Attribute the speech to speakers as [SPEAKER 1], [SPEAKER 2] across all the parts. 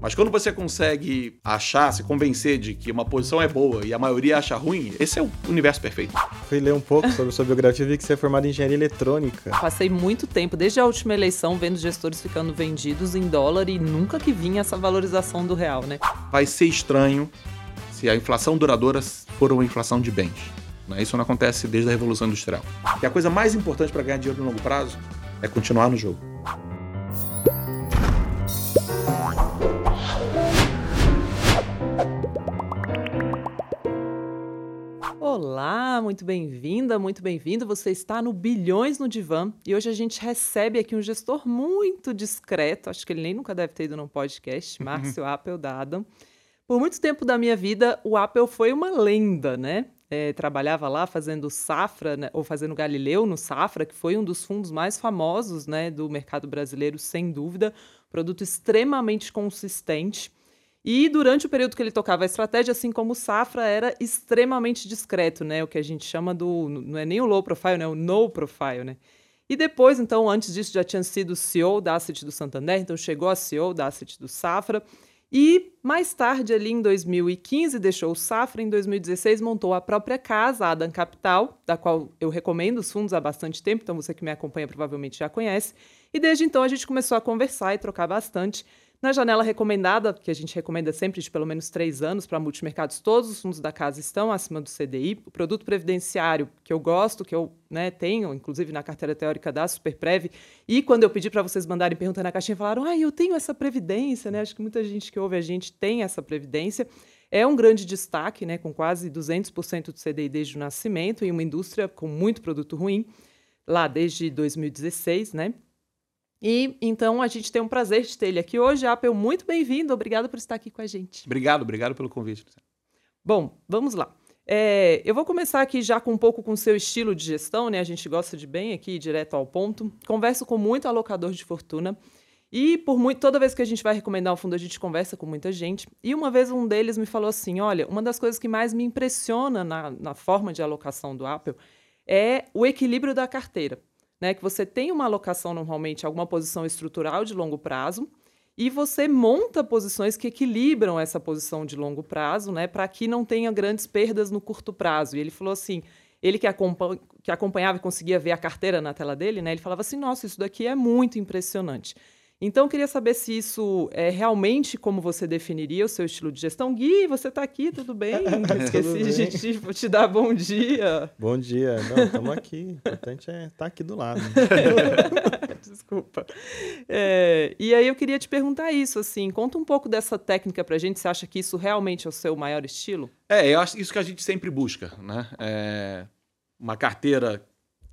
[SPEAKER 1] Mas quando você consegue achar, se convencer de que uma posição é boa e a maioria acha ruim, esse é o universo perfeito.
[SPEAKER 2] Fui ler um pouco sobre sua biografia e vi que você é formado em engenharia eletrônica.
[SPEAKER 3] Passei muito tempo, desde a última eleição, vendo gestores ficando vendidos em dólar e nunca que vinha essa valorização do real, né?
[SPEAKER 1] Vai ser estranho se a inflação duradoura for uma inflação de bens. Né? Isso não acontece desde a Revolução Industrial. E a coisa mais importante para ganhar dinheiro no longo prazo é continuar no jogo.
[SPEAKER 3] Olá, muito bem-vinda, muito bem-vindo. Você está no Bilhões no Divã e hoje a gente recebe aqui um gestor muito discreto, acho que ele nem nunca deve ter ido num podcast, Márcio Apple da Adam. Por muito tempo da minha vida, o Apple foi uma lenda, né? É, trabalhava lá fazendo Safra, né, ou fazendo Galileu no Safra, que foi um dos fundos mais famosos né, do mercado brasileiro, sem dúvida. Produto extremamente consistente. E durante o período que ele tocava a estratégia, assim como o Safra, era extremamente discreto, né? O que a gente chama do. Não é nem o low profile, né? O no profile, né? E depois, então, antes disso, já tinha sido CEO da Asset do Santander, então chegou a CEO da Asset do Safra. E mais tarde, ali em 2015, deixou o Safra. Em 2016, montou a própria casa, a Adam Capital, da qual eu recomendo os fundos há bastante tempo, então você que me acompanha provavelmente já conhece. E desde então a gente começou a conversar e trocar bastante. Na janela recomendada, que a gente recomenda sempre de pelo menos três anos para multimercados, todos os fundos da casa estão acima do CDI. O produto previdenciário, que eu gosto, que eu né, tenho, inclusive na carteira teórica da Superprev, e quando eu pedi para vocês mandarem pergunta na caixinha, falaram: ah, eu tenho essa previdência, né? Acho que muita gente que ouve a gente tem essa previdência. É um grande destaque, né, com quase 200% do CDI desde o nascimento, em uma indústria com muito produto ruim, lá desde 2016, né? E então a gente tem um prazer de ter ele aqui hoje. Apple, muito bem-vindo. Obrigado por estar aqui com a gente.
[SPEAKER 1] Obrigado, obrigado pelo convite.
[SPEAKER 3] Bom, vamos lá. É, eu vou começar aqui já com um pouco com o seu estilo de gestão, né? A gente gosta de bem aqui, direto ao ponto. Converso com muito alocador de fortuna. E por muito, toda vez que a gente vai recomendar um fundo, a gente conversa com muita gente. E uma vez um deles me falou assim: olha, uma das coisas que mais me impressiona na, na forma de alocação do Apple é o equilíbrio da carteira né? Que você tem uma alocação normalmente, alguma posição estrutural de longo prazo, e você monta posições que equilibram essa posição de longo prazo, né? Para que não tenha grandes perdas no curto prazo. E ele falou assim. Ele que, acompanha, que acompanhava e conseguia ver a carteira na tela dele, né? Ele falava assim: nossa, isso daqui é muito impressionante. Então, eu queria saber se isso é realmente como você definiria o seu estilo de gestão. Gui, você está aqui, tudo bem? Esqueci de te, te, dar bom dia.
[SPEAKER 2] Bom dia. Não, estamos aqui. O importante é estar tá aqui do lado.
[SPEAKER 3] Desculpa. É, e aí eu queria te perguntar isso, assim, conta um pouco dessa técnica para a gente. Você acha que isso realmente é o seu maior estilo?
[SPEAKER 1] É, eu acho isso que a gente sempre busca, né? É uma carteira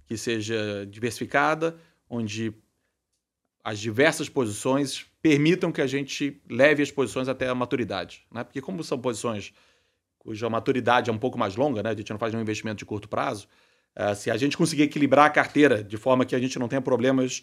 [SPEAKER 1] que seja diversificada, onde as diversas posições permitam que a gente leve as posições até a maturidade. Né? Porque como são posições cuja maturidade é um pouco mais longa, né? a gente não faz um investimento de curto prazo, uh, se a gente conseguir equilibrar a carteira de forma que a gente não tenha problemas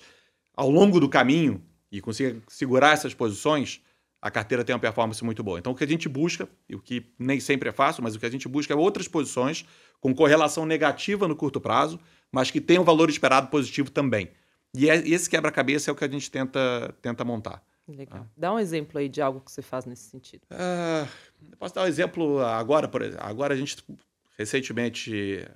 [SPEAKER 1] ao longo do caminho e consiga segurar essas posições, a carteira tem uma performance muito boa. Então, o que a gente busca, e o que nem sempre é fácil, mas o que a gente busca é outras posições com correlação negativa no curto prazo, mas que tenham valor esperado positivo também. E é, esse quebra-cabeça é o que a gente tenta, tenta montar.
[SPEAKER 3] Legal. Ah. Dá um exemplo aí de algo que você faz nesse sentido.
[SPEAKER 1] Uh, posso dar um exemplo agora, por exemplo. Agora a gente, recentemente,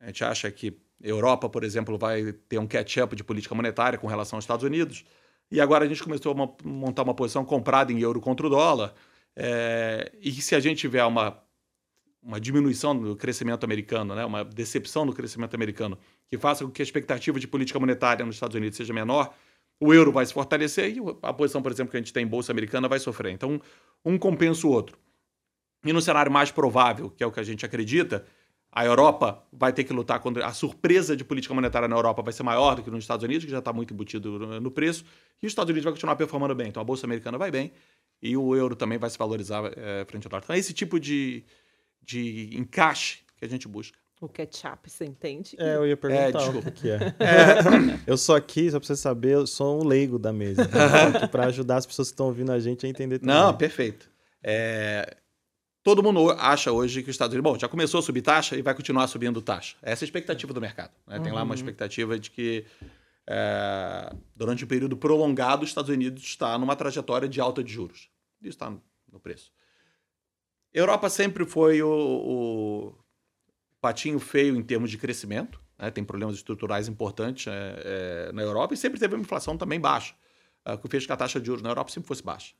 [SPEAKER 1] a gente acha que Europa, por exemplo, vai ter um catch-up de política monetária com relação aos Estados Unidos. E agora a gente começou a montar uma posição comprada em euro contra o dólar. É, e se a gente tiver uma uma diminuição do crescimento americano, né, uma decepção no crescimento americano, que faça com que a expectativa de política monetária nos Estados Unidos seja menor, o euro vai se fortalecer e a posição, por exemplo, que a gente tem em bolsa americana vai sofrer. Então, um compensa o outro. E no cenário mais provável, que é o que a gente acredita, a Europa vai ter que lutar contra. A surpresa de política monetária na Europa vai ser maior do que nos Estados Unidos, que já está muito embutido no preço, e os Estados Unidos vai continuar performando bem. Então, a bolsa americana vai bem e o euro também vai se valorizar é, frente ao dólar. Então, é esse tipo de, de encaixe que a gente busca.
[SPEAKER 3] O ketchup, você entende?
[SPEAKER 2] É, eu ia perguntar é, o que é. é. Eu sou aqui, só pra você saber, eu sou um leigo da mesa. Então, para ajudar as pessoas que estão ouvindo a gente a entender
[SPEAKER 1] também. Não, perfeito. É... Todo mundo acha hoje que os Estados Unidos, bom, já começou a subir taxa e vai continuar subindo taxa. Essa é a expectativa do mercado. Né? Tem uhum. lá uma uhum. expectativa de que é, durante um período prolongado, os Estados Unidos está numa trajetória de alta de juros. Isso está no preço. Europa sempre foi o, o patinho feio em termos de crescimento, né? tem problemas estruturais importantes é, é, na Europa e sempre teve uma inflação também baixa, é, que fez que a taxa de juros na Europa sempre fosse baixa.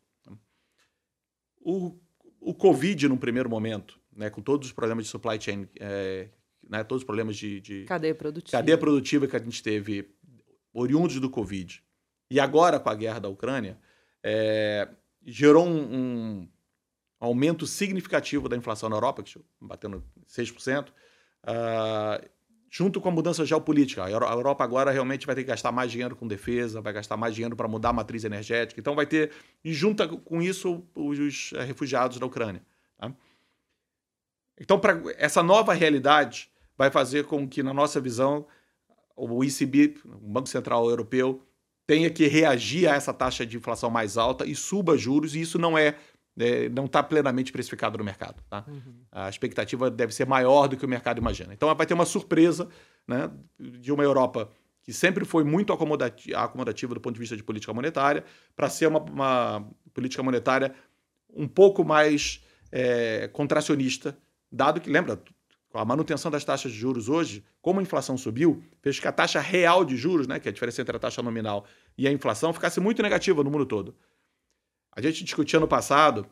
[SPEAKER 1] O, o Covid, num primeiro momento, né, com todos os problemas de supply chain, é, né, todos os problemas de, de,
[SPEAKER 3] cadeia produtiva.
[SPEAKER 1] cadeia produtiva que a gente teve oriundos do Covid, e agora com a guerra da Ucrânia, é, gerou um, um, aumento significativo da inflação na Europa, que batendo 6%, uh, junto com a mudança geopolítica. A Europa agora realmente vai ter que gastar mais dinheiro com defesa, vai gastar mais dinheiro para mudar a matriz energética. Então vai ter, e junta com isso, os refugiados da Ucrânia. Tá? Então, para essa nova realidade vai fazer com que, na nossa visão, o ECB, o Banco Central Europeu, tenha que reagir a essa taxa de inflação mais alta e suba juros, e isso não é, é não está plenamente precificado no mercado. Tá? Uhum. A expectativa deve ser maior do que o mercado imagina. Então vai ter uma surpresa né, de uma Europa que sempre foi muito acomodativa do ponto de vista de política monetária, para ser uma, uma, política monetária um pouco mais é, contracionista, dado que, lembra, com a manutenção das taxas de juros hoje, como a inflação subiu, fez que a taxa real de juros, né, que é a diferença entre a taxa nominal e a inflação, ficasse muito negativa no mundo todo. A gente discutia no passado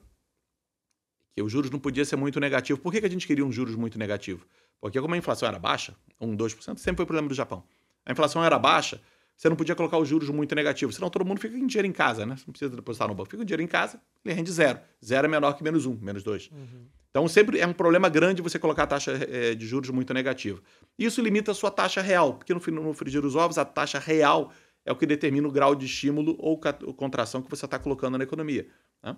[SPEAKER 1] que os juros não podia ser muito negativo. Por que, que a gente queria um juros muito negativo? Porque como a inflação era baixa, 1, 2%, sempre foi o problema do Japão. A inflação era baixa, você não podia colocar os juros muito negativos, senão todo mundo fica com dinheiro em casa, né? Você não precisa depositar no banco. Fica com dinheiro em casa, ele rende zero. Zero é menor que menos um, menos dois. Uhum. Então sempre é um problema grande você colocar a taxa é, de juros muito negativa. Isso limita a sua taxa real, porque no, no frigir os ovos, a taxa real é o que determina o grau de estímulo ou contração que você está colocando na economia. Né?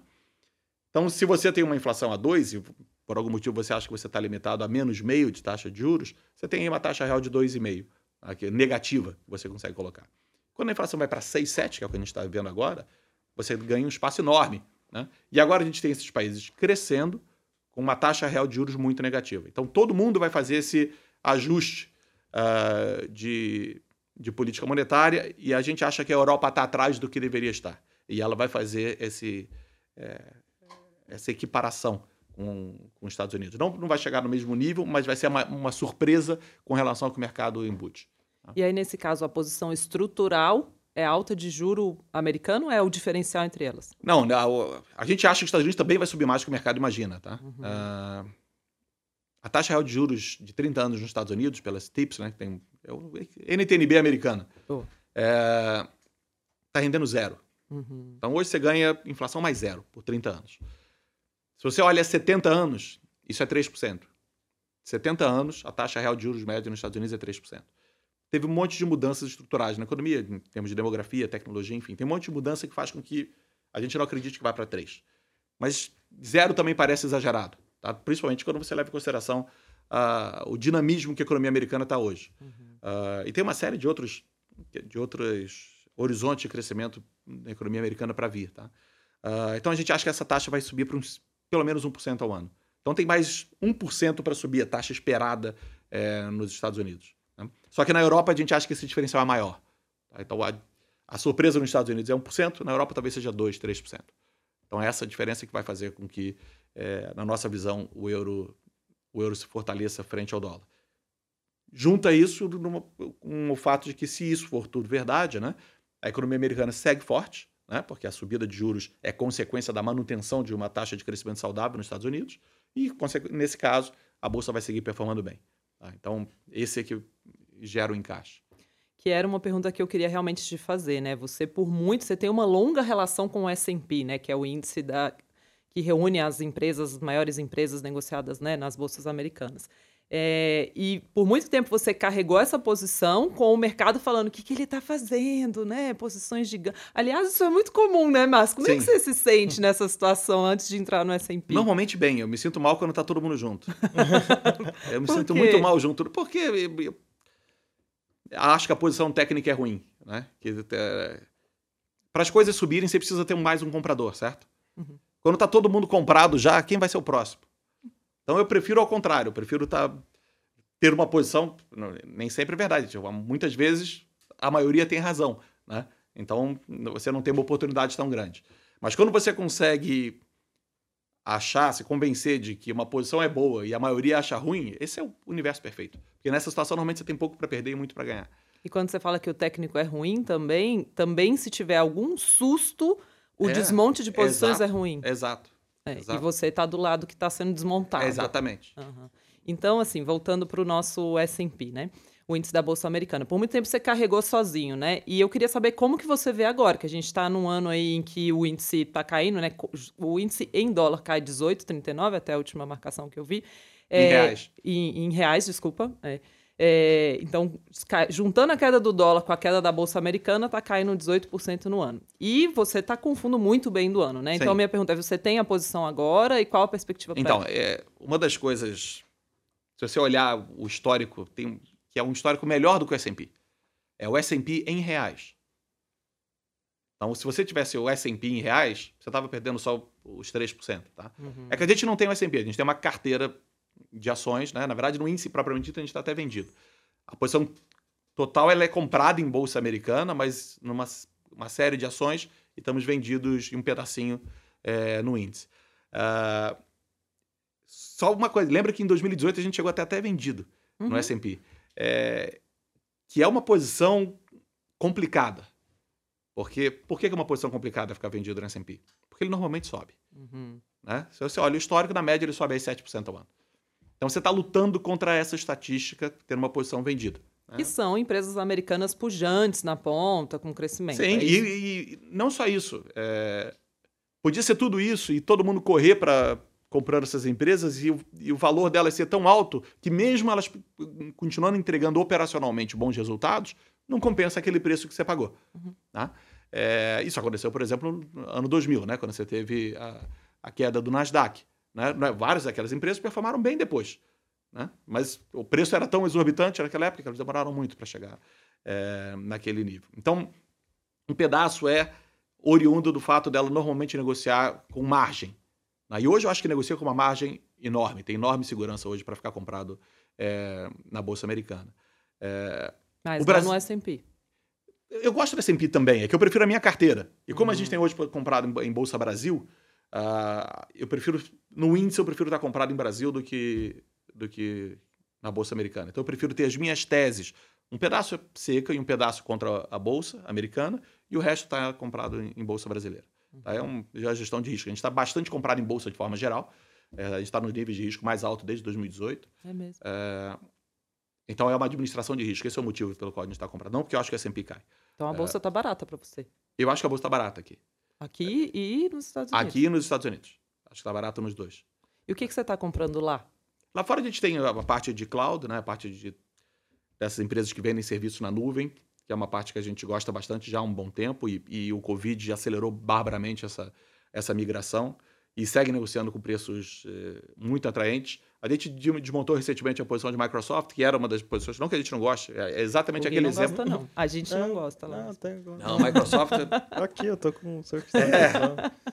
[SPEAKER 1] Então, se você tem uma inflação a 2 e por algum motivo você acha que você está limitado a menos meio de taxa de juros, você tem uma taxa real de 2,5 aqui, negativa que você consegue colocar. Quando a inflação vai para 6, 7, que é o que a gente está vendo agora, você ganha um espaço enorme. Né? E agora a gente tem esses países crescendo com uma taxa real de juros muito negativa. Então todo mundo vai fazer esse ajuste uh, de, de política monetária e a gente acha que a Europa está atrás do que deveria estar. E ela vai fazer esse, é, essa equiparação com, com os Estados Unidos. Não, não vai chegar no mesmo nível, mas vai ser uma, uma surpresa com relação ao que o mercado embute.
[SPEAKER 3] E aí, nesse caso, a posição estrutural é alta de juro americano ou é o diferencial entre elas?
[SPEAKER 1] Não, a, a gente acha que os Estados Unidos também vai subir mais do que o mercado imagina, tá? Uhum. Uh, a taxa real de juros de 30 anos nos Estados Unidos, pelas TIPS, né, que tem é o NTNB americana, está é, tá rendendo zero. Uhum. Então hoje você ganha inflação mais zero por 30 anos. Se você olha 70 anos, isso é 3%. 70 anos, a taxa real de juros média nos Estados Unidos é 3%. Teve um monte de mudanças estruturais na economia, em termos de demografia, tecnologia, enfim. Tem um monte de mudança que faz com que a gente não acredite que vai para 3. Mas zero também parece exagerado, tá? principalmente quando você leva em consideração uh, o dinamismo que a economia americana está hoje. Uhum. Uh, e tem uma série de outros, de outros horizontes de crescimento da economia americana para vir. Tá? Uh, então a gente acha que essa taxa vai subir para pelo menos 1% ao ano. Então tem mais 1% para subir a taxa esperada é, nos Estados Unidos. Né? Só que na Europa a gente acha que esse diferencial é maior. Tá? Então a, a, surpresa nos Estados Unidos é 1%, na Europa talvez seja 2%, 3%. Então é essa diferença que vai fazer com que, é, na nossa visão, o euro, o euro se fortaleça frente ao dólar. Junta isso numa, com o fato de que, se isso for tudo verdade, né, a economia americana segue forte, né? porque a subida de juros é consequência da manutenção de uma taxa de crescimento saudável nos Estados Unidos, e nesse caso a bolsa vai seguir performando bem. Tá? Então, esse é que gera o encaixe.
[SPEAKER 3] Que era uma pergunta que eu queria realmente te fazer, né? Você, por muito, você tem uma longa relação com o S&P, né? Que é o índice da, que reúne as empresas, as maiores empresas negociadas né, nas bolsas americanas. É, e por muito tempo você carregou essa posição com o mercado falando o que, que ele está fazendo, né? Posições de. Aliás, isso é muito comum, né, Márcio? Como Sim. é que você se sente nessa situação antes de entrar no SP?
[SPEAKER 1] Normalmente bem, eu me sinto mal quando está todo mundo junto. eu me sinto muito mal junto, porque eu acho que a posição técnica é ruim, né? É... Para as coisas subirem, você precisa ter mais um comprador, certo? Uhum. Quando está todo mundo comprado já, quem vai ser o próximo? Então eu prefiro ao contrário, eu prefiro tá, ter uma posição, nem sempre é verdade, tipo, muitas vezes a maioria tem razão, né? Então, você não tem uma oportunidade tão grande. Mas quando você consegue achar, se convencer de que uma posição é boa e a maioria acha ruim, esse é o universo perfeito. Porque nessa situação, normalmente, você tem pouco para perder e muito para ganhar.
[SPEAKER 3] E quando você fala que o técnico é ruim também, também se tiver algum susto, o
[SPEAKER 1] É,
[SPEAKER 3] desmonte de posições
[SPEAKER 1] exato.
[SPEAKER 3] é ruim.
[SPEAKER 1] Exato.
[SPEAKER 3] É, e
[SPEAKER 1] exato.
[SPEAKER 3] você está do lado que está sendo desmontado.
[SPEAKER 1] Exatamente.
[SPEAKER 3] Aham. Então, assim, voltando para o nosso S&P, né? O índice da Bolsa Americana. Por muito tempo você carregou sozinho, né? E eu queria saber como que você vê agora, que a gente está num ano aí em que o índice está caindo, né? O índice em dólar cai 18,39, até a última marcação que eu vi.
[SPEAKER 1] Em reais.
[SPEAKER 3] Em, em reais, desculpa. é. É, então, juntando a queda do dólar com a queda da Bolsa Americana, está caindo 18% no ano. E você está com fundo muito bem do ano, né? Então,
[SPEAKER 1] Sim.
[SPEAKER 3] a minha pergunta é, você tem a posição agora e qual a perspectiva para
[SPEAKER 1] Então, é, uma das coisas, se você olhar o histórico, tem, que é um histórico melhor do que o S&P, é o S&P em reais. Então, se você tivesse o S&P em reais, você estava perdendo só os 3%, tá?
[SPEAKER 3] Uhum.
[SPEAKER 1] É que a gente não tem o S&P, a gente tem uma carteira de ações, né? Na verdade, no índice propriamente dito, a gente está até vendido. A posição total ela é comprada em bolsa americana, mas numa uma série de ações e estamos vendidos em um pedacinho é, no índice. Ah, só uma coisa, lembra que em 2018 a gente chegou até até vendido no
[SPEAKER 3] Uhum.
[SPEAKER 1] S&P, é, que é uma posição complicada. Porque por que que é uma posição complicada ficar vendido no S&P? Porque ele normalmente sobe.
[SPEAKER 3] Uhum.
[SPEAKER 1] Né? Se você olha o histórico, na média ele sobe aí 7% ao ano. Então você está lutando contra essa estatística, tendo uma posição vendida. né?
[SPEAKER 3] Que são empresas americanas pujantes na ponta, com crescimento.
[SPEAKER 1] Sim,
[SPEAKER 3] é
[SPEAKER 1] e, e não só isso. é, podia ser tudo isso e todo mundo correr para comprando essas empresas e o, e o valor delas ser tão alto que mesmo elas continuando entregando operacionalmente bons resultados, não compensa aquele preço que você pagou.
[SPEAKER 3] Uhum.
[SPEAKER 1] Tá? É, isso aconteceu, por exemplo, no ano 2000, né, quando você teve a, a queda do Nasdaq. Né? Várias daquelas empresas performaram bem depois. Né? Mas o preço era tão exorbitante naquela época que eles demoraram muito para chegar é, naquele nível. Então, um pedaço é oriundo do fato dela normalmente negociar com margem. né? E hoje eu acho que negocia com uma margem enorme, tem enorme segurança hoje para ficar comprado é, na Bolsa Americana. É,
[SPEAKER 3] Mas
[SPEAKER 1] o
[SPEAKER 3] não
[SPEAKER 1] Brasil-
[SPEAKER 3] no S&P.
[SPEAKER 1] eu gosto do S&P também, é que eu prefiro a minha carteira. E como a
[SPEAKER 3] Uhum.
[SPEAKER 1] gente tem hoje comprado em Bolsa Brasil, ah, eu prefiro, no índice eu prefiro estar comprado em Brasil do que, do que na Bolsa Americana. Então eu prefiro ter as minhas teses, um pedaço seca e um pedaço contra a Bolsa Americana, e o resto está comprado em, em Bolsa Brasileira. Tá? É um, já é gestão de risco. A gente está bastante comprado em Bolsa de forma geral, É, a gente está nos níveis de risco mais alto desde 2018.
[SPEAKER 3] É mesmo.
[SPEAKER 1] É, então é uma administração de risco. Esse é o motivo pelo qual a gente está comprado. Não porque eu acho que a S&P cai.
[SPEAKER 3] Então a bolsa tá barata para você.
[SPEAKER 1] Eu acho que a bolsa está barata aqui.
[SPEAKER 3] Aqui e nos Estados Unidos.
[SPEAKER 1] Aqui e nos Estados Unidos. Acho que está barato nos dois.
[SPEAKER 3] E o que, que você está comprando lá?
[SPEAKER 1] Lá fora a gente tem a parte de cloud, né? a parte de, dessas empresas que vendem serviço na nuvem, que é uma parte que a gente gosta bastante já há um bom tempo, e, e o Covid acelerou barbaramente essa, essa migração e segue negociando com preços eh, muito atraentes. A gente de- desmontou recentemente a posição de Microsoft, que era uma das posições, não que a gente não goste, é exatamente
[SPEAKER 3] O
[SPEAKER 1] aquele
[SPEAKER 3] não
[SPEAKER 1] exemplo.
[SPEAKER 3] gosta, não. A gente não gosta lá.
[SPEAKER 2] Não, tem agora.
[SPEAKER 1] Não, Microsoft.
[SPEAKER 2] Aqui eu tô com o Surf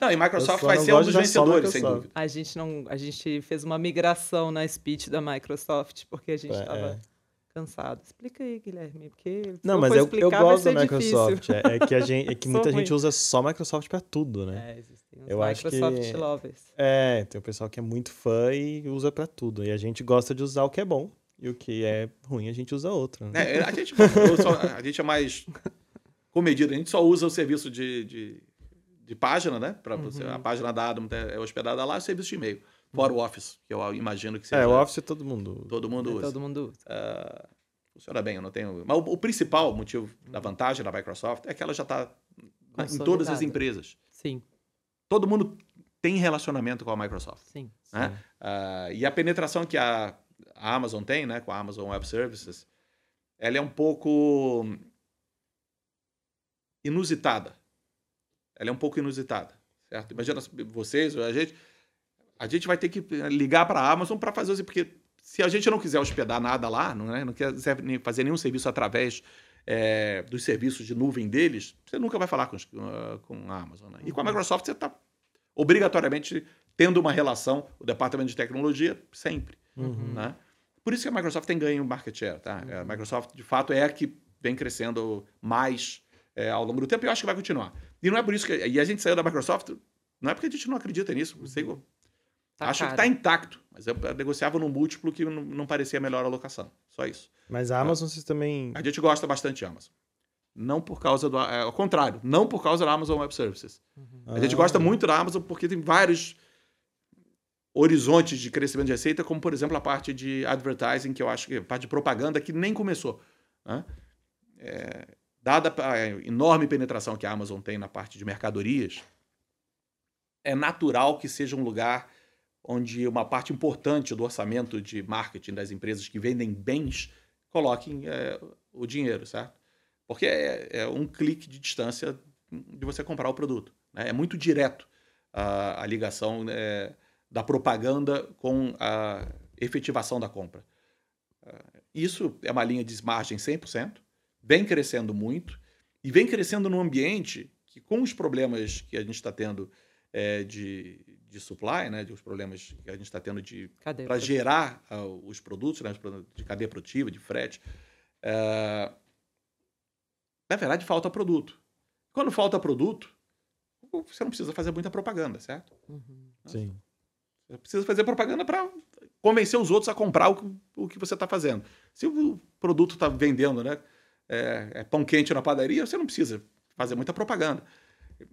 [SPEAKER 1] não, e Microsoft vai ser um dos vencedores, sem
[SPEAKER 2] Microsoft.
[SPEAKER 1] dúvida.
[SPEAKER 3] A gente não, a gente fez uma migração na speech da Microsoft porque a gente
[SPEAKER 2] É,
[SPEAKER 3] estava
[SPEAKER 2] é.
[SPEAKER 3] Cansado. Explica aí, Guilherme, porque se
[SPEAKER 2] Não,
[SPEAKER 3] eu
[SPEAKER 2] mas
[SPEAKER 3] for
[SPEAKER 2] eu, eu
[SPEAKER 3] explicar, vai
[SPEAKER 2] gosto da Microsoft. É, é que, a gente, é que muita
[SPEAKER 3] ruim.
[SPEAKER 2] gente usa só Microsoft pra tudo, né?
[SPEAKER 3] É, existem os
[SPEAKER 2] Eu acho
[SPEAKER 3] Microsoft
[SPEAKER 2] que-
[SPEAKER 3] lovers.
[SPEAKER 2] É, tem o pessoal que é muito fã e usa pra tudo. E a gente gosta de usar o que é bom. E o que é ruim, a gente usa outro. né?
[SPEAKER 1] É, a, gente, eu só- a gente é mais comedido. A gente só usa o serviço de, de, de página, né? Pra você,
[SPEAKER 3] Uhum.
[SPEAKER 1] A página da Adam é hospedada lá e o serviço de e-mail. Fora o Office, que eu imagino que seja.
[SPEAKER 2] É, o Office todo mundo.
[SPEAKER 1] Todo mundo usa.
[SPEAKER 3] Todo mundo usa.
[SPEAKER 1] Ah, funciona bem, eu não tenho. Mas o, o principal motivo da vantagem da Microsoft é que ela já está em todas as empresas.
[SPEAKER 3] Sim,
[SPEAKER 1] Todo mundo tem relacionamento com a Microsoft.
[SPEAKER 3] sim.
[SPEAKER 1] né? Ah, e a penetração que a, a Amazon tem, né, com a Amazon Web Services, ela é um pouco inusitada. Ela é um pouco inusitada, certo? Imagina vocês, a gente, a gente vai ter que ligar para a Amazon para fazer isso, porque se a gente não quiser hospedar nada lá, não, é? não quiser fazer nenhum serviço através é, dos serviços de nuvem deles, você nunca vai falar com, os- com a- Amazon. Né? E com a Microsoft você está obrigatoriamente tendo uma relação, o departamento de tecnologia, sempre.
[SPEAKER 2] Uhum.
[SPEAKER 1] Né? Por isso que a Microsoft tem ganho market share. Tá? A Microsoft, de fato, é a que vem crescendo mais é, ao longo do tempo e eu acho que vai continuar. E não é por isso que. E a gente saiu da Microsoft, não é porque a gente não acredita nisso. Sei,
[SPEAKER 3] Tá
[SPEAKER 1] acho
[SPEAKER 3] caro.
[SPEAKER 1] que está intacto, mas eu negociava num múltiplo que não, parecia a melhor alocação. Só isso.
[SPEAKER 2] Mas a Amazon vocês também.
[SPEAKER 1] A gente gosta bastante de Amazon. Não por causa do. É, ao contrário, não por causa da Amazon Web Services. A gente
[SPEAKER 2] Ah.
[SPEAKER 1] gosta muito da Amazon porque tem vários horizontes de crescimento de receita, como por exemplo a parte de advertising, que eu acho que a parte de propaganda que nem começou. né? É, dada a enorme penetração que a Amazon tem na parte de mercadorias, é natural que seja um lugar onde uma parte importante do orçamento de marketing das empresas que vendem bens coloquem é, o dinheiro, certo? Porque é, é um clique de distância de você comprar o produto. né? É muito direto a, a ligação é, da propaganda com a efetivação da compra. Ah, Isso é uma linha de margem 100%, vem crescendo muito e vem crescendo num ambiente que, com os problemas que a gente está tendo é, de, de supply, né, de os problemas que a gente está tendo de para gerar ah, os produtos, né, de cadeia produtiva, de frete. eh, na verdade, falta produto. Quando falta produto, você não precisa fazer muita propaganda, certo?
[SPEAKER 3] Uhum.
[SPEAKER 2] Sim.
[SPEAKER 1] Você precisa fazer propaganda para convencer os outros a comprar o, que- o que você está fazendo. Se o produto está vendendo, né, é, é pão quente na padaria, você não precisa fazer muita propaganda.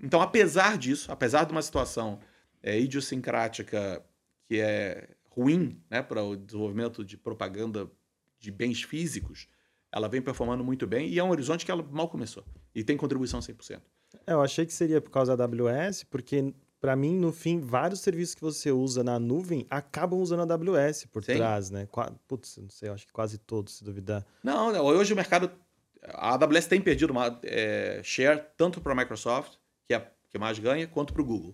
[SPEAKER 1] Então, apesar disso, apesar de uma situação é, idiosincrática que é ruim né, para o desenvolvimento de propaganda de bens físicos, ela vem performando muito bem e é um horizonte que ela mal começou. E tem contribuição 100%.
[SPEAKER 2] É, eu achei que seria por causa da AWS, porque para mim, no fim, vários serviços que você usa na nuvem acabam usando a AWS por
[SPEAKER 1] Sim.
[SPEAKER 2] trás, né? Qua- Putz, não sei, eu acho que quase todos, se duvidar.
[SPEAKER 1] Não, não, hoje o mercado. A AWS tem perdido uma, é, share tanto para a Microsoft, que é a que mais ganha, quanto para o Google.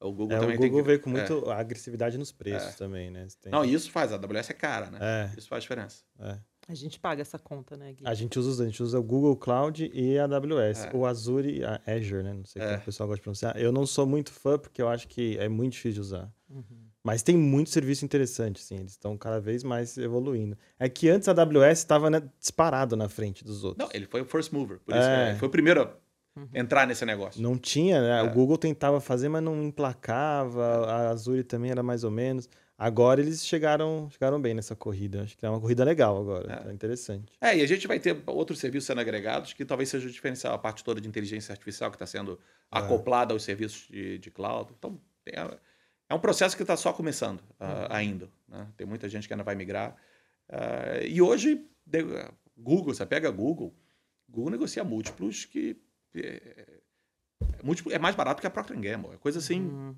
[SPEAKER 1] O Google
[SPEAKER 2] É, o
[SPEAKER 1] também
[SPEAKER 2] Google
[SPEAKER 1] tem que,
[SPEAKER 2] veio com
[SPEAKER 1] é.
[SPEAKER 2] muito agressividade nos preços também, né? Tem-
[SPEAKER 1] Não, isso faz. A AWS é cara, né?
[SPEAKER 2] É,
[SPEAKER 1] Isso faz diferença.
[SPEAKER 2] é.
[SPEAKER 3] A gente paga essa conta, né, Gui?
[SPEAKER 2] A gente usa, a gente usa o Google Cloud e a AWS.
[SPEAKER 1] É.
[SPEAKER 2] O Azure, a Azure, né? Não sei
[SPEAKER 1] É.
[SPEAKER 2] como o pessoal gosta de pronunciar. Eu não sou muito fã porque eu acho que é muito difícil de usar.
[SPEAKER 3] Uhum.
[SPEAKER 2] Mas tem muito serviço interessante, sim. Eles estão cada vez mais evoluindo. É que antes a AWS estava né, disparado na frente dos outros.
[SPEAKER 1] Não, ele foi o first mover. Por isso
[SPEAKER 2] É.
[SPEAKER 1] que ele foi o primeiro
[SPEAKER 3] Uhum.
[SPEAKER 1] entrar nesse negócio.
[SPEAKER 2] Não tinha, né?
[SPEAKER 1] É.
[SPEAKER 2] O Google tentava fazer, mas não emplacava. A Azure também era mais ou menos. Agora eles chegaram, chegaram bem nessa corrida. Acho que é uma corrida legal agora.
[SPEAKER 1] É.
[SPEAKER 2] Tá interessante.
[SPEAKER 1] É, e a gente vai ter outros serviços sendo agregados que talvez seja o diferencial. A parte toda de inteligência artificial que está sendo
[SPEAKER 2] É.
[SPEAKER 1] acoplada aos serviços de, de cloud. Então, tem a- é um processo que está só começando ah, ainda. né? Tem muita gente que ainda vai migrar. Ah, e hoje, de- Google, você pega Google, Google negocia múltiplos que é, é, múltiplo, é mais barato que a Procter Gamble. É coisa assim
[SPEAKER 3] Uhum.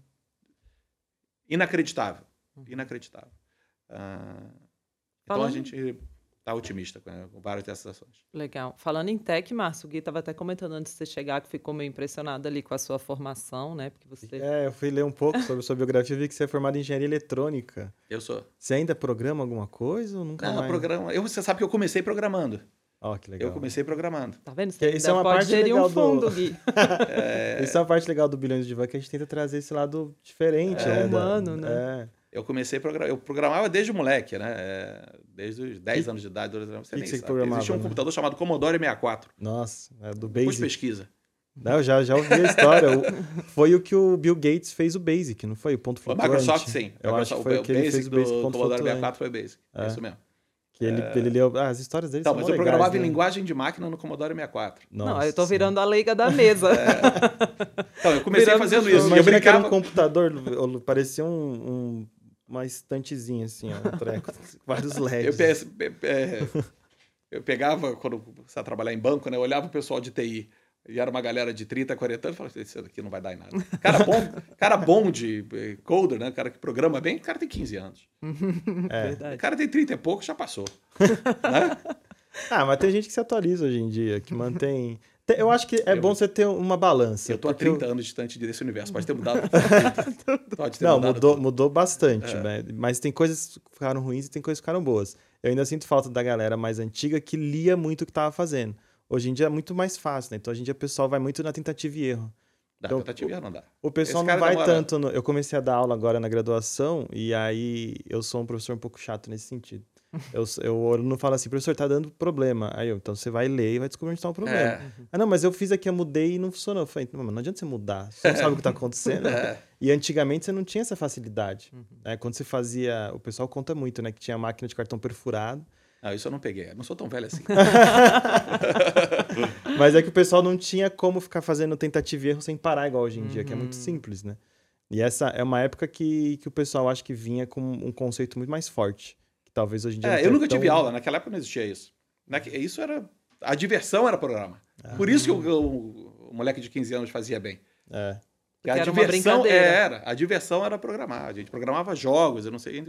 [SPEAKER 1] inacreditável.
[SPEAKER 3] Uhum.
[SPEAKER 1] Inacreditável. Ah, então a gente está otimista com, com várias dessas ações.
[SPEAKER 3] Legal. Falando em tech, Márcio, o Gui estava até comentando antes de você chegar que ficou meio impressionado ali com a sua formação, né? Porque você.
[SPEAKER 2] É, eu fui ler um pouco sobre sua biografia e vi que você é formado em engenharia eletrônica.
[SPEAKER 1] Eu sou.
[SPEAKER 2] Você ainda programa alguma coisa ou nunca
[SPEAKER 1] Não,
[SPEAKER 2] mais?
[SPEAKER 1] programa. Eu, você sabe que eu comecei programando.
[SPEAKER 2] Ó, que legal.
[SPEAKER 1] Eu comecei programando.
[SPEAKER 3] Tá vendo? Você
[SPEAKER 2] isso é uma
[SPEAKER 3] pode
[SPEAKER 2] parte legal
[SPEAKER 3] um
[SPEAKER 2] do-
[SPEAKER 3] fundo, Gui.
[SPEAKER 2] Isso é a parte legal do Bilhões de Van, que a gente tenta trazer esse lado diferente,
[SPEAKER 3] É,
[SPEAKER 2] né? da-
[SPEAKER 3] humano, né?
[SPEAKER 2] É.
[SPEAKER 1] Eu comecei a programar. Eu programava desde moleque, né? É, Desde os 10
[SPEAKER 2] Que-
[SPEAKER 1] anos de idade. 12 anos, você
[SPEAKER 2] que
[SPEAKER 1] nem
[SPEAKER 2] que você
[SPEAKER 1] sabe.
[SPEAKER 2] programava,
[SPEAKER 1] Existia um
[SPEAKER 2] né?
[SPEAKER 1] computador chamado Commodore 64.
[SPEAKER 2] Nossa, é do
[SPEAKER 1] Depois
[SPEAKER 2] Basic.
[SPEAKER 1] pesquisa.
[SPEAKER 2] Não, eu já, já ouvi a história. O- foi o que o Bill Gates fez o Basic, não foi? O ponto
[SPEAKER 1] O
[SPEAKER 2] flutuante.
[SPEAKER 1] Microsoft, sim.
[SPEAKER 2] Eu acho
[SPEAKER 1] Microsoft-
[SPEAKER 2] que foi o que ele
[SPEAKER 1] Basic
[SPEAKER 2] fez o
[SPEAKER 1] do
[SPEAKER 2] Basic ponto
[SPEAKER 1] Commodore
[SPEAKER 2] flutuante.
[SPEAKER 1] 64 foi Basic. É
[SPEAKER 2] É.
[SPEAKER 1] isso mesmo.
[SPEAKER 2] Que ele, ele leu... Ah, as histórias dele
[SPEAKER 1] Então,
[SPEAKER 2] são
[SPEAKER 1] mas eu programava
[SPEAKER 2] legais,
[SPEAKER 1] em
[SPEAKER 2] né?
[SPEAKER 1] linguagem de máquina no Commodore 64.
[SPEAKER 3] Não,
[SPEAKER 2] Nossa
[SPEAKER 3] eu tô virando a leiga da mesa.
[SPEAKER 1] Então, eu comecei
[SPEAKER 3] Virando
[SPEAKER 1] fazendo isso. E eu
[SPEAKER 2] Imagina que era
[SPEAKER 1] brincava.
[SPEAKER 2] um computador, parecia um, um- uma estantezinha assim, ó, um treco, vários
[SPEAKER 1] Eu,
[SPEAKER 2] LEDs.
[SPEAKER 1] pe- pe- é, eu pegava, quando começava a trabalhar em banco, né? Eu olhava o pessoal de TI. E era uma galera de 30, 40 anos. Falava, isso daqui não vai dar em nada. Cara bom, cara bom de eh, coder, né? Cara que programa bem, o cara tem 15 anos.
[SPEAKER 2] É.
[SPEAKER 1] O
[SPEAKER 3] Verdade.
[SPEAKER 1] cara tem 30 e pouco, já passou. né?
[SPEAKER 2] Ah, mas tem gente que se atualiza hoje em dia, que mantém... Eu acho que é
[SPEAKER 1] Eu-
[SPEAKER 2] bom você ter uma balança.
[SPEAKER 1] Eu tô há
[SPEAKER 2] porque eu-
[SPEAKER 1] 30 anos distante desse universo. Pode ter mudado. Pode ter
[SPEAKER 2] Não,
[SPEAKER 1] mudado
[SPEAKER 2] mudou,
[SPEAKER 1] tudo.
[SPEAKER 2] mudou bastante,
[SPEAKER 1] É.
[SPEAKER 2] né? Mas tem coisas que ficaram ruins e tem coisas que ficaram boas. Eu ainda sinto falta da galera mais antiga que lia muito o que tava fazendo. Hoje em dia é muito mais fácil, né? Então hoje em dia o pessoal vai muito na tentativa e erro.
[SPEAKER 1] Dá
[SPEAKER 2] então,
[SPEAKER 1] tentativa e erro, não dá.
[SPEAKER 2] O pessoal não
[SPEAKER 1] cara
[SPEAKER 2] vai
[SPEAKER 1] demora-
[SPEAKER 2] tanto. no- Eu comecei a dar aula agora na graduação e aí eu sou um professor um pouco chato nesse sentido. Eu, eu, o aluno fala assim, professor, tá dando problema. Aí eu, então você vai ler e vai descobrir onde tá o problema.
[SPEAKER 1] É.
[SPEAKER 2] Ah, não, mas eu fiz aqui, eu mudei e não funcionou. Eu falei, não, mas não adianta você mudar, você não sabe o que tá acontecendo.
[SPEAKER 1] É.
[SPEAKER 2] E antigamente você não tinha essa facilidade.
[SPEAKER 3] Uhum.
[SPEAKER 2] né? Quando você fazia, o pessoal conta muito, né, que tinha máquina de cartão perfurado.
[SPEAKER 1] Não, isso eu não peguei. Eu não sou tão velho assim.
[SPEAKER 2] Mas é que o pessoal não tinha como ficar fazendo tentativa e erro sem parar, igual hoje em dia, que é muito
[SPEAKER 3] Uhum.
[SPEAKER 2] simples, né? E essa é uma época que, que o pessoal acha que vinha com um conceito muito mais forte. Que talvez hoje em dia.
[SPEAKER 1] É, eu nunca tive
[SPEAKER 2] tão-
[SPEAKER 1] aula. Naquela época não existia isso. Naque- Isso era... A diversão era programa. Por isso que o, o- o moleque de 15 anos fazia bem.
[SPEAKER 2] É.
[SPEAKER 1] Porque a
[SPEAKER 3] era
[SPEAKER 1] diversão
[SPEAKER 3] brincadeira.
[SPEAKER 1] era, a diversão era programar. A gente programava jogos, eu não sei.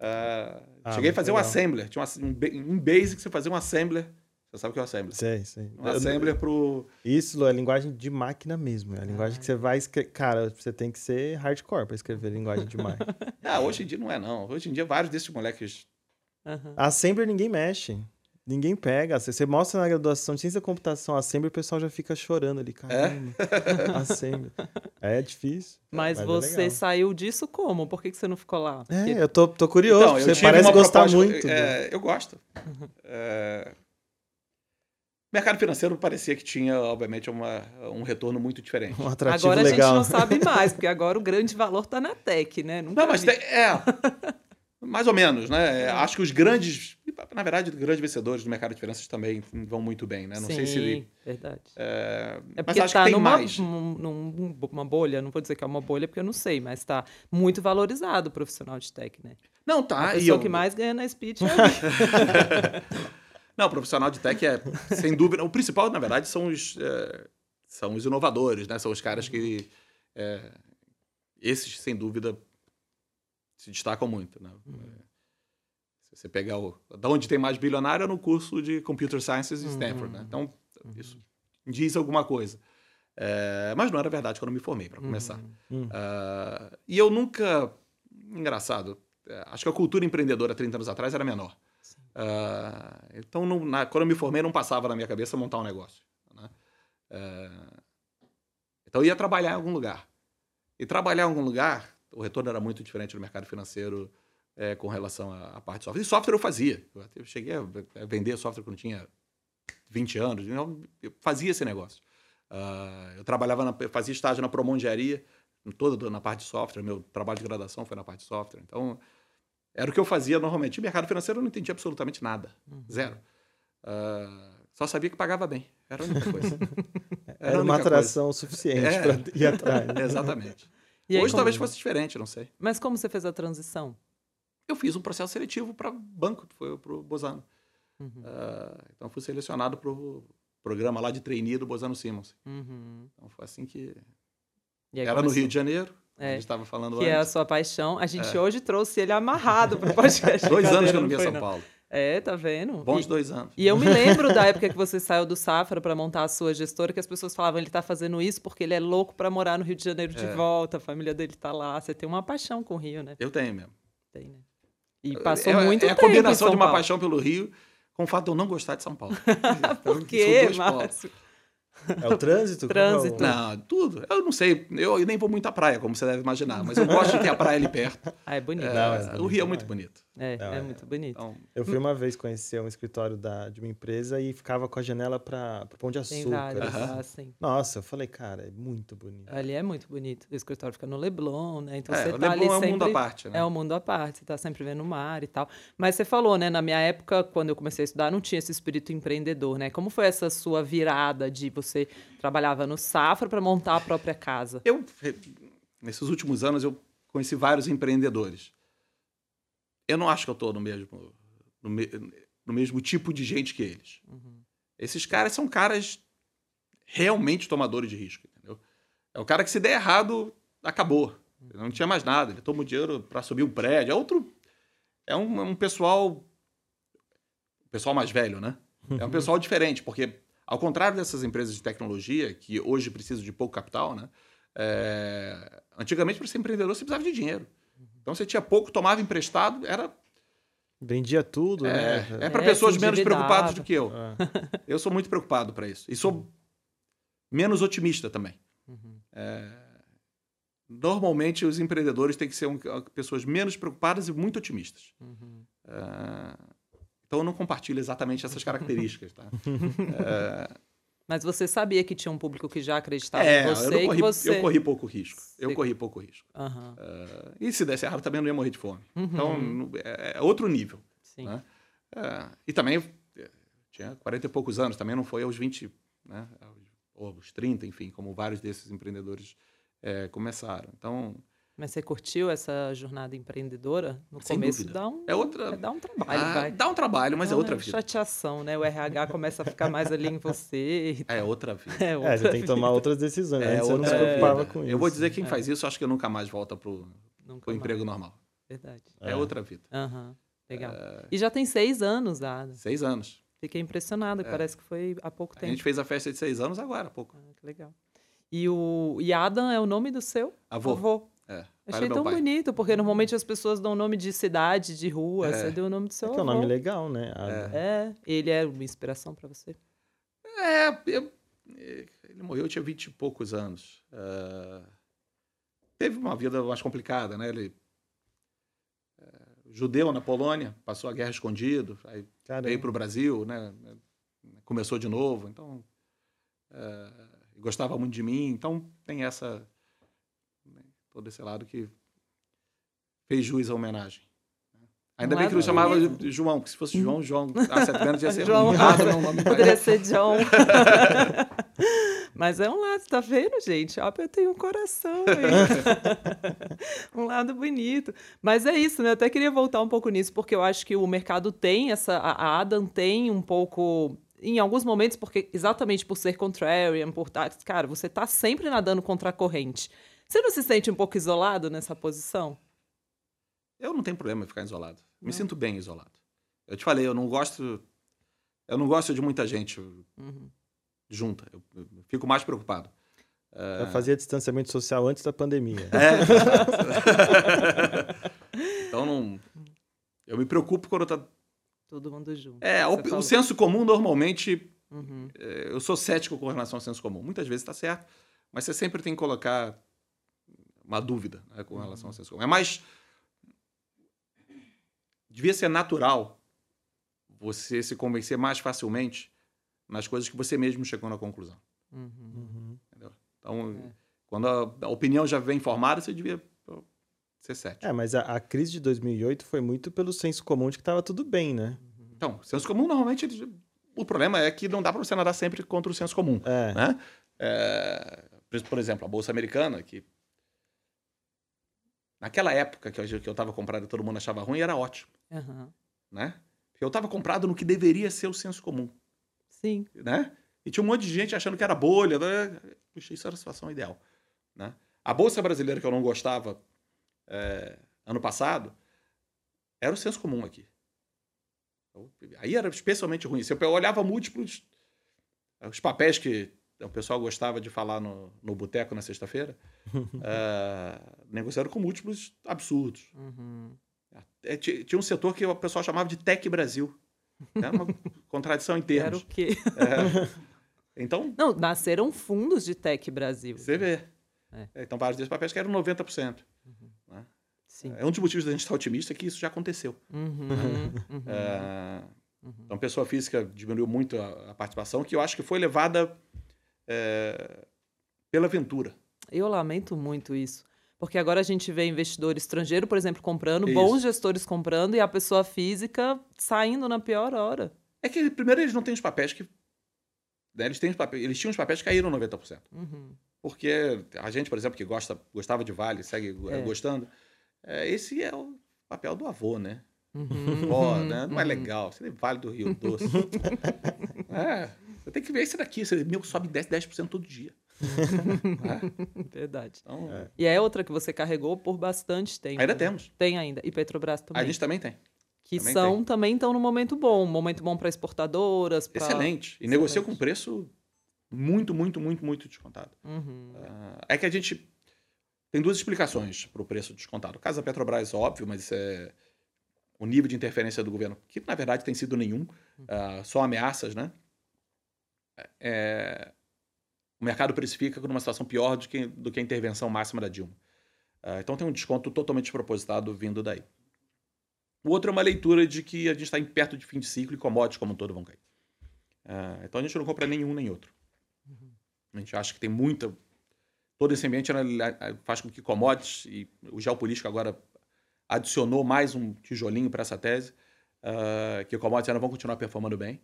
[SPEAKER 1] Ah,
[SPEAKER 2] Ah,
[SPEAKER 1] cheguei a fazer um
[SPEAKER 2] legal.
[SPEAKER 1] assembler. Tinha um, um um basic você fazia um assembler. Você sabe o que é um assembler?
[SPEAKER 2] Sei, sei.
[SPEAKER 1] Um assembler pro.
[SPEAKER 2] Isso, Lu, é linguagem de máquina mesmo. É a linguagem que você vai escrever. Cara, você tem que ser hardcore pra escrever linguagem de máquina.
[SPEAKER 1] Ah, hoje em dia não é, não. Hoje em dia, vários desses moleques.
[SPEAKER 3] Aham.
[SPEAKER 2] Assembler ninguém mexe. Ninguém pega. Você você mostra na graduação de ciência da computação Assembler, o pessoal já fica chorando ali. Caramba. Assembler. É difícil.
[SPEAKER 3] Mas
[SPEAKER 2] é
[SPEAKER 3] você
[SPEAKER 2] legal.
[SPEAKER 3] saiu disso como? Por que, que você não ficou lá?
[SPEAKER 2] É,
[SPEAKER 3] Porque-
[SPEAKER 2] eu tô, tô curioso.
[SPEAKER 1] Então,
[SPEAKER 2] você parece gostar
[SPEAKER 1] proposta-
[SPEAKER 2] muito. do-
[SPEAKER 1] é, eu gosto. É, O mercado financeiro parecia que tinha, obviamente, uma, um retorno muito diferente.
[SPEAKER 2] Um atrativo
[SPEAKER 3] Agora
[SPEAKER 2] legal.
[SPEAKER 3] a gente não sabe mais, porque agora o grande valor tá na tech, né? Nunca
[SPEAKER 1] Não, mas
[SPEAKER 3] vi.
[SPEAKER 1] tem, é. Mais ou menos, né? É, Acho que os grandes. Na verdade, grandes vencedores do mercado de finanças também vão muito bem, né? Não
[SPEAKER 3] Sim,
[SPEAKER 1] sei se.
[SPEAKER 3] verdade.
[SPEAKER 1] É,
[SPEAKER 3] É
[SPEAKER 1] mas acho
[SPEAKER 3] tá
[SPEAKER 1] que tem
[SPEAKER 3] numa,
[SPEAKER 1] mais.
[SPEAKER 3] num- num- uma bolha, não vou dizer que é uma bolha porque eu não sei, mas tá muito valorizado o profissional de tech, né?
[SPEAKER 1] Não,
[SPEAKER 3] A
[SPEAKER 1] tá. e
[SPEAKER 3] pessoa
[SPEAKER 1] eu-
[SPEAKER 3] que mais ganha na speech é.
[SPEAKER 1] Não, o profissional de tech é, sem dúvida. O principal, na verdade, são os, é, são os inovadores, né? São os caras que. é, esses, sem dúvida, se destacam muito, né? Se você pegar o. Da onde tem mais bilionário é no curso de Computer Sciences em Stanford, né? Então, isso diz alguma coisa. É, mas não era verdade quando eu me formei, para começar.
[SPEAKER 2] Hum.
[SPEAKER 1] Ah, e eu nunca. Engraçado. é, Acho que a cultura empreendedora 30 anos atrás era menor. Ah, então, não- na- quando eu me formei, não passava na minha cabeça montar um negócio. né? Ah, então, eu ia trabalhar em algum lugar. E trabalhar em algum lugar, o retorno era muito diferente do mercado financeiro é, com relação à, parte de software. E software eu fazia. Eu, cheguei a, vender software quando tinha 20 anos. Então, eu fazia esse negócio. Ah, eu trabalhava, na, eu fazia estágio na Promondiaria, toda na parte de software. Meu trabalho de graduação foi na parte de software. Então, era o que eu fazia normalmente. E mercado financeiro eu não entendia absolutamente nada. Zero. Ah, só sabia que pagava bem. Era a única coisa.
[SPEAKER 2] Era
[SPEAKER 1] a
[SPEAKER 2] uma atração suficiente
[SPEAKER 1] É.
[SPEAKER 2] pra ir atrás.
[SPEAKER 1] coisa. Exatamente.
[SPEAKER 3] E aí,
[SPEAKER 1] Hoje
[SPEAKER 3] como-
[SPEAKER 1] talvez fosse diferente, não sei.
[SPEAKER 3] Mas como você fez a transição?
[SPEAKER 1] Eu fiz um processo seletivo para banco, foi para o Bozano.
[SPEAKER 3] Uhum.
[SPEAKER 1] Ah, então fui selecionado para o programa lá de trainee do Bozano Simmons.
[SPEAKER 3] Uhum.
[SPEAKER 1] Então foi assim que.
[SPEAKER 3] E aí
[SPEAKER 1] Era no
[SPEAKER 3] começou-
[SPEAKER 1] Rio de Janeiro,
[SPEAKER 3] É.
[SPEAKER 1] a gente estava falando
[SPEAKER 3] Que é a
[SPEAKER 1] antes.
[SPEAKER 3] sua paixão. A gente hoje trouxe ele amarrado pro podcast.
[SPEAKER 1] Dois anos que eu não via São
[SPEAKER 3] não.
[SPEAKER 1] Paulo.
[SPEAKER 3] É, tá vendo?
[SPEAKER 1] Bons
[SPEAKER 3] E-
[SPEAKER 1] dois anos.
[SPEAKER 3] E eu me lembro da época que você saiu do Safra para montar a sua gestora, que as pessoas falavam, ele tá fazendo isso porque ele é louco para morar no Rio de Janeiro de
[SPEAKER 1] É.
[SPEAKER 3] volta, a família dele tá lá. Você tem uma paixão com o Rio, né?
[SPEAKER 1] Eu tenho mesmo.
[SPEAKER 3] Tem, né? E passou
[SPEAKER 1] é,
[SPEAKER 3] muito
[SPEAKER 1] é a
[SPEAKER 3] tempo em
[SPEAKER 1] combinação
[SPEAKER 3] São
[SPEAKER 1] de uma
[SPEAKER 3] Paulo.
[SPEAKER 1] paixão pelo Rio com o fato de eu não gostar de São Paulo.
[SPEAKER 3] Por
[SPEAKER 1] São
[SPEAKER 3] quê. Márcio?
[SPEAKER 2] É o trânsito?
[SPEAKER 3] Trânsito.
[SPEAKER 2] é o-
[SPEAKER 1] Não, tudo. Eu não sei. Eu nem vou muito à praia, como você deve imaginar. Mas eu gosto de ter a praia ali perto.
[SPEAKER 3] Ah, é bonito.
[SPEAKER 1] É,
[SPEAKER 2] Não, é
[SPEAKER 1] o Rio é muito bonito.
[SPEAKER 3] É,
[SPEAKER 2] Não,
[SPEAKER 3] é,
[SPEAKER 2] é-
[SPEAKER 3] muito bonito.
[SPEAKER 1] Então,
[SPEAKER 2] Eu fui uma vez conhecer um escritório da, de uma empresa e ficava com a janela para o Pão de
[SPEAKER 3] Tem
[SPEAKER 2] Açúcar.
[SPEAKER 3] vários
[SPEAKER 2] assim.
[SPEAKER 3] Assim.
[SPEAKER 2] Nossa, eu falei, cara, é muito bonito.
[SPEAKER 3] Ali é muito bonito. O escritório fica no Leblon, né? Então
[SPEAKER 1] é,
[SPEAKER 3] você
[SPEAKER 1] o
[SPEAKER 3] tá ali
[SPEAKER 1] Leblon é um
[SPEAKER 3] sempre...
[SPEAKER 1] mundo à parte, né?
[SPEAKER 3] É um mundo à parte, você tá sempre vendo o mar e tal. Mas você falou, né? Na minha época, quando eu comecei a estudar, não tinha esse espírito empreendedor, né? Como foi essa sua virada de você trabalhava no Safra para montar a própria casa?
[SPEAKER 1] Eu, nesses últimos anos, eu conheci vários empreendedores. Eu não acho que eu estou no mesmo, no, me- no mesmo tipo de gente que eles.
[SPEAKER 3] Uhum.
[SPEAKER 1] Esses caras são caras realmente tomadores de risco, entendeu? É o cara que se der errado, acabou. Não tinha mais nada. Ele toma o dinheiro para subir o prédio. É outro... É um, é um pessoal... Pessoal mais velho, né? É um pessoal diferente, porque ao contrário dessas empresas de tecnologia, que hoje precisam de pouco capital, né? É, Antigamente, para ser empreendedor, você precisava de dinheiro. Então, você tinha pouco, tomava emprestado, era
[SPEAKER 2] Vendia tudo,
[SPEAKER 1] é,
[SPEAKER 2] né?
[SPEAKER 1] é para
[SPEAKER 3] É,
[SPEAKER 1] pessoas menos preocupadas do que eu.
[SPEAKER 2] É.
[SPEAKER 1] Eu sou muito preocupado para isso. E sou menos otimista também.
[SPEAKER 3] Uhum.
[SPEAKER 1] É, Normalmente, os empreendedores têm que ser um- pessoas menos preocupadas e muito otimistas.
[SPEAKER 3] Uhum.
[SPEAKER 1] Uh, então eu não compartilho exatamente essas características. Tá?
[SPEAKER 3] Mas você sabia que tinha um público que já acreditava
[SPEAKER 1] é,
[SPEAKER 3] em você
[SPEAKER 1] eu, corri,
[SPEAKER 3] que você...
[SPEAKER 1] eu corri pouco risco. Eu corri pouco risco.
[SPEAKER 3] Aham,
[SPEAKER 1] Uh, e se desse errado também não ia morrer de fome.
[SPEAKER 3] Uhum.
[SPEAKER 1] Então é, é outro nível.
[SPEAKER 3] sim.
[SPEAKER 1] né? Uh, e também eh, tinha 40 e poucos anos, também não foi aos 20, né? ou aos 30, enfim, como vários desses empreendedores eh, começaram. Então,
[SPEAKER 3] Mas você curtiu essa jornada empreendedora? No
[SPEAKER 1] Sem
[SPEAKER 3] começo
[SPEAKER 1] dúvida.
[SPEAKER 3] dá um,
[SPEAKER 1] É outra-
[SPEAKER 3] dá um trabalho,
[SPEAKER 1] ah,
[SPEAKER 3] vai.
[SPEAKER 1] dá um trabalho, mas é
[SPEAKER 3] Dá
[SPEAKER 1] outra
[SPEAKER 3] uma
[SPEAKER 1] vida.
[SPEAKER 3] chateação, né? O RH começa a ficar mais ali em você.
[SPEAKER 1] É outra vida.
[SPEAKER 3] É,
[SPEAKER 2] É,
[SPEAKER 3] outra
[SPEAKER 2] você tem que tomar
[SPEAKER 3] vida.
[SPEAKER 2] outras decisões.
[SPEAKER 1] É
[SPEAKER 2] Antes você não se
[SPEAKER 1] outra
[SPEAKER 2] preocupava
[SPEAKER 1] vida.
[SPEAKER 2] com isso.
[SPEAKER 1] Eu vou dizer quem faz isso, acho que nunca mais volta pro
[SPEAKER 3] mais.
[SPEAKER 1] emprego normal.
[SPEAKER 3] Verdade.
[SPEAKER 1] É,
[SPEAKER 2] É.
[SPEAKER 1] outra vida.
[SPEAKER 3] Aham, legal.
[SPEAKER 1] É,
[SPEAKER 3] E já tem seis anos, Ada.
[SPEAKER 1] seis anos.
[SPEAKER 3] Fiquei impressionada,
[SPEAKER 1] É.
[SPEAKER 3] parece que foi há pouco
[SPEAKER 1] A
[SPEAKER 3] tempo.
[SPEAKER 1] gente fez a festa de seis anos agora há pouco.
[SPEAKER 3] Ah, que legal. E o e Adam é o nome do seu
[SPEAKER 1] Avô. É, pai
[SPEAKER 3] Achei tão
[SPEAKER 1] pai.
[SPEAKER 3] bonito, porque normalmente as pessoas dão nome de cidade, de rua.
[SPEAKER 1] É.
[SPEAKER 3] Você deu o nome do seu
[SPEAKER 2] É que é um nome legal, né? A-
[SPEAKER 3] É, ele é uma inspiração pra você.
[SPEAKER 1] É, eu- ele morreu, eu tinha vinte e poucos anos. Ah, teve uma vida mais complicada, né? Ele eh, judeu na Polônia, passou a guerra escondido, aí
[SPEAKER 2] Caramba.
[SPEAKER 1] veio para o Brasil, né? Começou de novo, então eh, gostava muito de mim, então tem essa né, todo esse lado que fez jus à homenagem. Ainda
[SPEAKER 3] Um
[SPEAKER 1] bem que não chamava João, porque se fosse João, João, há sete anos ia ser
[SPEAKER 3] João.
[SPEAKER 1] rato, não, nome
[SPEAKER 3] Poderia ser John. Mas é um lado, tá vendo, gente? Ó, eu tenho um coração. um lado bonito. Mas é isso, né? Eu até queria voltar um pouco nisso, porque eu acho que o mercado tem essa. A Adam tem um pouco. Em alguns momentos, porque exatamente por ser contrarian, por estar. Cara, você tá sempre nadando contra a corrente. Você não se sente um pouco isolado nessa posição?
[SPEAKER 1] Eu não tenho problema em ficar isolado. Me
[SPEAKER 3] Não?
[SPEAKER 1] sinto bem isolado. Eu te falei, eu não gosto. Eu não gosto de muita gente
[SPEAKER 3] Uhum.
[SPEAKER 1] junta. Eu, eu fico mais preocupado.
[SPEAKER 2] Eu fazia distanciamento social antes da pandemia.
[SPEAKER 1] É. então não. Eu me preocupo quando tá.
[SPEAKER 3] Todo mundo junto.
[SPEAKER 1] É, o, o senso comum normalmente.
[SPEAKER 3] Uhum.
[SPEAKER 1] é, Eu sou cético com relação ao senso comum. Muitas vezes está certo, mas você sempre tem que colocar uma dúvida né, com relação ao senso comum. É mais. Devia ser natural você se convencer mais facilmente nas coisas que você mesmo chegou na conclusão.
[SPEAKER 3] Uhum.
[SPEAKER 2] Uhum.
[SPEAKER 1] Então,
[SPEAKER 3] É.
[SPEAKER 1] quando a, a opinião já vem formada, você devia ser cético.
[SPEAKER 2] É, mas a, a crise de 2008 foi muito pelo senso comum de que estava tudo bem, né?
[SPEAKER 1] Então, senso comum, normalmente, ele- o problema é que não dá para você nadar sempre contra o senso comum.
[SPEAKER 2] É.
[SPEAKER 1] Né? É, por exemplo, a Bolsa Americana, que naquela época que eu estava comprado e todo mundo achava ruim, era ótimo.
[SPEAKER 3] Aham.
[SPEAKER 1] Né? Eu estava comprado no que deveria ser o senso comum.
[SPEAKER 3] Sim.
[SPEAKER 1] né? E tinha um monte de gente achando que era bolha. Né? Puxa, isso era a situação ideal. Né? A Bolsa Brasileira, que eu não gostava é, ano passado, era o senso comum aqui. Aí era especialmente ruim. Se eu olhava múltiplos, os papéis que o pessoal gostava de falar no, no boteco na sexta-feira, é, negociaram com múltiplos absurdos.
[SPEAKER 3] Uhum.
[SPEAKER 1] É, ti- Tinha um setor que o pessoal chamava de Tech Brasil. Era uma contradição em
[SPEAKER 3] Era
[SPEAKER 1] termos.
[SPEAKER 3] o quê?
[SPEAKER 1] É. Então,
[SPEAKER 3] Não, nasceram fundos de Tech Brasil.
[SPEAKER 1] Você vê.
[SPEAKER 3] É.
[SPEAKER 1] Então, vários desses papéis que eram 90%.
[SPEAKER 3] Sim.
[SPEAKER 1] É um dos motivos da gente estar otimista que isso já aconteceu.
[SPEAKER 3] Uhum, uhum.
[SPEAKER 1] É,
[SPEAKER 3] Uhum.
[SPEAKER 1] Então, pessoa física diminuiu muito a, a participação, que eu acho que foi levada é, pela aventura.
[SPEAKER 3] Eu lamento muito isso. Porque agora a gente vê investidor estrangeiro, por exemplo, comprando,
[SPEAKER 1] Isso.
[SPEAKER 3] bons gestores comprando e a pessoa física saindo na pior hora.
[SPEAKER 1] É que, primeiro, eles não têm os papéis que. né, eles, têm os papéis, eles tinham os papéis que caíram 90%.
[SPEAKER 3] Uhum.
[SPEAKER 1] Porque a gente, por exemplo, que gosta, gostava de Vale, segue é,
[SPEAKER 3] É.
[SPEAKER 1] gostando, é, esse é o papel do avô, né?
[SPEAKER 3] Uhum.
[SPEAKER 1] Ó, né? Não é
[SPEAKER 3] Uhum.
[SPEAKER 1] legal. Você nem Vale do Rio Doce. é. Você tem que ver esse daqui. Esse meu sobe 10, 10% todo dia. É,
[SPEAKER 3] Verdade.
[SPEAKER 1] Então,
[SPEAKER 2] É.
[SPEAKER 3] E é outra que você carregou por bastante tempo.
[SPEAKER 1] ainda
[SPEAKER 3] né?
[SPEAKER 1] temos.
[SPEAKER 3] Tem ainda. E Petrobras também.
[SPEAKER 1] A gente também tem.
[SPEAKER 3] que
[SPEAKER 1] também
[SPEAKER 3] são também estão no momento bom. Momento bom para exportadoras. Pra...
[SPEAKER 1] Excelente. E negocia com preço muito, muito, muito, muito descontado.
[SPEAKER 3] Uhum.
[SPEAKER 1] Ah, é que a gente tem duas explicações para o preço descontado. O caso da Petrobras, óbvio, mas isso é o nível de interferência do governo, que na verdade tem sido nenhum, ah, só ameaças, né? É, o mercado precifica numa situação pior do que, do que a intervenção máxima da Dilma. Ah, então tem um desconto totalmente despropositado vindo daí. O outro é uma leitura de que a gente está perto de fim de ciclo e commodities como um todo vão cair. Uh, então a gente não compra nenhum nem outro. Uhum. A gente acha que tem muita. Todo esse ambiente né, faz com que commodities, e o geopolítico agora adicionou mais um tijolinho para essa tese, uh, que commodities ainda vão continuar performando bem.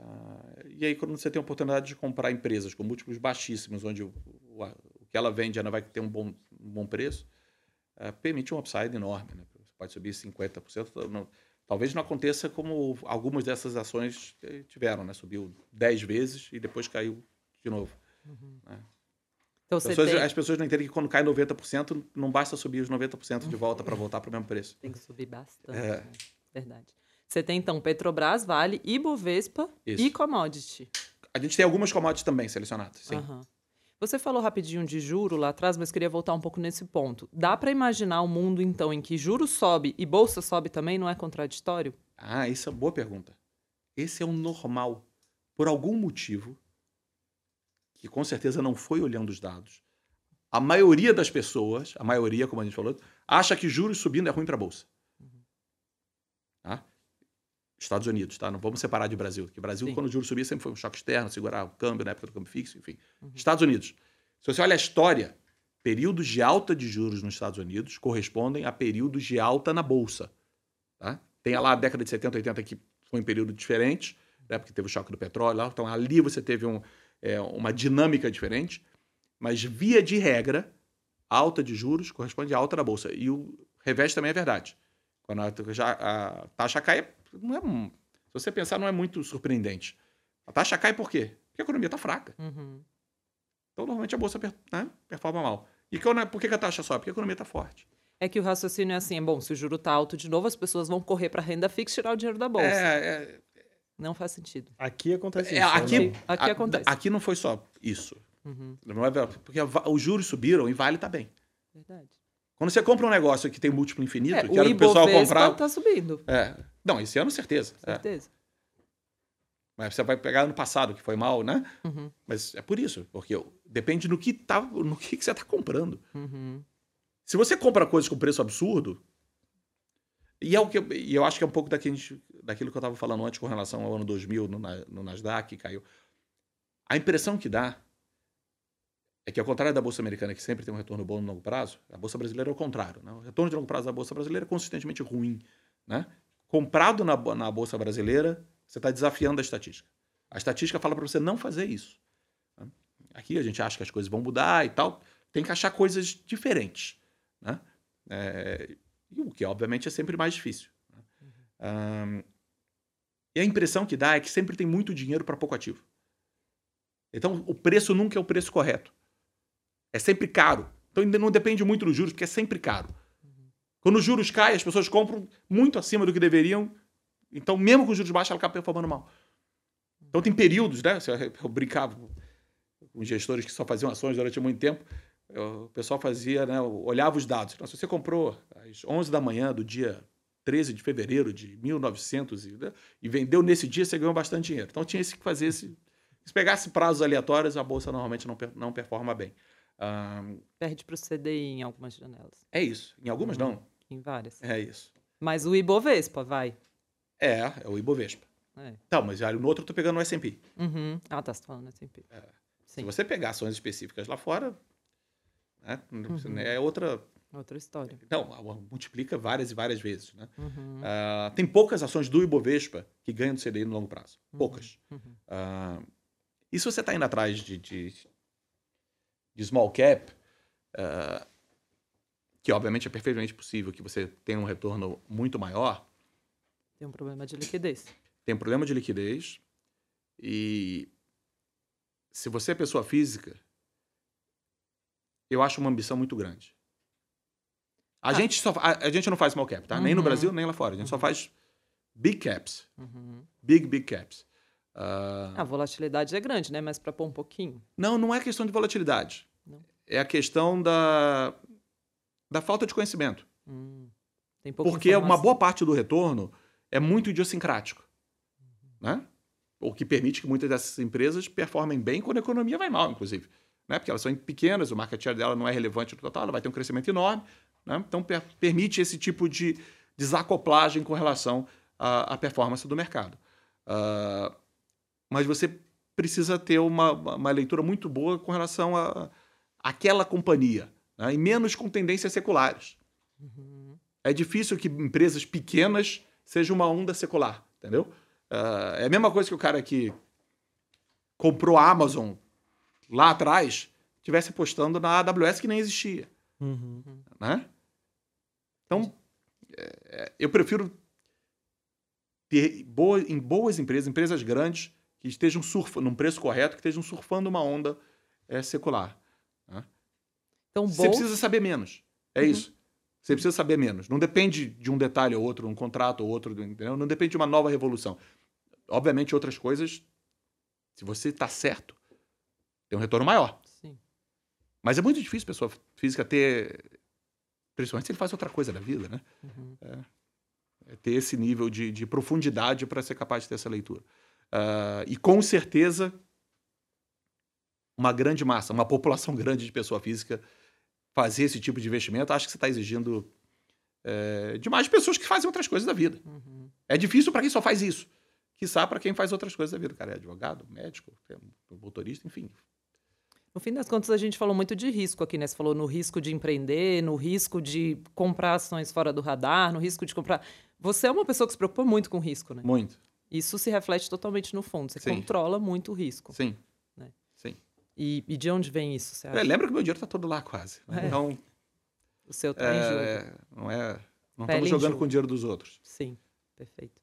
[SPEAKER 1] Uh, e aí, quando você tem a oportunidade de comprar empresas com múltiplos baixíssimos, onde o, o, o que ela vende ainda vai ter um bom, um bom preço, uh, permite um upside enorme. Né? Você pode subir 50%. Não, talvez não aconteça como algumas dessas ações tiveram, né? Subiu 10 vezes e depois caiu de novo. Uhum. Né? Então, as, pessoas, tem... as pessoas não entendem que quando cai 90%, não basta subir os 90% de volta para voltar para o mesmo preço.
[SPEAKER 3] Tem que subir bastante. É. Né? Verdade. Você tem, então, Petrobras, Vale, Ibovespa Isso. e commodity.
[SPEAKER 1] A gente tem algumas commodities também selecionadas, sim. Uhum.
[SPEAKER 3] Você falou rapidinho de juro lá atrás, mas queria voltar um pouco nesse ponto. Dá para imaginar um mundo, então, em que juro sobe e bolsa sobe também? Não é contraditório?
[SPEAKER 1] Ah, isso é uma boa pergunta. Esse é o normal. Por algum motivo, que com certeza não foi olhando os dados, a maioria das pessoas, a maioria, como a gente falou, acha que juros subindo é ruim para a bolsa. Estados Unidos, tá? Não vamos separar de Brasil. Porque Brasil, Sim. quando o juros subia, sempre foi um choque externo, segurar o câmbio na época do câmbio fixo, enfim. Uhum. Estados Unidos. Se você olha a história, períodos de alta de juros nos Estados Unidos correspondem a períodos de alta na Bolsa. Tá? Tem lá a década de 70, 80 que foi um período diferente, né? porque teve o choque do petróleo lá. Então ali você teve um, é, uma dinâmica diferente. Mas via de regra, alta de juros corresponde a alta na Bolsa. E o revés também é verdade. Quando a, a taxa cai, não é, se você pensar, não é muito surpreendente. A taxa cai por quê? Porque a economia está fraca. Uhum. Então, normalmente a bolsa né, performa mal. E por que a taxa sobe? Porque a economia está forte.
[SPEAKER 3] É que o raciocínio é assim: é bom, se o juro está alto de novo, as pessoas vão correr para a renda fixa e tirar o dinheiro da bolsa. É, é, não faz sentido.
[SPEAKER 2] Aqui acontece
[SPEAKER 1] é,
[SPEAKER 2] isso.
[SPEAKER 1] Aqui, né? aqui a, acontece. Aqui não foi só isso. Uhum. É, porque os juros subiram e vale está bem. Verdade. Quando você compra um negócio que tem múltiplo infinito, é, que era o, o pessoal comprar.
[SPEAKER 3] tá subindo.
[SPEAKER 1] É. Não, esse ano certeza.
[SPEAKER 3] É. Certeza. É.
[SPEAKER 1] Mas você vai pegar ano passado, que foi mal, né? Uhum. Mas é por isso, porque depende no que, tá, no que, que você está comprando. Uhum. Se você compra coisas com preço absurdo, e, é o que, e eu acho que é um pouco daquilo, daquilo que eu estava falando antes com relação ao ano 2000 no, no Nasdaq, que caiu. A impressão que dá é que, ao contrário da Bolsa Americana, que sempre tem um retorno bom no longo prazo, a Bolsa Brasileira é o contrário. Né? O retorno de longo prazo da Bolsa Brasileira é consistentemente ruim. Né? Comprado na, na Bolsa Brasileira, você está desafiando a estatística. A estatística fala para você não fazer isso. Aqui a gente acha que as coisas vão mudar e tal. Tem que achar coisas diferentes. Né? É, o que, obviamente, é sempre mais difícil. Né? Um, e a impressão que dá é que sempre tem muito dinheiro para pouco ativo. Então, o preço nunca é o preço correto. É sempre caro. Então ainda não depende muito dos juros, porque é sempre caro. Quando os juros caem, as pessoas compram muito acima do que deveriam. Então, mesmo com os juros baixos, ela acaba performando mal. Então tem períodos, né? Eu brincava com gestores que só faziam ações durante muito tempo. O pessoal fazia, né? Olhava os dados. Então, se você comprou às 11 da manhã do dia 13 de fevereiro de 1900 e, né? e vendeu nesse dia, você ganhou bastante dinheiro. Então tinha que fazer esse. Se pegasse prazos aleatórios, a bolsa normalmente não, não performa bem.
[SPEAKER 3] Um, Perde para o CDI em algumas janelas.
[SPEAKER 1] É isso. Em algumas uhum. não.
[SPEAKER 3] Em várias.
[SPEAKER 1] É isso.
[SPEAKER 3] Mas o Ibovespa, vai.
[SPEAKER 1] É, é o Ibovespa. É. Então, mas no outro eu tô pegando o S&P.
[SPEAKER 3] Uhum. Ah, tá, você tá falando S&P. É.
[SPEAKER 1] Se você pegar ações específicas lá fora, né, uhum. é outra...
[SPEAKER 3] Outra história.
[SPEAKER 1] Não, multiplica várias e várias vezes. Né? Uhum. Uh, tem poucas ações do Ibovespa que ganham do CDI no longo prazo. Uhum. Poucas. Uh, e se você está indo atrás de, de, de small cap, uh, que obviamente é perfeitamente possível que você tenha um retorno muito maior.
[SPEAKER 3] Tem um problema de liquidez.
[SPEAKER 1] Tem um problema de liquidez. E se você é pessoa física, eu acho uma ambição muito grande. A, ah. gente, só, a, a, gente não faz small cap, tá? Uhum. Nem no uhum. Brasil, nem lá fora. A gente uhum. só faz big caps. Uhum. Big, big caps.
[SPEAKER 3] Uh... A volatilidade é grande, né? Mas para pôr um pouquinho.
[SPEAKER 1] Não, não é questão de volatilidade. É a questão da, da falta de conhecimento. Hum. Porque informação. uma boa parte do retorno é muito idiosincrático. Uhum. Né? O que permite que muitas dessas empresas performem bem quando a economia vai mal, inclusive. Né? Porque elas são pequenas, o market share dela não é relevante no total, ela vai ter um crescimento enorme. Né? Então, per permite esse tipo de, desacoplagem com relação à, à performance do mercado. Uh, mas você precisa ter uma, uma leitura muito boa com relação a aquela companhia, né? e menos com tendências seculares. Uhum. É difícil que empresas pequenas sejam uma onda secular, entendeu? Uh, é a mesma coisa que o cara que comprou a Amazon lá atrás tivesse apostando na AWS que nem existia. Uhum. Né? Então, é, é, eu prefiro ter boa, em boas empresas, empresas grandes, que estejam surfando, num preço correto, que estejam surfando uma onda é, secular. Então, Você precisa saber menos. É uhum. isso. Você precisa saber menos. Não depende de um detalhe ou outro, um contrato ou outro, entendeu? Não depende de uma nova revolução. Obviamente, outras coisas, se você está certo, tem um retorno maior. Sim. Mas é muito difícil a pessoa física ter. Principalmente se ele faz outra coisa da vida, né? Uhum. É, é ter esse nível de, de profundidade para ser capaz de ter essa leitura. Uh, e com certeza, uma grande massa, uma população grande de pessoa física fazer esse tipo de investimento, acho que você está exigindo é, demais de pessoas que fazem outras coisas da vida. Uhum. É difícil para quem só faz isso. Quiçá para quem faz outras coisas da vida. O cara é advogado, médico, motorista, enfim.
[SPEAKER 3] No fim das contas, a gente falou muito de risco aqui, né? Você falou no risco de empreender, no risco de comprar ações fora do radar, no risco de comprar. Você é uma pessoa que se preocupa muito com risco, né?
[SPEAKER 1] Muito.
[SPEAKER 3] Isso se reflete totalmente no fundo. Você Sim. controla muito o risco.
[SPEAKER 1] Sim.
[SPEAKER 3] E, e, de onde vem isso?
[SPEAKER 1] É, lembra que meu dinheiro está todo lá quase. Né? É. Então.
[SPEAKER 3] O seu está é, em jogo.
[SPEAKER 1] Não é. Não estamos jogando com o dinheiro dos outros.
[SPEAKER 3] Sim, perfeito.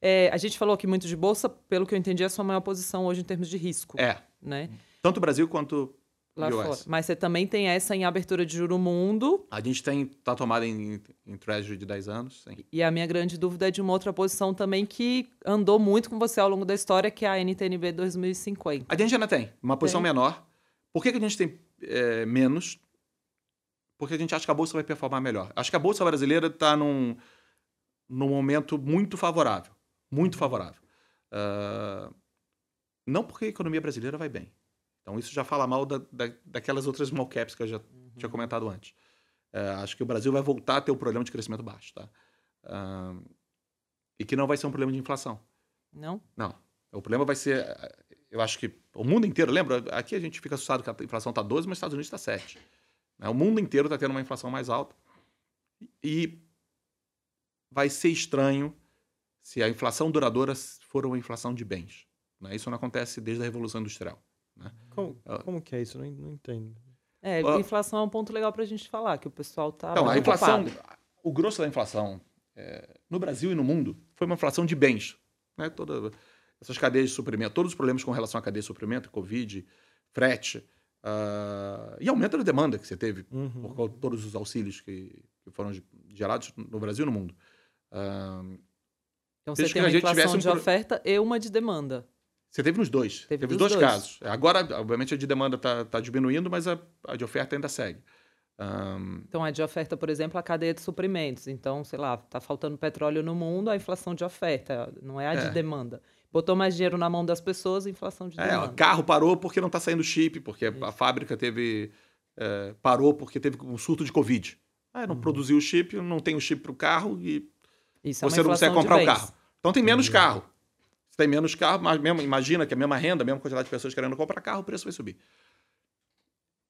[SPEAKER 3] É, a gente falou aqui muito de bolsa, pelo que eu entendi, é a sua maior posição hoje em termos de risco.
[SPEAKER 1] É.
[SPEAKER 3] Né?
[SPEAKER 1] Tanto Brasil quanto
[SPEAKER 3] lá fora. Mas você também tem essa em abertura de juro mundo.
[SPEAKER 1] A gente tem tá tomada em, em treasury de 10 anos. Sim.
[SPEAKER 3] E a minha grande dúvida é de uma outra posição também que andou muito com você ao longo da história, que é a NTNB 2050. A
[SPEAKER 1] gente ainda tem uma posição tem. menor. Por que, que a gente tem é, menos? Porque a gente acha que a bolsa vai performar melhor. Acho que a bolsa brasileira está num, num momento muito favorável, muito favorável. Uh, não porque a economia brasileira vai bem então isso já fala mal da, da, daquelas outras small caps que eu já uhum. tinha comentado antes. É, acho que o Brasil vai voltar a ter um problema de crescimento baixo, tá? Uh, e que não vai ser um problema de inflação.
[SPEAKER 3] Não?
[SPEAKER 1] Não. O problema vai ser, eu acho que o mundo inteiro, lembra? Aqui a gente fica assustado que a inflação está 12, mas nos Estados Unidos está 7. Né? O mundo inteiro está tendo uma inflação mais alta. E vai ser estranho se a inflação duradoura for uma inflação de bens. Né? Isso não acontece desde a Revolução Industrial.
[SPEAKER 2] Como, ah. como que é isso? Não, não entendo.
[SPEAKER 3] É, a inflação é um ponto legal para a gente falar, que o pessoal está.
[SPEAKER 1] Então, a inflação, o grosso da inflação é, no Brasil e no mundo foi uma inflação de bens. Né? Toda, essas cadeias de suprimento, todos os problemas com relação à cadeia de suprimento, Covid, frete, uh, e aumento da demanda que você teve uhum. por todos os auxílios que, que, foram gerados no Brasil e no mundo.
[SPEAKER 3] Uh, então você tem uma inflação de um... oferta e uma de demanda.
[SPEAKER 1] Você teve nos dois. Teve, teve os dois, dois, casos. Agora, obviamente, a de demanda está tá diminuindo, mas a, a, de oferta ainda segue.
[SPEAKER 3] Um... Então, a de oferta, por exemplo, a cadeia de suprimentos. Então, sei lá, está faltando petróleo no mundo, a inflação de oferta, não é a é. de demanda. Botou mais dinheiro na mão das pessoas, inflação de é, demanda.
[SPEAKER 1] É, o carro parou porque não está saindo chip, porque Isso. a fábrica teve. É, parou porque teve um surto de Covid. Ah, não uhum. produziu o chip, não tem o chip para o carro e Isso é você é não consegue comprar o carro. Então tem menos uhum. carro tem menos carro, mas mesmo, imagina que a mesma renda, a mesma quantidade de pessoas querendo comprar carro, o preço vai subir.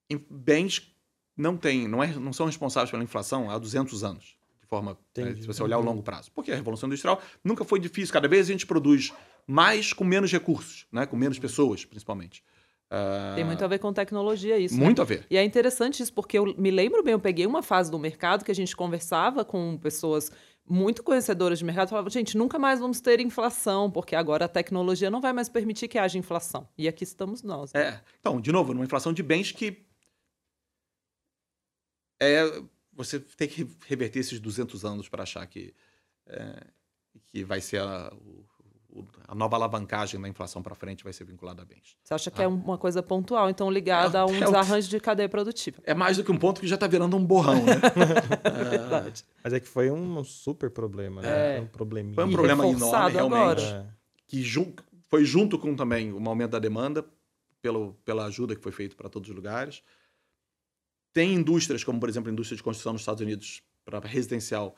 [SPEAKER 1] Em bens não tem, não, é, não são responsáveis pela inflação há 200 anos, de forma, né, se você olhar o longo prazo. Porque a Revolução Industrial nunca foi difícil, cada vez a gente produz mais com menos recursos, né, com menos pessoas, principalmente.
[SPEAKER 3] Uh... Tem muito a ver com tecnologia isso.
[SPEAKER 1] Muito
[SPEAKER 3] né?
[SPEAKER 1] a ver.
[SPEAKER 3] E é interessante isso, porque eu me lembro bem, eu peguei uma fase do mercado que a gente conversava com pessoas muito conhecedoras de mercado falavam, gente, nunca mais vamos ter inflação, porque agora a tecnologia não vai mais permitir que haja inflação. E aqui estamos nós.
[SPEAKER 1] Né? É. Então, de novo, numa inflação de bens que é você tem que reverter esses 200 anos para achar que é, que vai ser a, o, a nova alavancagem da inflação para frente vai ser vinculada a bens.
[SPEAKER 3] Você acha que é ah. é uma coisa pontual, então ligada é, a um é desarranjo de cadeia produtiva?
[SPEAKER 1] É mais do que um ponto que já está virando um borrão, né?
[SPEAKER 2] é verdade. Mas é que foi um super problema, né? É. Um probleminha.
[SPEAKER 1] Foi um problema enorme, realmente. É. Que jun foi junto com também o aumento da demanda pelo, pela ajuda que foi feita para todos os lugares. Tem indústrias, como por exemplo a indústria de construção nos Estados Unidos para residencial,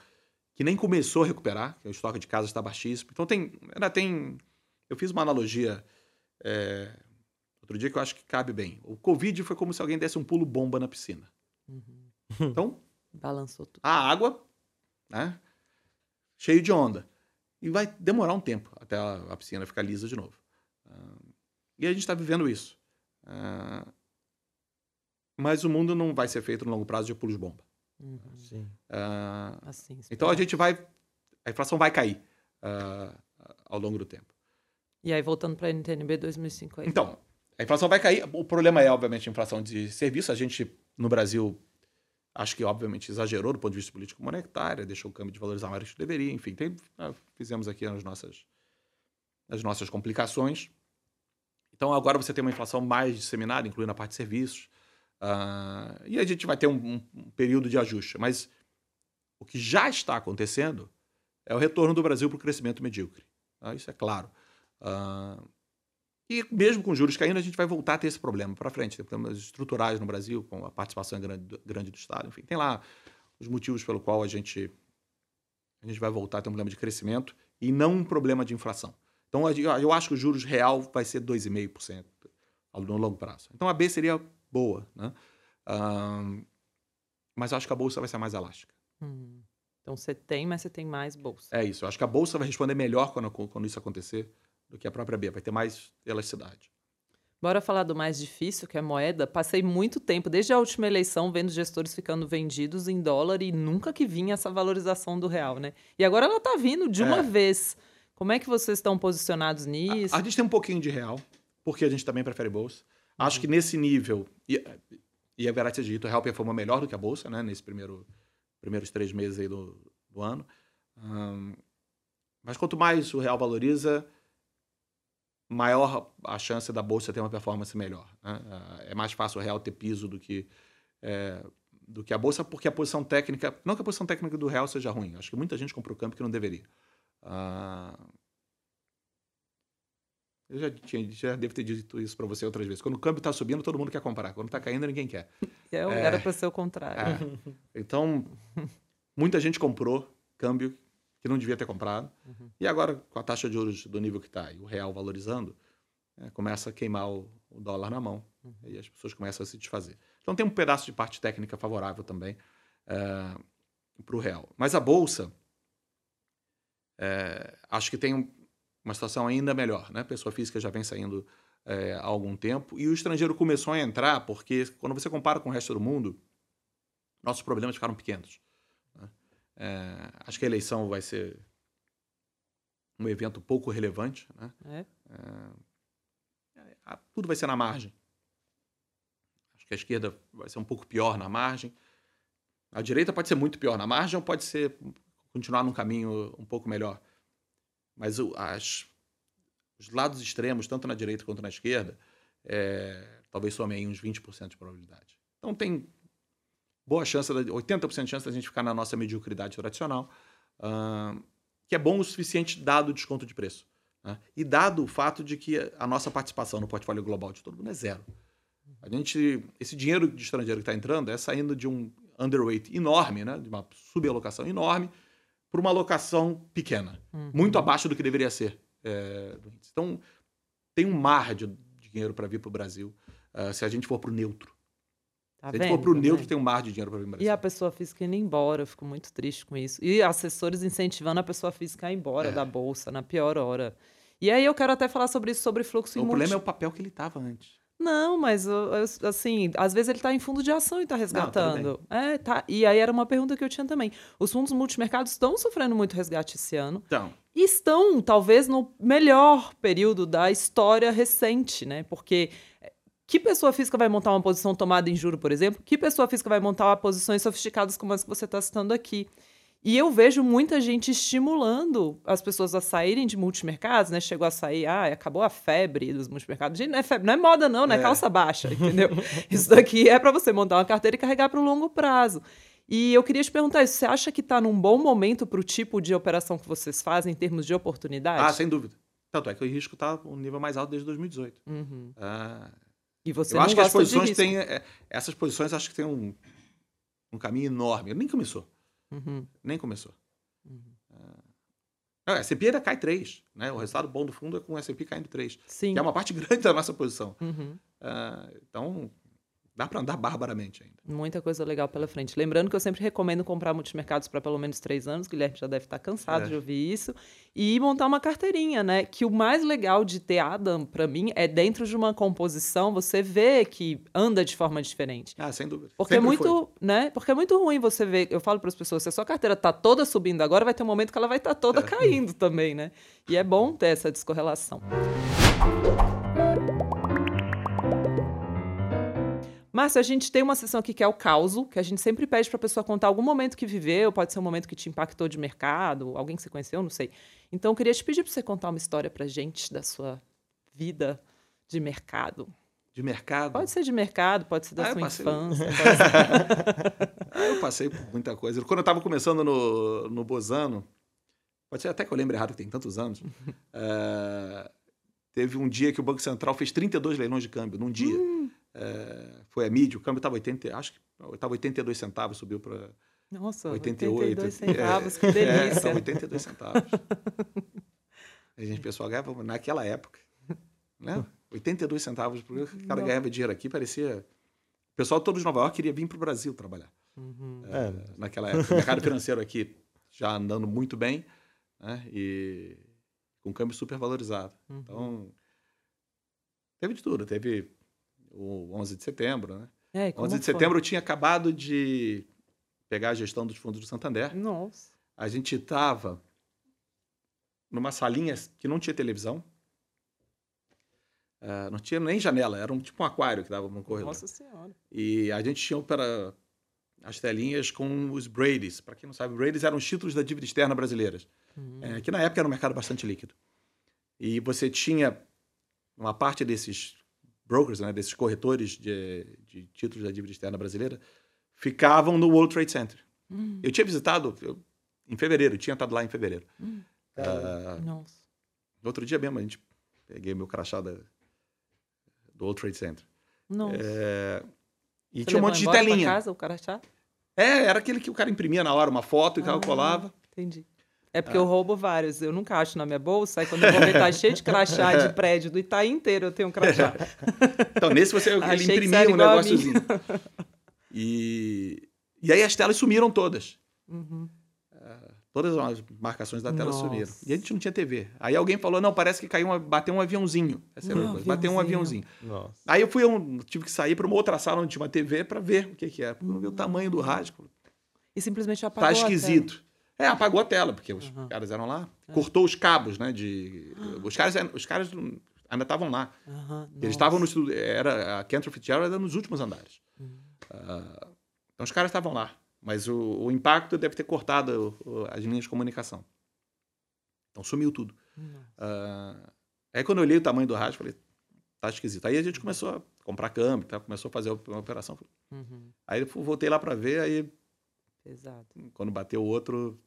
[SPEAKER 1] que nem começou a recuperar, que o estoque de casas está baixíssimo. Então tem, ainda tem. Eu fiz uma analogia é, outro dia que eu acho que cabe bem. O Covid foi como se alguém desse um pulo bomba na piscina.
[SPEAKER 3] Uhum.
[SPEAKER 1] Então,
[SPEAKER 3] Balançou tudo.
[SPEAKER 1] a água, né? Cheio de onda. E vai demorar um tempo até a, piscina ficar lisa de novo. Ah, e a gente está vivendo isso. Ah, mas o mundo não vai ser feito no longo prazo de pulos bomba.
[SPEAKER 3] Uhum.
[SPEAKER 2] Sim.
[SPEAKER 3] Assim,
[SPEAKER 1] então a gente vai. A inflação vai cair ah, ao longo do tempo.
[SPEAKER 3] E aí, voltando para a NTNB 2050.
[SPEAKER 1] Então, a inflação vai cair. O problema é, obviamente, a inflação de serviço. A gente, no Brasil, acho que, obviamente, exagerou do ponto de vista político monetário, deixou o câmbio de valorizar mais do que deveria. Enfim, tem- ah, fizemos aqui as nossas, as nossas complicações. Então, agora você tem uma inflação mais disseminada, incluindo a parte de serviços. Ah, e a gente vai ter um, um- período de ajuste. Mas o que já está acontecendo é o retorno do Brasil para o crescimento medíocre. tá? Isso é claro. Ah, e mesmo com juros caindo, a gente vai voltar a ter esse problema para frente. Tem problemas estruturais no Brasil, com a participação grande, do- grande do Estado. Enfim, tem lá os motivos pelo qual a gente, a gente vai voltar a ter um problema de crescimento e não um problema de inflação. Então, eu acho que o juros real vai ser 2,5% ao- no longo prazo. Então, a B seria boa, né? Ahn, mas eu acho que a Bolsa vai ser mais elástica.
[SPEAKER 3] Hum. Então você tem, mas você tem mais bolsa.
[SPEAKER 1] É isso. Eu acho que a Bolsa vai responder melhor quando, quando isso acontecer do que a própria B. Vai ter mais elasticidade.
[SPEAKER 3] Bora falar do mais difícil, que é moeda. Passei muito tempo, desde a última eleição, vendo gestores ficando vendidos em dólar e nunca que vinha essa valorização do real, né? E agora ela tá vindo de uma
[SPEAKER 1] É.
[SPEAKER 3] vez. Como é que vocês estão posicionados nisso?
[SPEAKER 1] A, a gente tem um pouquinho de real, porque a gente também prefere bolsa. Acho que nesse nível, e, e é seja dito, o real performou melhor do que a bolsa, né? Nesse primeiro, primeiros três meses aí do, do ano. Mas quanto mais o real valoriza, maior a chance da bolsa ter uma performance melhor. né? Ah, É mais fácil o real ter piso do que, é, do que a bolsa, porque a posição técnica. Não que a posição técnica do real seja ruim. Acho que muita gente comprou campo que não deveria. Ah, eu já, tinha, já devo ter dito isso para você outras vezes. Quando o câmbio está subindo, todo mundo quer comprar. Quando está caindo, ninguém quer.
[SPEAKER 3] Eu-
[SPEAKER 1] é.
[SPEAKER 3] Era para ser o contrário.
[SPEAKER 1] É. Então, muita gente comprou câmbio que não devia ter comprado. E agora, com a taxa de juros do nível que está e o real valorizando, é, começa a queimar o, o dólar na mão. E as pessoas começam a se desfazer. Então, tem um pedaço de parte técnica favorável também para o real. Mas a Bolsa, é, acho que tem um- uma situação ainda melhor. Né? Pessoa física já vem saindo é, há algum tempo. E o estrangeiro começou a entrar porque, quando você compara com o resto do mundo, nossos problemas ficaram pequenos. né? É, acho que a eleição vai ser um evento pouco relevante. Né?
[SPEAKER 3] É.
[SPEAKER 1] É, a- tudo vai ser na margem. Acho que a esquerda vai ser um pouco pior na margem. A direita pode ser muito pior na margem ou pode ser continuar num caminho um pouco melhor. Mas o- as- os lados extremos, tanto na direita quanto na esquerda, é, talvez somem aí uns 20% de probabilidade. Então tem boa chance, da- 80% de chance da gente ficar na nossa mediocridade tradicional, ahn, que é bom o suficiente dado o desconto de preço. né? E dado o fato de que a nossa participação no portfólio global de todo mundo é zero. A gente, esse dinheiro de estrangeiro que está entrando é saindo de um underweight enorme, né? de uma subalocação enorme, para uma alocação pequena,
[SPEAKER 3] Uhum.
[SPEAKER 1] muito abaixo do que deveria ser. é, então, tem um mar de dinheiro para vir para o Brasil ah, se a gente for para o neutro.
[SPEAKER 3] Tá
[SPEAKER 1] se a gente for
[SPEAKER 3] vendo?
[SPEAKER 1] para o
[SPEAKER 3] Tá
[SPEAKER 1] neutro,
[SPEAKER 3] vendo?
[SPEAKER 1] tem um mar de dinheiro para vir para o
[SPEAKER 3] E
[SPEAKER 1] Brasil.
[SPEAKER 3] a pessoa física indo embora, eu fico muito triste com isso. E assessores incentivando a pessoa física a ir embora
[SPEAKER 1] É.
[SPEAKER 3] da bolsa na pior hora. E aí eu quero até falar sobre isso, sobre fluxo
[SPEAKER 1] o
[SPEAKER 3] em
[SPEAKER 1] problema é o papel que ele estava antes.
[SPEAKER 3] Não, mas assim, às vezes ele está em fundo de ação e está resgatando. é, tá. E aí era uma pergunta que eu tinha também. Os fundos multimercados estão sofrendo muito resgate esse ano.
[SPEAKER 1] Então,
[SPEAKER 3] E estão, talvez, no melhor período da história recente, né? Porque eh, que pessoa física vai montar uma posição tomada em juro, por exemplo? Que pessoa física vai montar posições sofisticadas como as que você está citando aqui? E eu vejo muita gente estimulando as pessoas a saírem de multimercados, né? Chegou a sair, ah, acabou a febre dos multimercados. Gente, não é febre, não é moda, não, não é,
[SPEAKER 1] É.
[SPEAKER 3] calça baixa, entendeu? Isso daqui é para você montar uma carteira e carregar para o longo prazo. E eu queria te perguntar isso: você acha que está num bom momento para o tipo de operação que vocês fazem em termos de oportunidade?
[SPEAKER 1] ah, sem dúvida. Tanto é que o risco está um nível mais alto desde 2018.
[SPEAKER 3] Uhum.
[SPEAKER 1] Ah,
[SPEAKER 3] E você
[SPEAKER 1] eu
[SPEAKER 3] não
[SPEAKER 1] acho que as posições têm. é, essas posições acho que têm um, um caminho enorme. Nem começou.
[SPEAKER 3] Uhum.
[SPEAKER 1] Nem começou. Não, a S&P ainda cai 3. Né? O resultado bom do fundo é com o S&P caindo 3.
[SPEAKER 3] Sim.
[SPEAKER 1] Que é uma parte grande da nossa posição.
[SPEAKER 3] Uhum.
[SPEAKER 1] Ah, então, dá para andar barbaramente ainda.
[SPEAKER 3] Muita coisa legal pela frente. Lembrando que eu sempre recomendo comprar multimercados para pelo menos três anos. O Guilherme já deve estar cansado
[SPEAKER 1] É.
[SPEAKER 3] de ouvir isso. E montar uma carteirinha, né? Que o mais legal de ter Adam, para mim, é dentro de uma composição você vê que anda de forma diferente.
[SPEAKER 1] Ah, sem dúvida.
[SPEAKER 3] Porque é muito,
[SPEAKER 1] foi.
[SPEAKER 3] né? Porque é muito ruim você ver. Eu falo para as pessoas, se a sua carteira tá toda subindo agora, vai ter um momento que ela vai estar toda
[SPEAKER 1] É.
[SPEAKER 3] caindo também, né? E é bom ter essa descorrelação. Márcio, a gente tem uma sessão aqui que é o causo, que a gente sempre pede para a pessoa contar algum momento que viveu, pode ser um momento que te impactou de mercado, alguém que você conheceu, não sei. Então, eu queria te pedir para você contar uma história para gente da sua vida de mercado.
[SPEAKER 1] De mercado.
[SPEAKER 3] Pode ser de mercado, pode ser da
[SPEAKER 1] Ah,
[SPEAKER 3] sua
[SPEAKER 1] passei-
[SPEAKER 3] infância, ser
[SPEAKER 1] Ah, eu passei por muita coisa. Quando eu estava começando no, no Bozano, pode ser até que eu lembre errado, que tem tantos anos, eh, teve um dia que o Banco Central fez 32 leilões de câmbio, num dia. Eh, foi a mídia, o câmbio estava 80, acho que estava 82 centavos, subiu para
[SPEAKER 3] Nossa,
[SPEAKER 1] 88.
[SPEAKER 3] 82 centavos, que
[SPEAKER 1] É,
[SPEAKER 3] delícia.
[SPEAKER 1] estava 82 centavos. a gente, o pessoal ganhava naquela época, né? 82 centavos, porque o cara ganhava dinheiro aqui, parecia... O pessoal todo de Nova York queria vir para o Brasil trabalhar
[SPEAKER 3] Uhum.
[SPEAKER 1] é, naquela época. O mercado financeiro aqui já andando muito bem, né? E com câmbio super valorizado.
[SPEAKER 3] Uhum.
[SPEAKER 1] Então, teve de tudo. Teve o 11 de setembro, né?
[SPEAKER 3] É, e como
[SPEAKER 1] 11 de
[SPEAKER 3] foi?
[SPEAKER 1] setembro eu tinha acabado de pegar a gestão dos fundos do Santander.
[SPEAKER 3] Nossa.
[SPEAKER 1] A gente estava numa salinha que não tinha televisão. Ah, não tinha nem janela, era um tipo um aquário que dava no corredor.
[SPEAKER 3] Nossa Senhora.
[SPEAKER 1] E a gente tinha para as telinhas com os Brady's. Para quem não sabe, Brady's eram os títulos da dívida externa brasileiras.
[SPEAKER 3] Uhum.
[SPEAKER 1] É, que na época era um mercado bastante líquido. E você tinha uma parte desses brokers, né, desses corretores de, de títulos da dívida externa brasileira, ficavam no World Trade Center.
[SPEAKER 3] Hum,
[SPEAKER 1] Eu tinha visitado eu- em fevereiro, eu tinha estado lá em fevereiro.
[SPEAKER 3] hum.
[SPEAKER 1] Ah,
[SPEAKER 3] Nossa.
[SPEAKER 1] no outro dia mesmo, a gente peguei meu crachá da- do World Trade Center.
[SPEAKER 3] Nossa.
[SPEAKER 1] É, e
[SPEAKER 3] Você
[SPEAKER 1] tinha um monte de
[SPEAKER 3] embora pra
[SPEAKER 1] telinha.
[SPEAKER 3] casa o crachá?
[SPEAKER 1] É, era aquele que o cara imprimia na hora uma foto e o cara
[SPEAKER 3] Ah.
[SPEAKER 1] colava.
[SPEAKER 3] Entendi. É porque eu roubo vários. Eu nunca acho na minha bolsa. Aí quando eu vou ver, tá cheio de crachá de prédio do Itaí inteiro. Eu tenho um crachá.
[SPEAKER 1] Então, nesse você ele imprimia um negóciozinho. E, e aí as telas sumiram todas.
[SPEAKER 3] Uhum.
[SPEAKER 1] Todas as marcações da tela
[SPEAKER 3] Nossa.
[SPEAKER 1] sumiram. E a gente não tinha TV. Aí alguém falou: não, parece que caiu uma, bateu um aviãozinho. Essa era
[SPEAKER 3] Um
[SPEAKER 1] a coisa. Bateu um
[SPEAKER 3] aviãozinho.
[SPEAKER 2] Nossa.
[SPEAKER 1] Aí eu fui, um- tive que sair para uma outra sala onde tinha uma TV para ver o que, que era. Para ver o tamanho do rádio.
[SPEAKER 3] E simplesmente apagou
[SPEAKER 1] Tá
[SPEAKER 3] a tela.
[SPEAKER 1] esquisito. É, apagou a tela, porque os
[SPEAKER 3] Aham.
[SPEAKER 1] caras eram lá.
[SPEAKER 3] É.
[SPEAKER 1] Cortou os cabos, né? De, os caras, os caras ainda estavam lá.
[SPEAKER 3] Aham,
[SPEAKER 1] Eles estavam no estudo. Era, a Cantor Fitzgerald era nos últimos andares.
[SPEAKER 3] Uhum.
[SPEAKER 1] Ah, então os caras estavam lá. Mas o, o impacto deve ter cortado o- o- as linhas de comunicação. Então sumiu tudo. Ah, aí quando eu olhei o tamanho do rádio, falei, tá esquisito. Aí a gente começou a comprar câmbio, tá? começou a fazer uma operação.
[SPEAKER 3] Uhum.
[SPEAKER 1] Aí eu voltei lá para ver, aí
[SPEAKER 3] Pesado.
[SPEAKER 1] quando bateu o outro,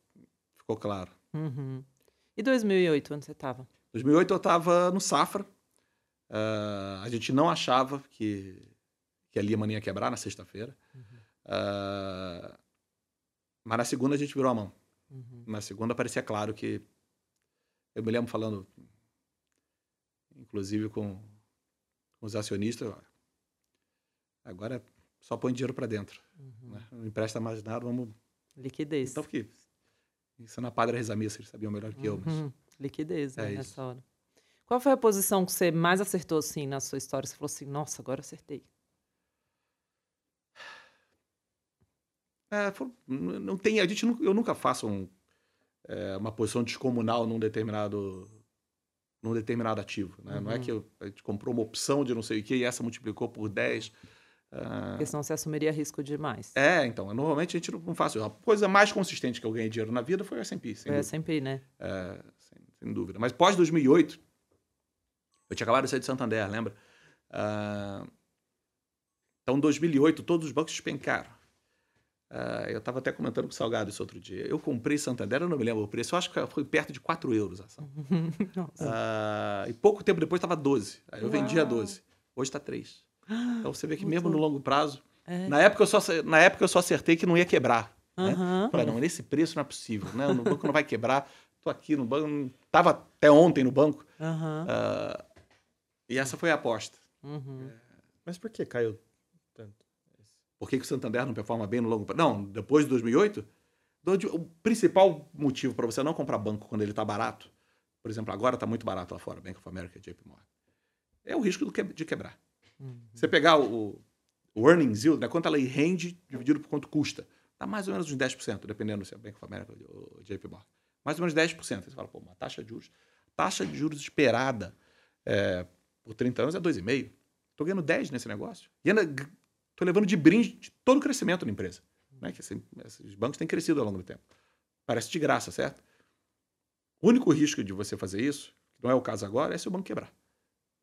[SPEAKER 1] ficou claro.
[SPEAKER 3] Uhum. E 2008, onde você estava?
[SPEAKER 1] 2008 eu estava no Safra. Ah, a gente não achava que, que a Lehman ia quebrar na sexta-feira. Ah, mas na segunda a gente virou a mão.
[SPEAKER 3] Uhum.
[SPEAKER 1] Na segunda parecia claro que. Eu me lembro falando, inclusive com, com os acionistas, agora só põe dinheiro para dentro.
[SPEAKER 3] Uhum.
[SPEAKER 1] Né? Não empresta mais nada, vamos.
[SPEAKER 3] Liquidez.
[SPEAKER 1] Então, porque isso na Padre Rezamissa, eles sabiam melhor que eu, mas.
[SPEAKER 3] Uhum. Liquidez, né,
[SPEAKER 1] É
[SPEAKER 3] nessa
[SPEAKER 1] isso.
[SPEAKER 3] hora. Qual foi a posição que você mais acertou, assim, na sua história? Você falou assim, nossa, agora acertei.
[SPEAKER 1] É, não tem, a gente, eu nunca faço um, é, uma posição descomunal num determinado, num determinado ativo. né? Não é
[SPEAKER 3] Uhum.
[SPEAKER 1] que eu- a gente comprou uma opção de não sei o que e essa multiplicou por 10. Ah,
[SPEAKER 3] Porque senão você assumiria risco demais.
[SPEAKER 1] é, então, normalmente a gente não faz isso. A coisa mais consistente que eu ganhei dinheiro na vida foi o S&P,
[SPEAKER 3] é
[SPEAKER 1] dúvida.
[SPEAKER 3] sempre, né?
[SPEAKER 1] É, sem, sem dúvida. Mas pós 2008, eu tinha acabado de sair de Santander, lembra? Ah, então, em 2008, todos os bancos despencaram. Ah, eu estava até comentando com o Salgado isso outro dia. Eu comprei Santander, eu não me lembro o preço, eu acho que foi perto de 4 euros a ação.
[SPEAKER 3] Nossa.
[SPEAKER 1] Ah, e pouco tempo depois estava 12. Aí eu
[SPEAKER 3] Uau.
[SPEAKER 1] 12. Hoje está 3. Então você vê que
[SPEAKER 3] Muito
[SPEAKER 1] mesmo no longo prazo.
[SPEAKER 3] É.
[SPEAKER 1] Na época, eu só, na época eu só acertei que não ia quebrar.
[SPEAKER 3] Aham.
[SPEAKER 1] Falei, não, nesse preço não é possível, né? O banco não vai quebrar. Tô aqui no banco, tava até ontem no banco.
[SPEAKER 3] Aham.
[SPEAKER 1] ah, e essa foi a aposta.
[SPEAKER 3] Uhum.
[SPEAKER 2] Mas por que caiu tanto?
[SPEAKER 1] Por que, que o Santander não performa bem no longo prazo? Não, depois de 2008, do- o principal motivo para você não comprar banco quando ele está barato, por exemplo, agora está muito barato lá fora, Bank of America, JP Morgan, é o risco do que- de quebrar.
[SPEAKER 3] Uhum.
[SPEAKER 1] Você pegar o, o earnings yield, né, quanto ela rende dividido por quanto custa, tá mais ou menos uns 10%, dependendo se é Bank of America ou JP Morgan. Mais ou menos 10%. Aí Você fala, pô, uma taxa de juros. Taxa de juros esperada é, por 30 anos é 2,5%. Estou ganhando 10 nesse negócio. E ainda estou levando de brinde todo o crescimento da empresa. Né? Que esses bancos têm crescido ao longo do tempo. Parece de graça, certo? O único risco de você fazer isso, que não é o caso agora, é se o banco quebrar.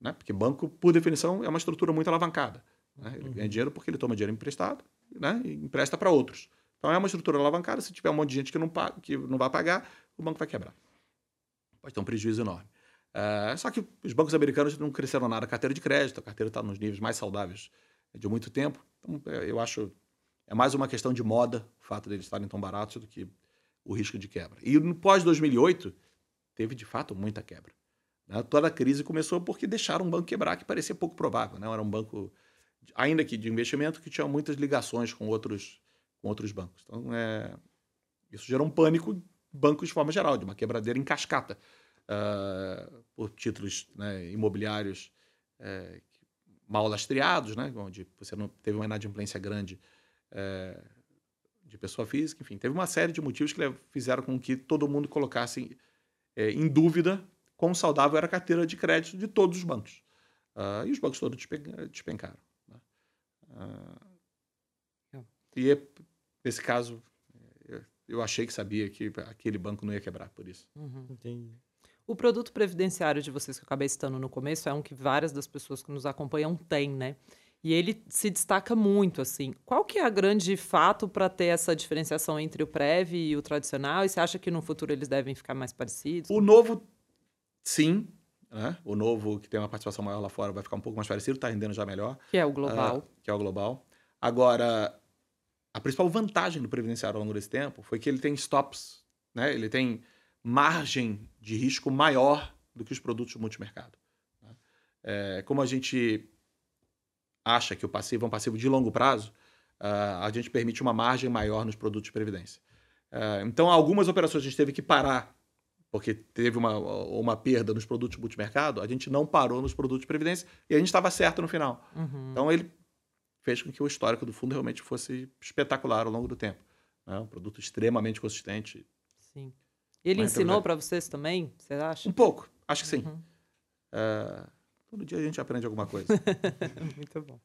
[SPEAKER 1] Né? Porque banco, por definição, é uma estrutura muito alavancada. né? Ele ganha dinheiro porque ele toma dinheiro emprestado né? e empresta para outros. Então é uma estrutura alavancada. Se tiver um monte de gente que não, paga, que não vai pagar, o banco vai quebrar. Pode ter um prejuízo enorme. Ah, só que os bancos americanos não cresceram nada a carteira de crédito, a carteira está nos níveis mais saudáveis de muito tempo. Então, é, eu acho é mais uma questão de moda o fato deles estarem tão baratos do que o risco de quebra. E no pós-2008, teve de fato muita quebra. Né? Toda a crise começou porque deixaram um banco quebrar que parecia pouco provável. Né? Era um banco, ainda que de investimento, que tinha muitas ligações com outros, com outros bancos. Então, é, isso gerou um pânico bancos de forma geral, de uma quebradeira em cascata ah, por títulos né, imobiliários eh, mal lastreados, né, onde você não teve uma inadimplência grande eh, de pessoa física, enfim, teve uma série de motivos que fizeram com que todo mundo colocasse eh, em dúvida quão saudável era a carteira de crédito de todos os bancos. Ah, e os bancos todos despen- despencaram. né?
[SPEAKER 3] Legal.
[SPEAKER 1] e é- nesse caso, eu- eu achei que sabia que aquele banco não ia quebrar por isso.
[SPEAKER 3] Uhum.
[SPEAKER 2] Entendi.
[SPEAKER 3] O produto previdenciário de vocês que eu acabei citando no começo é um que várias das pessoas que nos acompanham têm, né? E ele se destaca muito, assim. Qual que é a grande fato para ter essa diferenciação entre o Prev e o tradicional? E você acha que no futuro eles devem ficar mais parecidos?
[SPEAKER 1] O novo, sim. Né? O novo, que tem uma participação maior lá fora, vai ficar um pouco mais parecido, está rendendo já melhor.
[SPEAKER 3] Que é o global.
[SPEAKER 1] ah, que é o global. Agora, a principal vantagem do previdenciário ao longo desse tempo foi que ele tem stops, né? ele tem margem de risco maior do que os produtos multimercado. né? É, como a gente acha que o passivo é um passivo de longo prazo, ah, a gente permite uma margem maior nos produtos de previdência. Ah, então, algumas operações a gente teve que parar porque teve uma, uma perda nos produtos multimercado, a gente não parou nos produtos de previdência e a gente estava certo no final.
[SPEAKER 3] Uhum.
[SPEAKER 1] Então ele fez com que o histórico do fundo realmente fosse espetacular ao longo do tempo. né? Um produto extremamente consistente.
[SPEAKER 3] Sim. Ele
[SPEAKER 1] é
[SPEAKER 3] ensinou
[SPEAKER 1] verdade.
[SPEAKER 3] para vocês também? Você acha?
[SPEAKER 1] Um pouco, acho que sim.
[SPEAKER 3] Uhum.
[SPEAKER 1] É, todo dia a gente aprende alguma coisa.
[SPEAKER 3] Muito bom.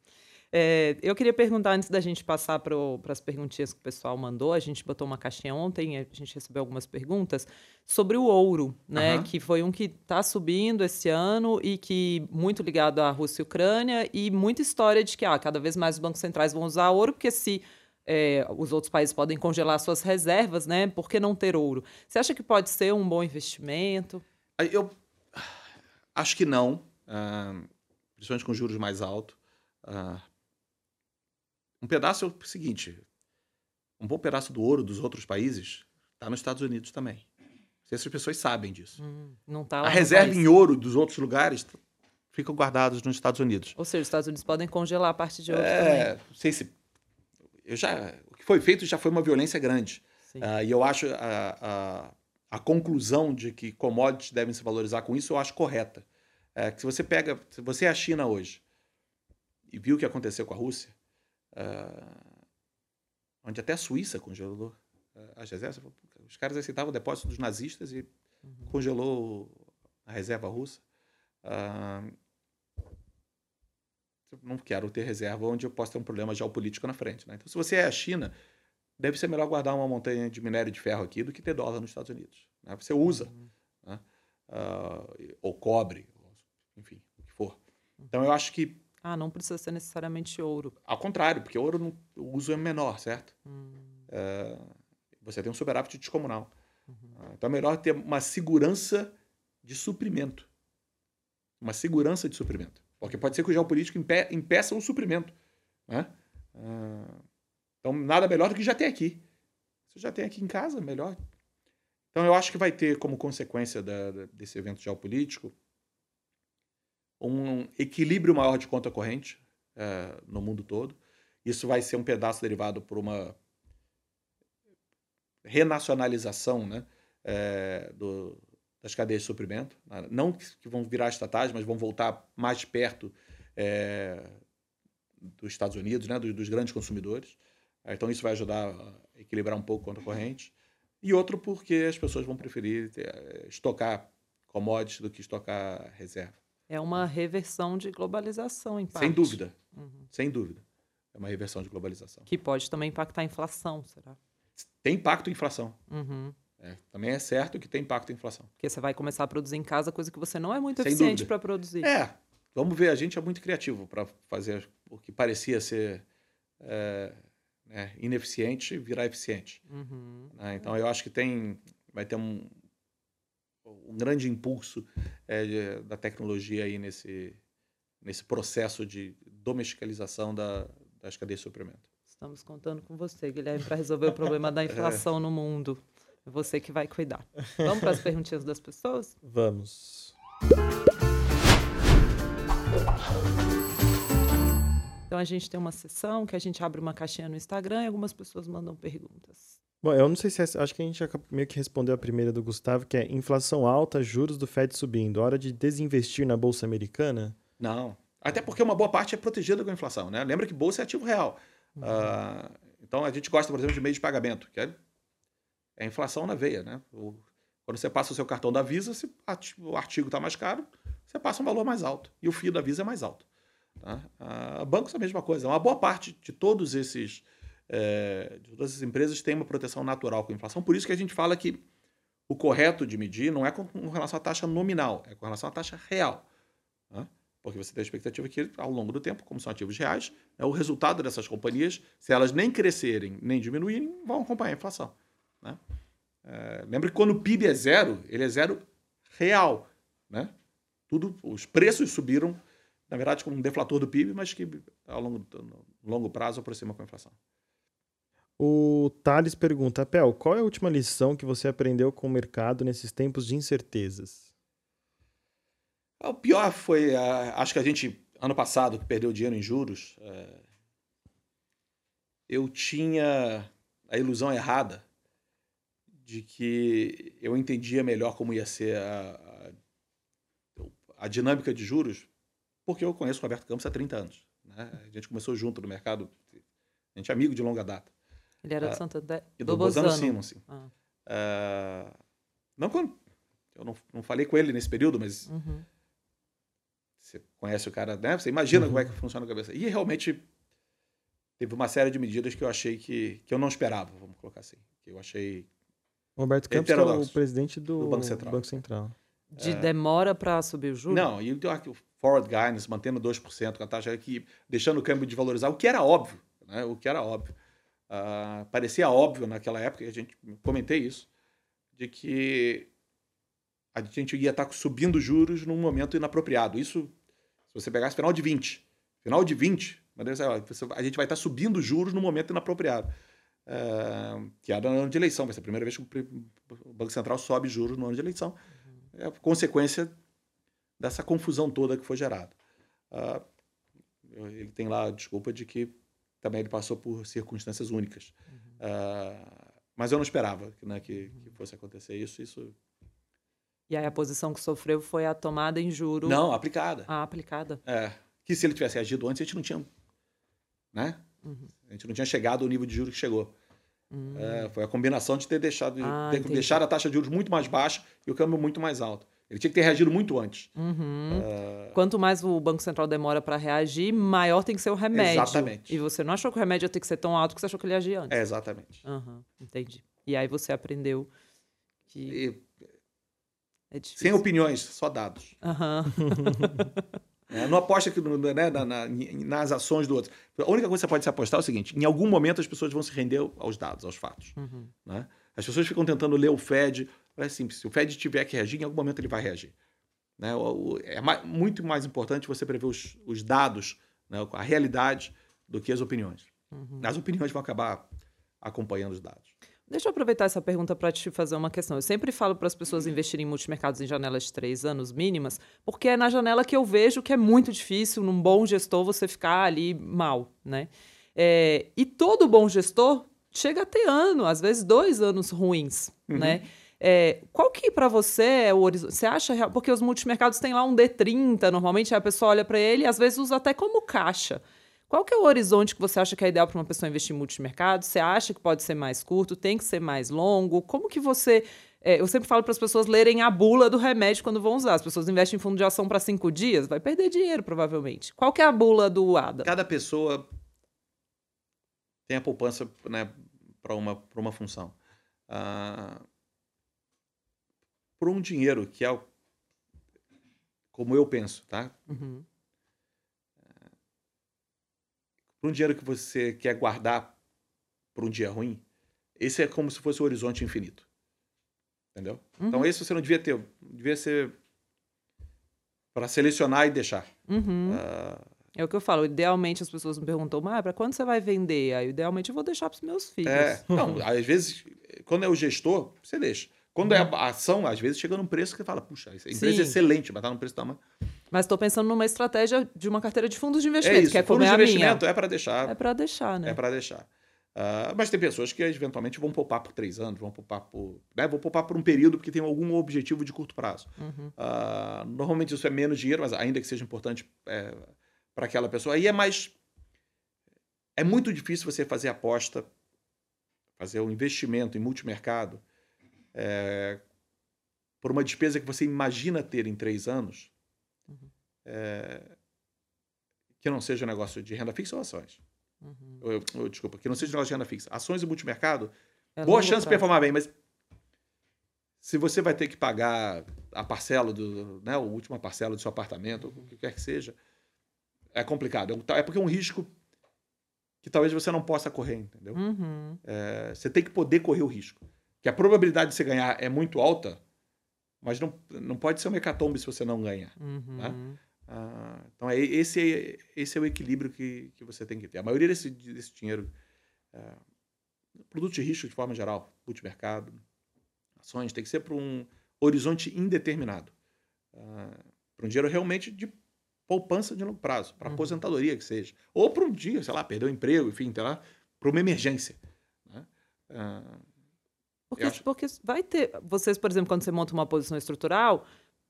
[SPEAKER 3] É, eu queria perguntar, antes da gente passar para as perguntinhas que o pessoal mandou, a gente botou uma caixinha ontem, a gente recebeu algumas perguntas, sobre o ouro, né?
[SPEAKER 1] Aham.
[SPEAKER 3] Que foi um que está subindo esse ano e que muito ligado à Rússia e Ucrânia, e muita história de que ah, cada vez mais os bancos centrais vão usar ouro, porque se é, os outros países podem congelar suas reservas, né? Por que não ter ouro? Você acha que pode ser um bom investimento?
[SPEAKER 1] Eu acho que não, ah, principalmente com juros mais altos. Ah, um pedaço é o seguinte: um bom pedaço do ouro dos outros países está nos Estados Unidos também. Não sei se as pessoas sabem disso.
[SPEAKER 3] Hum, não está
[SPEAKER 1] A reserva
[SPEAKER 3] país.
[SPEAKER 1] em ouro dos outros lugares ficam guardados nos Estados Unidos.
[SPEAKER 3] Ou seja, os Estados Unidos podem congelar a parte de ouro também.
[SPEAKER 1] É, não sei se. Eu já, o que foi feito já foi uma violência grande. Ah, e eu acho a, a, a conclusão de que commodities devem se valorizar com isso, eu acho correta. É, que se você pega. Se você é a China hoje e viu o que aconteceu com a Rússia, ah, onde até a Suíça congelou ah, as reservas, os caras aceitavam o depósito dos nazistas e congelou a reserva russa. Eu não quero ter reserva onde eu possa ter um problema geopolítico na frente. Né? Então, se você é a China, deve ser melhor guardar uma montanha de minério de ferro aqui do que ter dólar nos Estados Unidos. né? Você usa, né? Ah, ou cobre, enfim, o que for. Então, eu acho que,
[SPEAKER 3] Ah, não precisa ser necessariamente ouro.
[SPEAKER 1] ao contrário, porque ouro não- o uso é menor, certo?
[SPEAKER 3] Hum,
[SPEAKER 1] Ah, você tem um superávit descomunal. Ah, Então, é melhor ter uma segurança de suprimento. Uma segurança de suprimento. Porque pode ser que o geopolítico impe impeça o suprimento. Né? Ah, Então, nada melhor do que já ter aqui. você já tem aqui em casa, melhor. Então, eu acho que vai ter como consequência da, da, desse evento geopolítico um equilíbrio maior de conta corrente é, no mundo todo. Isso vai ser um pedaço derivado por uma renacionalização né, é, do, das cadeias de suprimento. Não que vão virar estatais, mas vão voltar mais perto é, dos Estados Unidos, né, dos, dos, grandes consumidores. Então, isso vai ajudar a equilibrar um pouco a conta corrente. E outro porque as pessoas vão preferir ter, estocar commodities do que estocar reserva.
[SPEAKER 3] É uma reversão de globalização, em parte.
[SPEAKER 1] Sem dúvida. Uhum. Sem dúvida. É uma reversão de globalização.
[SPEAKER 3] Que pode também impactar a inflação, será?
[SPEAKER 1] Tem impacto em inflação. Uhum. É, também é certo que tem impacto em inflação.
[SPEAKER 3] Porque você vai começar a produzir em casa coisa que você não é muito Sem eficiente para produzir.
[SPEAKER 1] É. Vamos ver, a gente é muito criativo para fazer o que parecia ser é, né, ineficiente virar eficiente. Uhum. Né? Então, eu acho que tem, vai ter um, um grande impulso é, da tecnologia aí nesse, nesse processo de domesticalização da, das cadeias de suprimento.
[SPEAKER 3] Estamos contando com você, Guilherme, para resolver o problema da inflação é. no mundo. É você que vai cuidar. Vamos para as perguntinhas das pessoas?
[SPEAKER 2] Vamos.
[SPEAKER 3] Então a gente tem uma sessão que a gente abre uma caixinha no Instagram e algumas pessoas mandam perguntas.
[SPEAKER 2] Bom, eu não sei se é, acho que a gente meio que respondeu a primeira do Gustavo, que é inflação alta, juros do Fed subindo, hora de desinvestir na bolsa americana?
[SPEAKER 1] Não. Até porque uma boa parte é protegida com a inflação, né? Lembra que bolsa é ativo real. Uhum. Uh, então a gente gosta, por exemplo, de meio de pagamento, que é é a inflação na veia, né? O, quando você passa o seu cartão da Visa, se o artigo está mais caro, você passa um valor mais alto. E o FII da Visa é mais alto. Tá? A bancos é a mesma coisa. Uma boa parte de todos esses é, todas as empresas tem uma proteção natural com a inflação. Por isso que a gente fala que o correto de medir não é com relação à taxa nominal, é com relação à taxa real. Né? Porque você tem a expectativa que, ao longo do tempo, como são ativos reais, é o resultado dessas companhias, se elas nem crescerem nem diminuírem, vão acompanhar a inflação. Né? É, lembra que quando o PIB é zero, ele é zero real. Né? Tudo, os preços subiram, na verdade, como um deflator do PIB, mas que ao longo, longo prazo aproxima com a inflação.
[SPEAKER 2] O Thales pergunta, Pel, qual é a última lição que você aprendeu com o mercado nesses tempos de incertezas?
[SPEAKER 1] O pior foi, acho que a gente, ano passado, que perdeu dinheiro em juros, é, eu tinha a ilusão errada de que eu entendia melhor como ia ser a, a, a dinâmica de juros, porque eu conheço o Roberto Campos há 30 anos. Né? A gente começou junto no mercado, a gente é amigo de longa data.
[SPEAKER 3] Ele era do Santander?
[SPEAKER 1] E do, do Bozano Simon, sim. Ah. Uh, não quando, eu não, não falei com ele nesse período, mas uhum. você conhece o cara, né? Você imagina uhum. como é que funciona a cabeça. E realmente teve uma série de medidas que eu achei que, que eu não esperava, vamos colocar assim. Que eu achei
[SPEAKER 2] Roberto Campos é o presidente do, do Banco Central. Banco Central.
[SPEAKER 3] De é... demora para subir o juro?
[SPEAKER 1] Não, e o forward guidance, mantendo 2%, com a taxa aqui, deixando o câmbio de valorizar, o que era óbvio, né? o que era óbvio. Uh, parecia óbvio naquela época, e a gente comentei isso, de que a gente ia estar subindo juros num momento inapropriado. Isso, se você pegasse final de 20, final de 20, a gente vai estar subindo juros num momento inapropriado. Uh, que era no ano de eleição. Vai ser a primeira vez que o Banco Central sobe juros no ano de eleição. Uhum. É a consequência dessa confusão toda que foi gerada. Uh, ele tem lá a desculpa de que também ele passou por circunstâncias únicas. Uhum. Uh, mas eu não esperava né, que, que, fosse acontecer isso, isso.
[SPEAKER 3] E aí a posição que sofreu foi a tomada em juro.
[SPEAKER 1] Não, aplicada.
[SPEAKER 3] Ah, aplicada.
[SPEAKER 1] É. Que se ele tivesse agido antes, a gente não tinha. Né? Uhum. A gente não tinha chegado ao nível de juros que chegou. Uhum. É, foi a combinação de ter deixado, ah, ter deixado a taxa de juros muito mais baixa e o câmbio muito mais alto. Ele tinha que ter reagido muito antes.
[SPEAKER 3] Uhum. Uh... Quanto mais o Banco Central demora para reagir, maior tem que ser o remédio.
[SPEAKER 1] Exatamente.
[SPEAKER 3] E você não achou que o remédio ia ter que ser tão alto que você achou que ele ia agir antes.
[SPEAKER 1] É, exatamente.
[SPEAKER 3] Uhum. Entendi. E aí você aprendeu que. E...
[SPEAKER 1] É difícil. Sem opiniões, só dados. Uhum. É, não aposta que, né, na, na, nas ações do outro. A única coisa que você pode se apostar é o seguinte: em algum momento as pessoas vão se render aos dados, aos fatos. Uhum. Né? As pessoas ficam tentando ler o Fed. É simples: se o Fed tiver que reagir, em algum momento ele vai reagir. Né? É muito mais importante você prever os, os dados, né, a realidade, do que as opiniões. Uhum. As opiniões vão acabar acompanhando os dados.
[SPEAKER 3] Deixa eu aproveitar essa pergunta para te fazer uma questão. Eu sempre falo para as pessoas investirem em multimercados em janelas de três anos mínimas, porque é na janela que eu vejo que é muito difícil, num bom gestor, você ficar ali mal, né? É, e todo bom gestor chega a ter ano, às vezes dois anos ruins, uhum. né? É, qual que para você é o horizonte? Você acha porque os multimercados têm lá um D30, normalmente a pessoa olha para ele e às vezes usa até como caixa. Qual que é o horizonte que você acha que é ideal para uma pessoa investir em multimercado? Você acha que pode ser mais curto? Tem que ser mais longo? Como que você... É, eu sempre falo para as pessoas lerem a bula do remédio quando vão usar. As pessoas investem em fundo de ação para cinco dias, vai perder dinheiro, provavelmente. Qual que é a bula do ADA?
[SPEAKER 1] Cada pessoa tem a poupança né, para uma, uma função. Ah, por um dinheiro que é como eu penso, tá? Uhum para um dinheiro que você quer guardar para um dia ruim, esse é como se fosse o um horizonte infinito. Entendeu? Então, uhum. Então, esse você não devia ter. Devia ser para selecionar e deixar.
[SPEAKER 3] Uhum. Uh... É o que eu falo. Idealmente, as pessoas me perguntam, mas para quando você vai vender? Aí, idealmente, eu vou deixar para os meus filhos.
[SPEAKER 1] É, não, às vezes, quando é o gestor, você deixa. Quando é a ação, às vezes chega num preço que você fala, puxa, essa empresa Sim. é excelente, mas tá num preço tamanho.
[SPEAKER 3] Mas estou pensando numa estratégia de uma carteira de fundos de investimento, é isso, que é como é
[SPEAKER 1] de
[SPEAKER 3] a
[SPEAKER 1] investimento
[SPEAKER 3] minha.
[SPEAKER 1] é para deixar.
[SPEAKER 3] É para deixar, né?
[SPEAKER 1] É para deixar. Uh, mas tem pessoas que eventualmente vão poupar por três anos, vão poupar por. Né, vão poupar por um período porque tem algum objetivo de curto prazo. Uhum. Uh, normalmente isso é menos dinheiro, mas ainda que seja importante é, para aquela pessoa. Aí é mais. É muito difícil você fazer aposta, fazer um investimento em multimercado é, por uma despesa que você imagina ter em três anos, uhum. é, que não seja um negócio de renda fixa ou ações. Uhum. Eu, eu, desculpa, que não seja um negócio de renda fixa. Ações e multimercado, é boa chance de performar bem, mas se você vai ter que pagar a parcela do, né, a última parcela do seu apartamento, uhum. o que quer que seja, é complicado. É, é porque é um risco que talvez você não possa correr, entendeu? Uhum. É, você tem que poder correr o risco que a probabilidade de você ganhar é muito alta, mas não, não pode ser uma hecatombe se você não ganhar. Uhum. Né? Ah, então, é, esse, é, esse é o equilíbrio que, que você tem que ter. A maioria desse, desse dinheiro, é, produtos de risco de forma geral, multimercado, ações, tem que ser para um horizonte indeterminado. Ah, para um dinheiro realmente de poupança de longo prazo, para uhum. aposentadoria que seja. Ou para um dia, sei lá, perder o emprego, enfim, para uma emergência. Né? Ah,
[SPEAKER 3] porque, acho... porque vai ter. Vocês, por exemplo, quando você monta uma posição estrutural,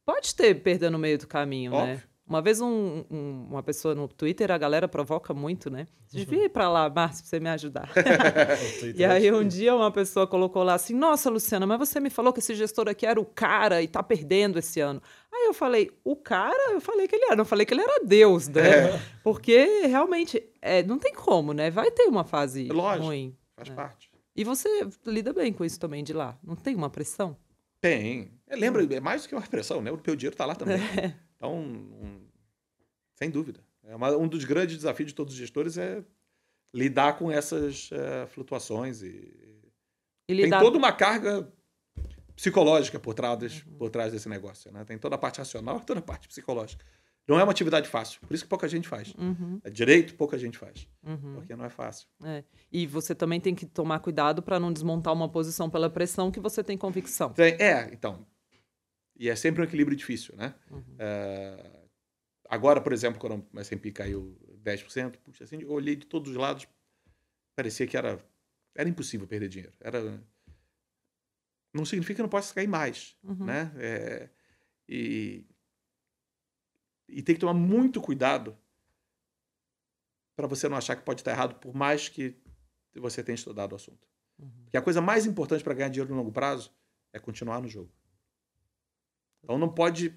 [SPEAKER 3] pode ter perda no meio do caminho, né? Óbvio. né? Uma vez um, um, uma pessoa no Twitter, a galera provoca muito, né? Você devia ir para lá, Márcio, pra você me ajudar. e é aí um dia uma pessoa colocou lá assim, nossa, Luciana, mas você me falou que esse gestor aqui era o cara e tá perdendo esse ano. Aí eu falei, o cara? Eu falei que ele era, não falei que ele era Deus, né? É. Porque realmente, é, não tem como, né? Vai ter uma fase Lógico, ruim.
[SPEAKER 1] Faz né? parte.
[SPEAKER 3] E você lida bem com isso também de lá? Não tem uma pressão?
[SPEAKER 1] Tem. É, lembra, é mais do que uma pressão, né? O teu dinheiro está lá também. É. Então, um, sem dúvida. É uma, um dos grandes desafios de todos os gestores é lidar com essas uh, flutuações e, e lidar... tem toda uma carga psicológica por trás, uhum. por trás desse negócio, né? Tem toda a parte racional e toda a parte psicológica. Não é uma atividade fácil, por isso que pouca gente faz. Uhum. É direito, pouca gente faz, uhum. porque não é fácil.
[SPEAKER 3] É. E você também tem que tomar cuidado para não desmontar uma posição pela pressão que você tem convicção.
[SPEAKER 1] É, então. E é sempre um equilíbrio difícil, né? Uhum. É... Agora, por exemplo, quando o S&P caiu 10%, puxa, assim, eu olhei de todos os lados, parecia que era, era impossível perder dinheiro. Era... Não significa que não possa cair mais, uhum. né? É... E e tem que tomar muito cuidado para você não achar que pode estar errado, por mais que você tenha estudado o assunto. Uhum. Porque a coisa mais importante para ganhar dinheiro no longo prazo é continuar no jogo. Então não pode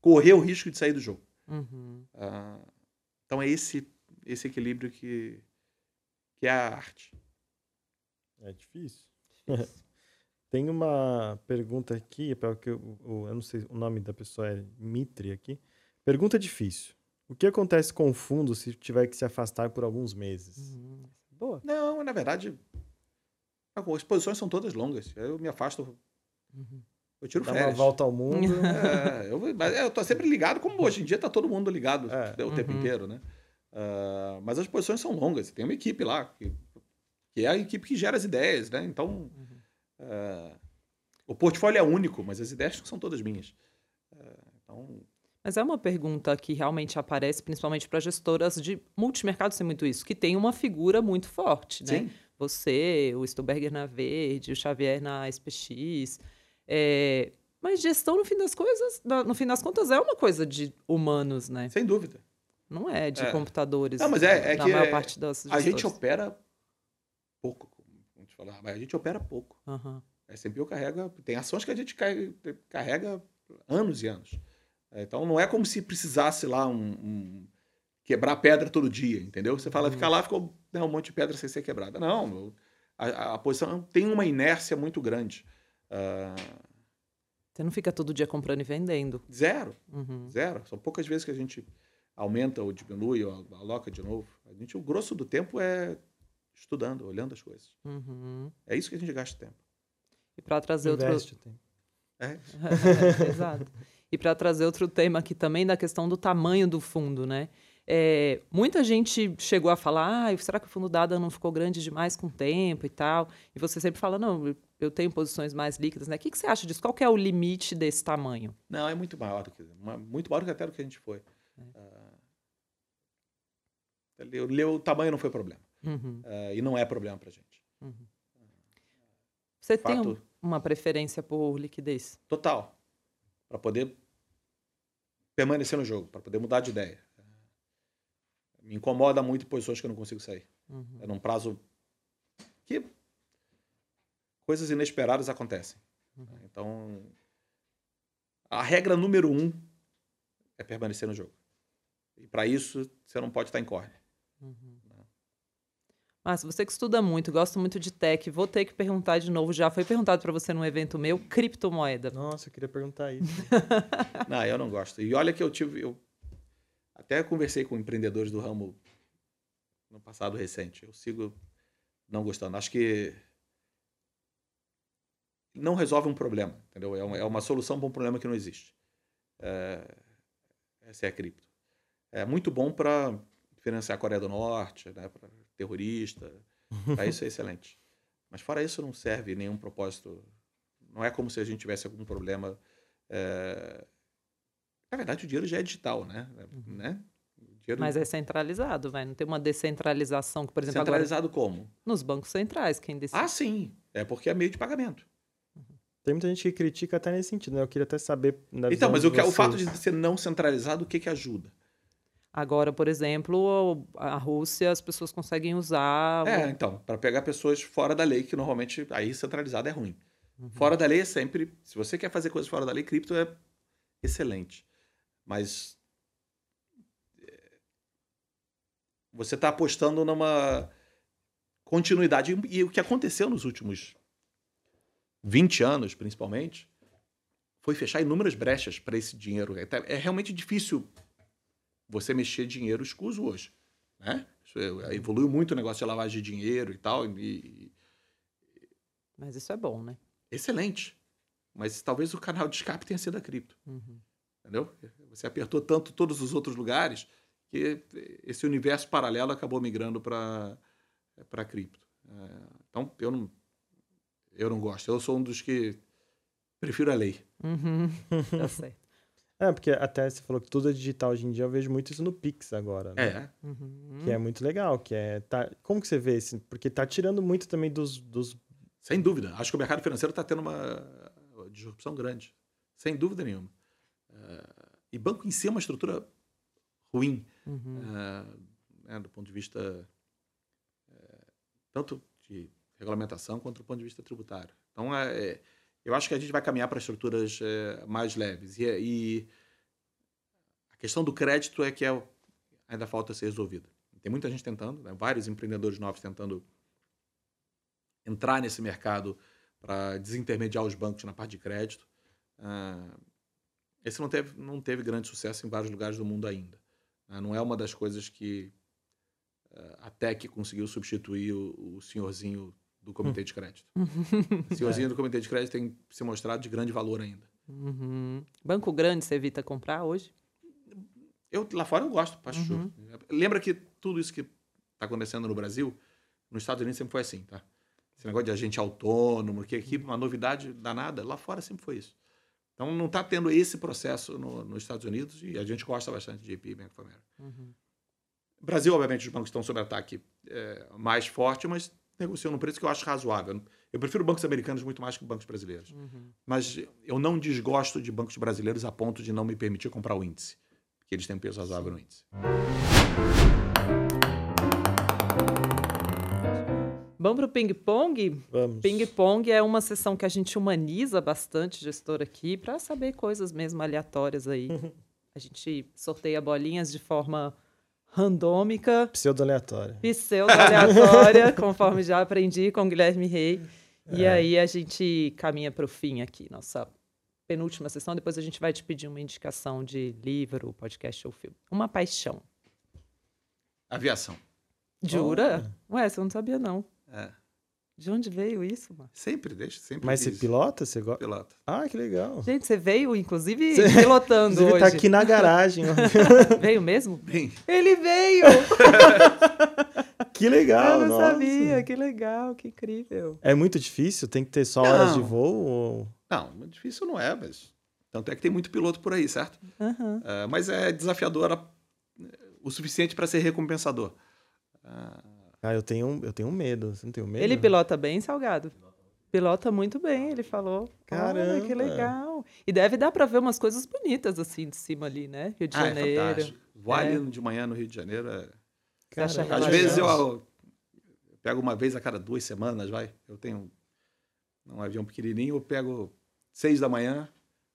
[SPEAKER 1] correr o risco de sair do jogo. Uhum. Uh, então é esse, esse equilíbrio que, que é a arte.
[SPEAKER 2] É difícil. Tem uma pergunta aqui, que eu, eu não sei o nome da pessoa é Mitri aqui. Pergunta difícil. O que acontece com o fundo se tiver que se afastar por alguns meses? Uhum.
[SPEAKER 1] Boa. Não, na verdade, as exposições são todas longas. Eu me afasto. Uhum. Eu tiro Dá férias.
[SPEAKER 2] uma volta ao mundo.
[SPEAKER 1] é, eu, mas eu tô sempre ligado, como hoje em dia tá todo mundo ligado é. o tempo uhum. inteiro, né? Uh, mas as exposições são longas. Tem uma equipe lá que, que é a equipe que gera as ideias, né? Então, uh, o portfólio é único, mas as ideias são todas minhas. Uh, então...
[SPEAKER 3] Mas é uma pergunta que realmente aparece, principalmente para gestoras de multimercado, tem muito isso, que tem uma figura muito forte, né?
[SPEAKER 1] Sim.
[SPEAKER 3] Você, o Stuberger na Verde, o Xavier na SPX. É... Mas gestão, no fim das coisas, no fim das contas, é uma coisa de humanos, né?
[SPEAKER 1] Sem dúvida.
[SPEAKER 3] Não é de é. computadores.
[SPEAKER 1] Não, mas é, é que
[SPEAKER 3] maior
[SPEAKER 1] é,
[SPEAKER 3] parte das
[SPEAKER 1] a gente opera pouco, como te falar, mas a gente opera pouco.
[SPEAKER 3] Uhum.
[SPEAKER 1] A S&P carrega, tem ações que a gente carrega anos e anos. Então não é como se precisasse lá um, um quebrar pedra todo dia, entendeu? Você fala, uhum. fica lá, ficou né, um monte de pedra sem ser quebrada. Não, a, a posição tem uma inércia muito grande. Uh,
[SPEAKER 3] você não fica todo dia comprando e vendendo.
[SPEAKER 1] Zero.
[SPEAKER 3] Uhum.
[SPEAKER 1] Zero. São poucas vezes que a gente aumenta ou diminui ou aloca de novo. A gente, o grosso do tempo é estudando, olhando as coisas.
[SPEAKER 3] Uhum.
[SPEAKER 1] É isso que a gente gasta tempo.
[SPEAKER 3] E para trazer
[SPEAKER 2] Investe
[SPEAKER 3] outro.
[SPEAKER 2] Tempo.
[SPEAKER 1] É.
[SPEAKER 3] Exato. E para trazer outro tema aqui também da questão do tamanho do fundo, né? É, muita gente chegou a falar, ah, será que o fundo dada não ficou grande demais com o tempo e tal? E você sempre fala, não, eu tenho posições mais líquidas, né? O que, que você acha disso? Qual é o limite desse tamanho?
[SPEAKER 1] Não, é muito maior do que muito maior do que até do que a gente foi. É. Uh, o tamanho não foi problema.
[SPEAKER 3] Uhum.
[SPEAKER 1] Uh, e não é problema para gente.
[SPEAKER 3] Uhum. Você Fato, tem uma preferência por liquidez?
[SPEAKER 1] Total. Para poder permanecer no jogo, para poder mudar de ideia. Me incomoda muito posições que eu não consigo sair.
[SPEAKER 3] Uhum.
[SPEAKER 1] É num prazo que coisas inesperadas acontecem.
[SPEAKER 3] Uhum.
[SPEAKER 1] Então, a regra número um é permanecer no jogo. E para isso, você não pode estar em corne.
[SPEAKER 3] Uhum. Mas você que estuda muito, gosta muito de tech, vou ter que perguntar de novo. Já foi perguntado para você num evento meu, criptomoeda.
[SPEAKER 2] Nossa, eu queria perguntar isso.
[SPEAKER 1] não, eu não gosto. E olha que eu tive, eu até conversei com empreendedores do ramo no passado recente. Eu sigo não gostando. Acho que não resolve um problema, entendeu? É uma, é uma solução para um problema que não existe. É, essa é a cripto. É muito bom para financiar a Coreia do Norte, né, para terrorista. Para isso é excelente. Mas fora isso não serve nenhum propósito. Não é como se a gente tivesse algum problema. É... Na verdade, o dinheiro já é digital, né? Uhum. né?
[SPEAKER 3] Dinheiro... Mas é centralizado, vai. Não tem uma descentralização que, por exemplo,
[SPEAKER 1] centralizado
[SPEAKER 3] agora...
[SPEAKER 1] como?
[SPEAKER 3] Nos bancos centrais, quem decide.
[SPEAKER 1] Ah, sim. É porque é meio de pagamento.
[SPEAKER 2] Tem muita gente que critica até nesse sentido, né? Eu queria até saber.
[SPEAKER 1] então, mas o, que, o fato de ser não centralizado, o que, que ajuda?
[SPEAKER 3] Agora, por exemplo, a Rússia, as pessoas conseguem usar.
[SPEAKER 1] É, então, para pegar pessoas fora da lei, que normalmente aí centralizado é ruim. Uhum. Fora da lei é sempre. Se você quer fazer coisas fora da lei, cripto é excelente. Mas. É, você está apostando numa continuidade. E o que aconteceu nos últimos 20 anos, principalmente, foi fechar inúmeras brechas para esse dinheiro. É, é, realmente difícil você mexer dinheiro escuso hoje. Né? É, evoluiu muito o negócio de lavagem de dinheiro e tal. E...
[SPEAKER 3] Mas isso é bom, né?
[SPEAKER 1] Excelente. Mas talvez o canal de escape tenha sido a cripto.
[SPEAKER 3] Uhum.
[SPEAKER 1] Entendeu? Você apertou tanto todos os outros lugares que esse universo paralelo acabou migrando para a cripto. É, então, eu não, eu não gosto. Eu sou um dos que prefiro a lei.
[SPEAKER 3] Uhum. tá certo.
[SPEAKER 2] É, porque até você falou que tudo é digital hoje em dia, eu vejo muito isso no Pix agora, né?
[SPEAKER 1] É.
[SPEAKER 3] Uhum.
[SPEAKER 2] Que é muito legal, que é... Tá, como que você vê isso? Porque tá tirando muito também dos... dos...
[SPEAKER 1] Sem dúvida. Acho que o mercado financeiro está tendo uma disrupção grande. Sem dúvida nenhuma. Uh, e banco em si é uma estrutura ruim.
[SPEAKER 3] Uhum.
[SPEAKER 1] Uh, né, do ponto de vista... Uh, tanto de regulamentação quanto do ponto de vista tributário. Então, é, é eu acho que a gente vai caminhar para estruturas é, mais leves. E, e, a questão do crédito é que é, ainda falta ser resolvida. Tem muita gente tentando, né? vários empreendedores novos tentando entrar nesse mercado para desintermediar os bancos na parte de crédito. Uh, esse não teve, não teve grande sucesso em vários lugares do mundo ainda. Uh, não é uma das coisas que uh, a TEC conseguiu substituir o, o senhorzinho do comitê de crédito. o senhorzinho do comitê de crédito tem se mostrado de grande valor ainda.
[SPEAKER 3] Uhum. Banco grande você evita comprar hoje?
[SPEAKER 1] Eu, lá fora eu gosto, acho uhum. Lembra que tudo isso que está acontecendo no Brasil Nos Estados Unidos sempre foi assim, tá? Esse negócio de agente autônomo, que aqui uma novidade danada, lá fora sempre foi isso. Então não está tendo esse processo no, nos Estados Unidos e a gente gosta bastante de JP Bank of America.
[SPEAKER 3] Uhum.
[SPEAKER 1] Brasil, obviamente, os bancos estão sob ataque é, mais forte, mas negociam num preço que eu acho razoável. Eu prefiro bancos americanos muito mais que bancos brasileiros.
[SPEAKER 3] Uhum.
[SPEAKER 1] Mas eu não desgosto de bancos brasileiros a ponto de não me permitir comprar o índice, porque eles têm um peso razoável no índice.
[SPEAKER 3] Vamos para o ping-pong?
[SPEAKER 2] Vamos.
[SPEAKER 3] Ping-pong é uma sessão que a gente humaniza bastante, gestor, aqui, para saber coisas mesmo aleatórias aí. a gente sorteia bolinhas de forma randômica,
[SPEAKER 2] Pseudo-aleatória.
[SPEAKER 3] pseudo-aleatória, conforme já aprendi com o Guilherme Rey. E
[SPEAKER 2] É.
[SPEAKER 3] aí a gente caminha para o fim aqui, nossa penúltima sessão. Depois a gente vai te pedir uma indicação de livro, podcast ou filme. Uma paixão.
[SPEAKER 1] Aviação.
[SPEAKER 3] Jura? Ué, você não sabia, não.
[SPEAKER 1] É.
[SPEAKER 3] De onde veio isso, mano?
[SPEAKER 1] Sempre, deixa, sempre.
[SPEAKER 2] Mas você pilota? Você gosta?
[SPEAKER 1] Pilota.
[SPEAKER 2] Ah, que legal.
[SPEAKER 3] Gente, você veio, inclusive,
[SPEAKER 2] Você-
[SPEAKER 3] pilotando
[SPEAKER 2] Inclusive,
[SPEAKER 3] hoje.
[SPEAKER 2] tá aqui na garagem. ó.
[SPEAKER 3] Veio mesmo?
[SPEAKER 1] Bem,
[SPEAKER 3] Ele veio!
[SPEAKER 2] que legal,
[SPEAKER 3] Eu não
[SPEAKER 2] nossa.
[SPEAKER 3] sabia, que legal, que incrível.
[SPEAKER 2] É muito difícil? Tem que ter só horas de
[SPEAKER 1] Não.
[SPEAKER 2] voo? Ou...
[SPEAKER 1] não, difícil não é, mas. Tanto é que tem muito piloto por aí, certo?
[SPEAKER 3] Aham.
[SPEAKER 1] É, mas é desafiador a- o suficiente para ser recompensador. Ah,
[SPEAKER 2] Ah, eu tenho, eu tenho medo. Você não tem medo?
[SPEAKER 3] Ele pilota bem, Salgado? Pilota muito bem, ele falou. Olha,
[SPEAKER 2] Caramba.
[SPEAKER 3] que legal. E deve dar pra ver umas coisas bonitas assim de cima ali, né? Rio de
[SPEAKER 1] ah, é
[SPEAKER 3] Janeiro.
[SPEAKER 1] fantástico. Voar
[SPEAKER 3] É.
[SPEAKER 1] de manhã no Rio de Janeiro. é-
[SPEAKER 2] Caramba.
[SPEAKER 1] Às vezes eu, eu pego uma vez a cada duas semanas, vai. Eu tenho um avião pequenininho, eu pego seis da manhã,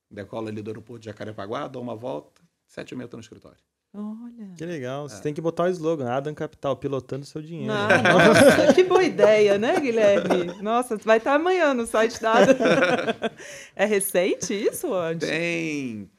[SPEAKER 1] decolo ali do aeroporto de Jacarepaguá, dou uma volta, sete e meia eu tô no escritório.
[SPEAKER 3] Olha.
[SPEAKER 2] Que legal.
[SPEAKER 1] É.
[SPEAKER 2] Você tem que botar o slogan, Adam Capital, pilotando seu dinheiro.
[SPEAKER 3] Ah, nossa, que boa ideia, né, Guilherme? Nossa, vai estar amanhã no site da Ada. É recente isso, antes?
[SPEAKER 1] Tem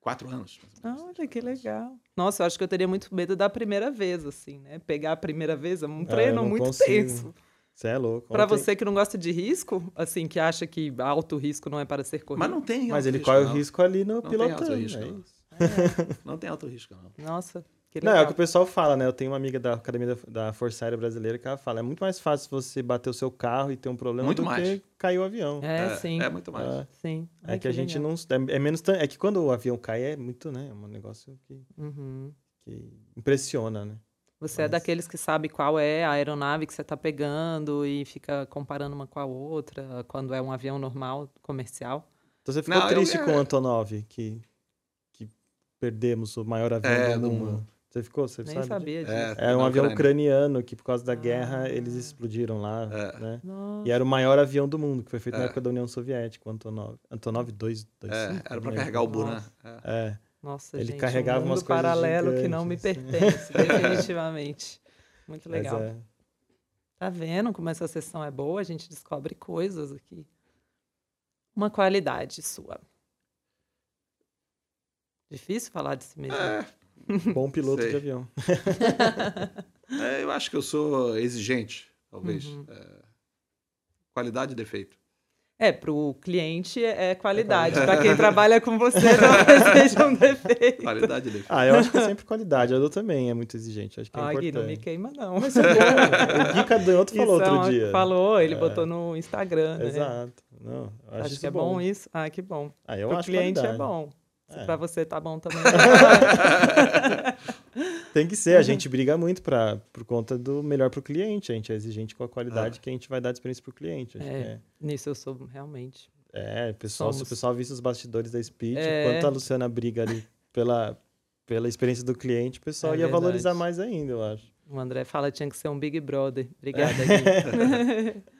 [SPEAKER 1] quatro anos.
[SPEAKER 3] Olha, que legal. Nossa, eu acho que eu teria muito medo da primeira vez, assim, né? Pegar a primeira vez é um treino muito
[SPEAKER 2] consigo.
[SPEAKER 3] tenso.
[SPEAKER 2] Você é louco.
[SPEAKER 3] Pra
[SPEAKER 2] Ontem-
[SPEAKER 3] você que não gosta de risco, assim, que acha que alto risco não é para ser corrido.
[SPEAKER 1] Mas não tem
[SPEAKER 2] Mas ele
[SPEAKER 1] risco,
[SPEAKER 2] corre o
[SPEAKER 1] não.
[SPEAKER 2] risco ali no pilotando.
[SPEAKER 1] alto risco,
[SPEAKER 2] é
[SPEAKER 1] não.
[SPEAKER 2] Isso.
[SPEAKER 1] Não tem alto risco, não.
[SPEAKER 3] Nossa, que
[SPEAKER 2] Não, é o que o pessoal fala, né? Eu tenho uma amiga da Academia da, Força Aérea Brasileira que ela fala: é muito mais fácil você bater o seu carro e ter um problema
[SPEAKER 1] Muito
[SPEAKER 2] do
[SPEAKER 1] mais.
[SPEAKER 2] que cair o avião.
[SPEAKER 3] É, sim.
[SPEAKER 1] É muito mais.
[SPEAKER 2] É.
[SPEAKER 3] Sim.
[SPEAKER 2] É
[SPEAKER 3] Ai,
[SPEAKER 2] que a gente
[SPEAKER 3] legal.
[SPEAKER 2] não. É, é menos. É que quando o avião cai é muito, né? É um negócio que,
[SPEAKER 3] Uhum.
[SPEAKER 2] que impressiona, né?
[SPEAKER 3] Você é
[SPEAKER 2] Mas-
[SPEAKER 3] daqueles que sabe qual é a aeronave que você está pegando e fica comparando uma com a outra quando é um avião normal, comercial.
[SPEAKER 2] Então você ficou
[SPEAKER 1] Não, eu-
[SPEAKER 2] triste
[SPEAKER 1] é-
[SPEAKER 2] com o Antonov, que, que perdemos o maior avião
[SPEAKER 1] É,
[SPEAKER 2] do
[SPEAKER 1] do
[SPEAKER 2] mundo.
[SPEAKER 1] mundo.
[SPEAKER 2] Você ficou? Você
[SPEAKER 3] Nem
[SPEAKER 2] sabe?
[SPEAKER 3] sabia disso.
[SPEAKER 1] É,
[SPEAKER 2] Era um
[SPEAKER 1] na
[SPEAKER 2] avião
[SPEAKER 1] Ucrânia.
[SPEAKER 2] ucraniano que, por causa da guerra,
[SPEAKER 3] Ah.
[SPEAKER 2] eles explodiram lá,
[SPEAKER 1] É.
[SPEAKER 2] né?
[SPEAKER 3] Nossa.
[SPEAKER 2] E era o maior avião do mundo, que foi feito na
[SPEAKER 1] É.
[SPEAKER 2] época da União Soviética, o Antonov. Antonov 2,
[SPEAKER 1] É, era para carregar o Buran. É.
[SPEAKER 2] É,
[SPEAKER 3] Nossa,
[SPEAKER 2] Ele
[SPEAKER 3] gente,
[SPEAKER 2] carregava
[SPEAKER 3] um
[SPEAKER 2] umas
[SPEAKER 3] mundo
[SPEAKER 2] coisas
[SPEAKER 3] paralelo que não me
[SPEAKER 2] assim.
[SPEAKER 3] pertence, definitivamente. Muito legal.
[SPEAKER 2] é.
[SPEAKER 3] Tá vendo como essa sessão é boa? A gente descobre coisas aqui. Uma qualidade sua. Difícil falar de si mesmo.
[SPEAKER 1] É,
[SPEAKER 2] Bom piloto
[SPEAKER 1] Sei.
[SPEAKER 2] de avião.
[SPEAKER 1] é, eu acho que eu sou exigente, talvez.
[SPEAKER 3] Uhum.
[SPEAKER 1] É, qualidade e defeito.
[SPEAKER 3] É, para o cliente é qualidade. Para quem trabalha com você, talvez seja um defeito.
[SPEAKER 1] Qualidade e defeito.
[SPEAKER 2] Ah, eu acho que é sempre qualidade. A Edu também é muito exigente. Acho que é
[SPEAKER 3] Ah, Gui,
[SPEAKER 2] importante.
[SPEAKER 3] não me queima, não.
[SPEAKER 2] Mas é bom. o Gui Cadonhoto falou
[SPEAKER 3] Isso é
[SPEAKER 2] outro dia.
[SPEAKER 3] Falou, ele
[SPEAKER 2] É.
[SPEAKER 3] botou no Instagram, né?
[SPEAKER 2] Exato. Não, eu acho,
[SPEAKER 3] Acho, que é bom. isso. Ah, que bom.
[SPEAKER 2] Ah, eu
[SPEAKER 3] Para o
[SPEAKER 2] acho
[SPEAKER 3] cliente é
[SPEAKER 2] qualidade.
[SPEAKER 3] bom. Se
[SPEAKER 2] É.
[SPEAKER 3] para você tá bom também.
[SPEAKER 2] Tem que ser. A gente briga muito pra, por conta do melhor pro cliente. A gente é exigente com a qualidade que a gente vai dar de experiência pro cliente.
[SPEAKER 3] É.
[SPEAKER 2] é.
[SPEAKER 3] Nisso eu sou realmente.
[SPEAKER 2] É, pessoal, se o
[SPEAKER 3] Somos.
[SPEAKER 2] pessoal visse os bastidores da Speed,
[SPEAKER 3] É.
[SPEAKER 2] quanto a Luciana briga ali pela, pela experiência do cliente, o pessoal
[SPEAKER 3] É
[SPEAKER 2] ia valorizar
[SPEAKER 3] verdade.
[SPEAKER 2] mais ainda, eu acho.
[SPEAKER 3] O André fala tinha que ser um Big Brother. Obrigada, Gui.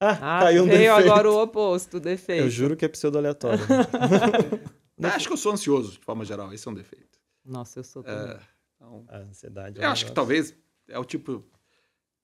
[SPEAKER 2] Ah,
[SPEAKER 3] Ah,
[SPEAKER 2] caiu um
[SPEAKER 3] veio
[SPEAKER 2] defeito.
[SPEAKER 3] agora o oposto, defeito.
[SPEAKER 2] Eu juro que é pseudo aleatório.
[SPEAKER 1] Eu acho que eu sou ansioso, de forma geral. Esse é um defeito.
[SPEAKER 3] Nossa, eu sou também.
[SPEAKER 1] É, então,
[SPEAKER 2] a ansiedade. é
[SPEAKER 1] eu acho que talvez é o tipo.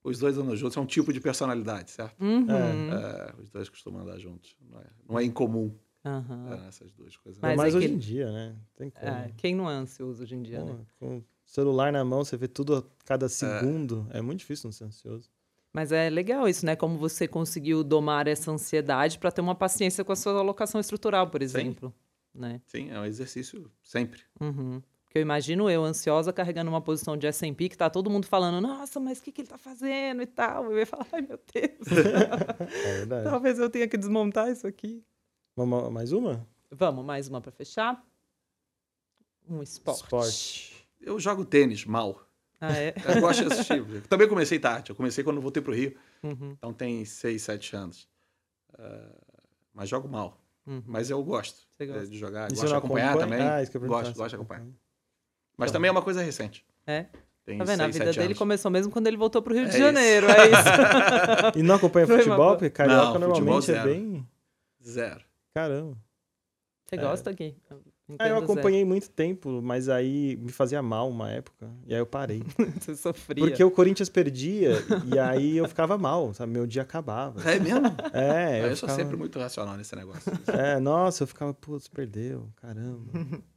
[SPEAKER 1] Os dois andam juntos, é um tipo de personalidade, certo?
[SPEAKER 3] Uhum.
[SPEAKER 1] É, os dois costumam andar juntos. Não é, não é incomum é, essas duas coisas.
[SPEAKER 3] Mas
[SPEAKER 2] Mas mais
[SPEAKER 3] é
[SPEAKER 2] hoje
[SPEAKER 3] que-
[SPEAKER 2] em dia, né? Tem como.
[SPEAKER 3] É, quem não é ansioso hoje em dia, né?
[SPEAKER 2] Com o celular na mão, você vê tudo a cada segundo. É, muito difícil não ser ansioso.
[SPEAKER 3] Mas é legal isso, né? Como você conseguiu domar essa ansiedade para ter uma paciência com a sua alocação estrutural, por exemplo. Né?
[SPEAKER 1] Sim, é um exercício sempre.
[SPEAKER 3] Uhum. Porque eu imagino eu, ansiosa, carregando uma posição de S&P, que tá todo mundo falando, nossa, mas o que, que ele tá fazendo e tal. Eu ia falar, ai, meu Deus.
[SPEAKER 2] É verdade.
[SPEAKER 3] Talvez eu tenha que desmontar isso aqui.
[SPEAKER 2] Vamos, mais uma?
[SPEAKER 3] Vamos, mais uma para fechar. Um esporte.
[SPEAKER 2] Esporte.
[SPEAKER 1] Eu jogo tênis mal.
[SPEAKER 3] Ah, é?
[SPEAKER 1] Eu gosto de assistir. Eu também comecei tarde. Eu comecei quando voltei pro Rio.
[SPEAKER 3] Uhum,
[SPEAKER 1] Então tem seis, sete anos. Ah, mas jogo mal.
[SPEAKER 3] uhum.
[SPEAKER 1] Mas eu gosto
[SPEAKER 3] Você gosta?
[SPEAKER 1] de jogar.
[SPEAKER 2] E você
[SPEAKER 1] de acompanhar
[SPEAKER 2] acompanha?
[SPEAKER 1] também.
[SPEAKER 2] Ah, isso que eu
[SPEAKER 1] gosto, gosto de acompanhar.
[SPEAKER 2] acompanha.
[SPEAKER 1] Mas
[SPEAKER 2] Então.
[SPEAKER 1] também é uma coisa recente.
[SPEAKER 3] É?
[SPEAKER 1] Tem
[SPEAKER 3] Tá vendo? A
[SPEAKER 1] seis,
[SPEAKER 3] vida
[SPEAKER 1] sete
[SPEAKER 3] dele
[SPEAKER 1] anos.
[SPEAKER 3] começou mesmo quando ele voltou pro Rio de
[SPEAKER 1] É
[SPEAKER 3] Janeiro. É isso.
[SPEAKER 2] E não acompanha
[SPEAKER 3] Foi
[SPEAKER 2] futebol? Porque carioca
[SPEAKER 1] Não, futebol
[SPEAKER 2] normalmente é bem...
[SPEAKER 1] Zero.
[SPEAKER 2] Caramba.
[SPEAKER 3] Você gosta aqui?
[SPEAKER 2] Ah, eu acompanhei muito tempo, mas aí me fazia mal uma época. E aí eu parei.
[SPEAKER 3] Você sofria.
[SPEAKER 2] Porque o Corinthians perdia e aí eu ficava mal, sabe? Meu dia acabava.
[SPEAKER 1] É mesmo?
[SPEAKER 2] É,
[SPEAKER 1] eu,
[SPEAKER 2] eu
[SPEAKER 1] sou
[SPEAKER 2] ficava...
[SPEAKER 1] sempre muito racional nesse negócio.
[SPEAKER 2] É, nossa, eu ficava, putz, perdeu, caramba.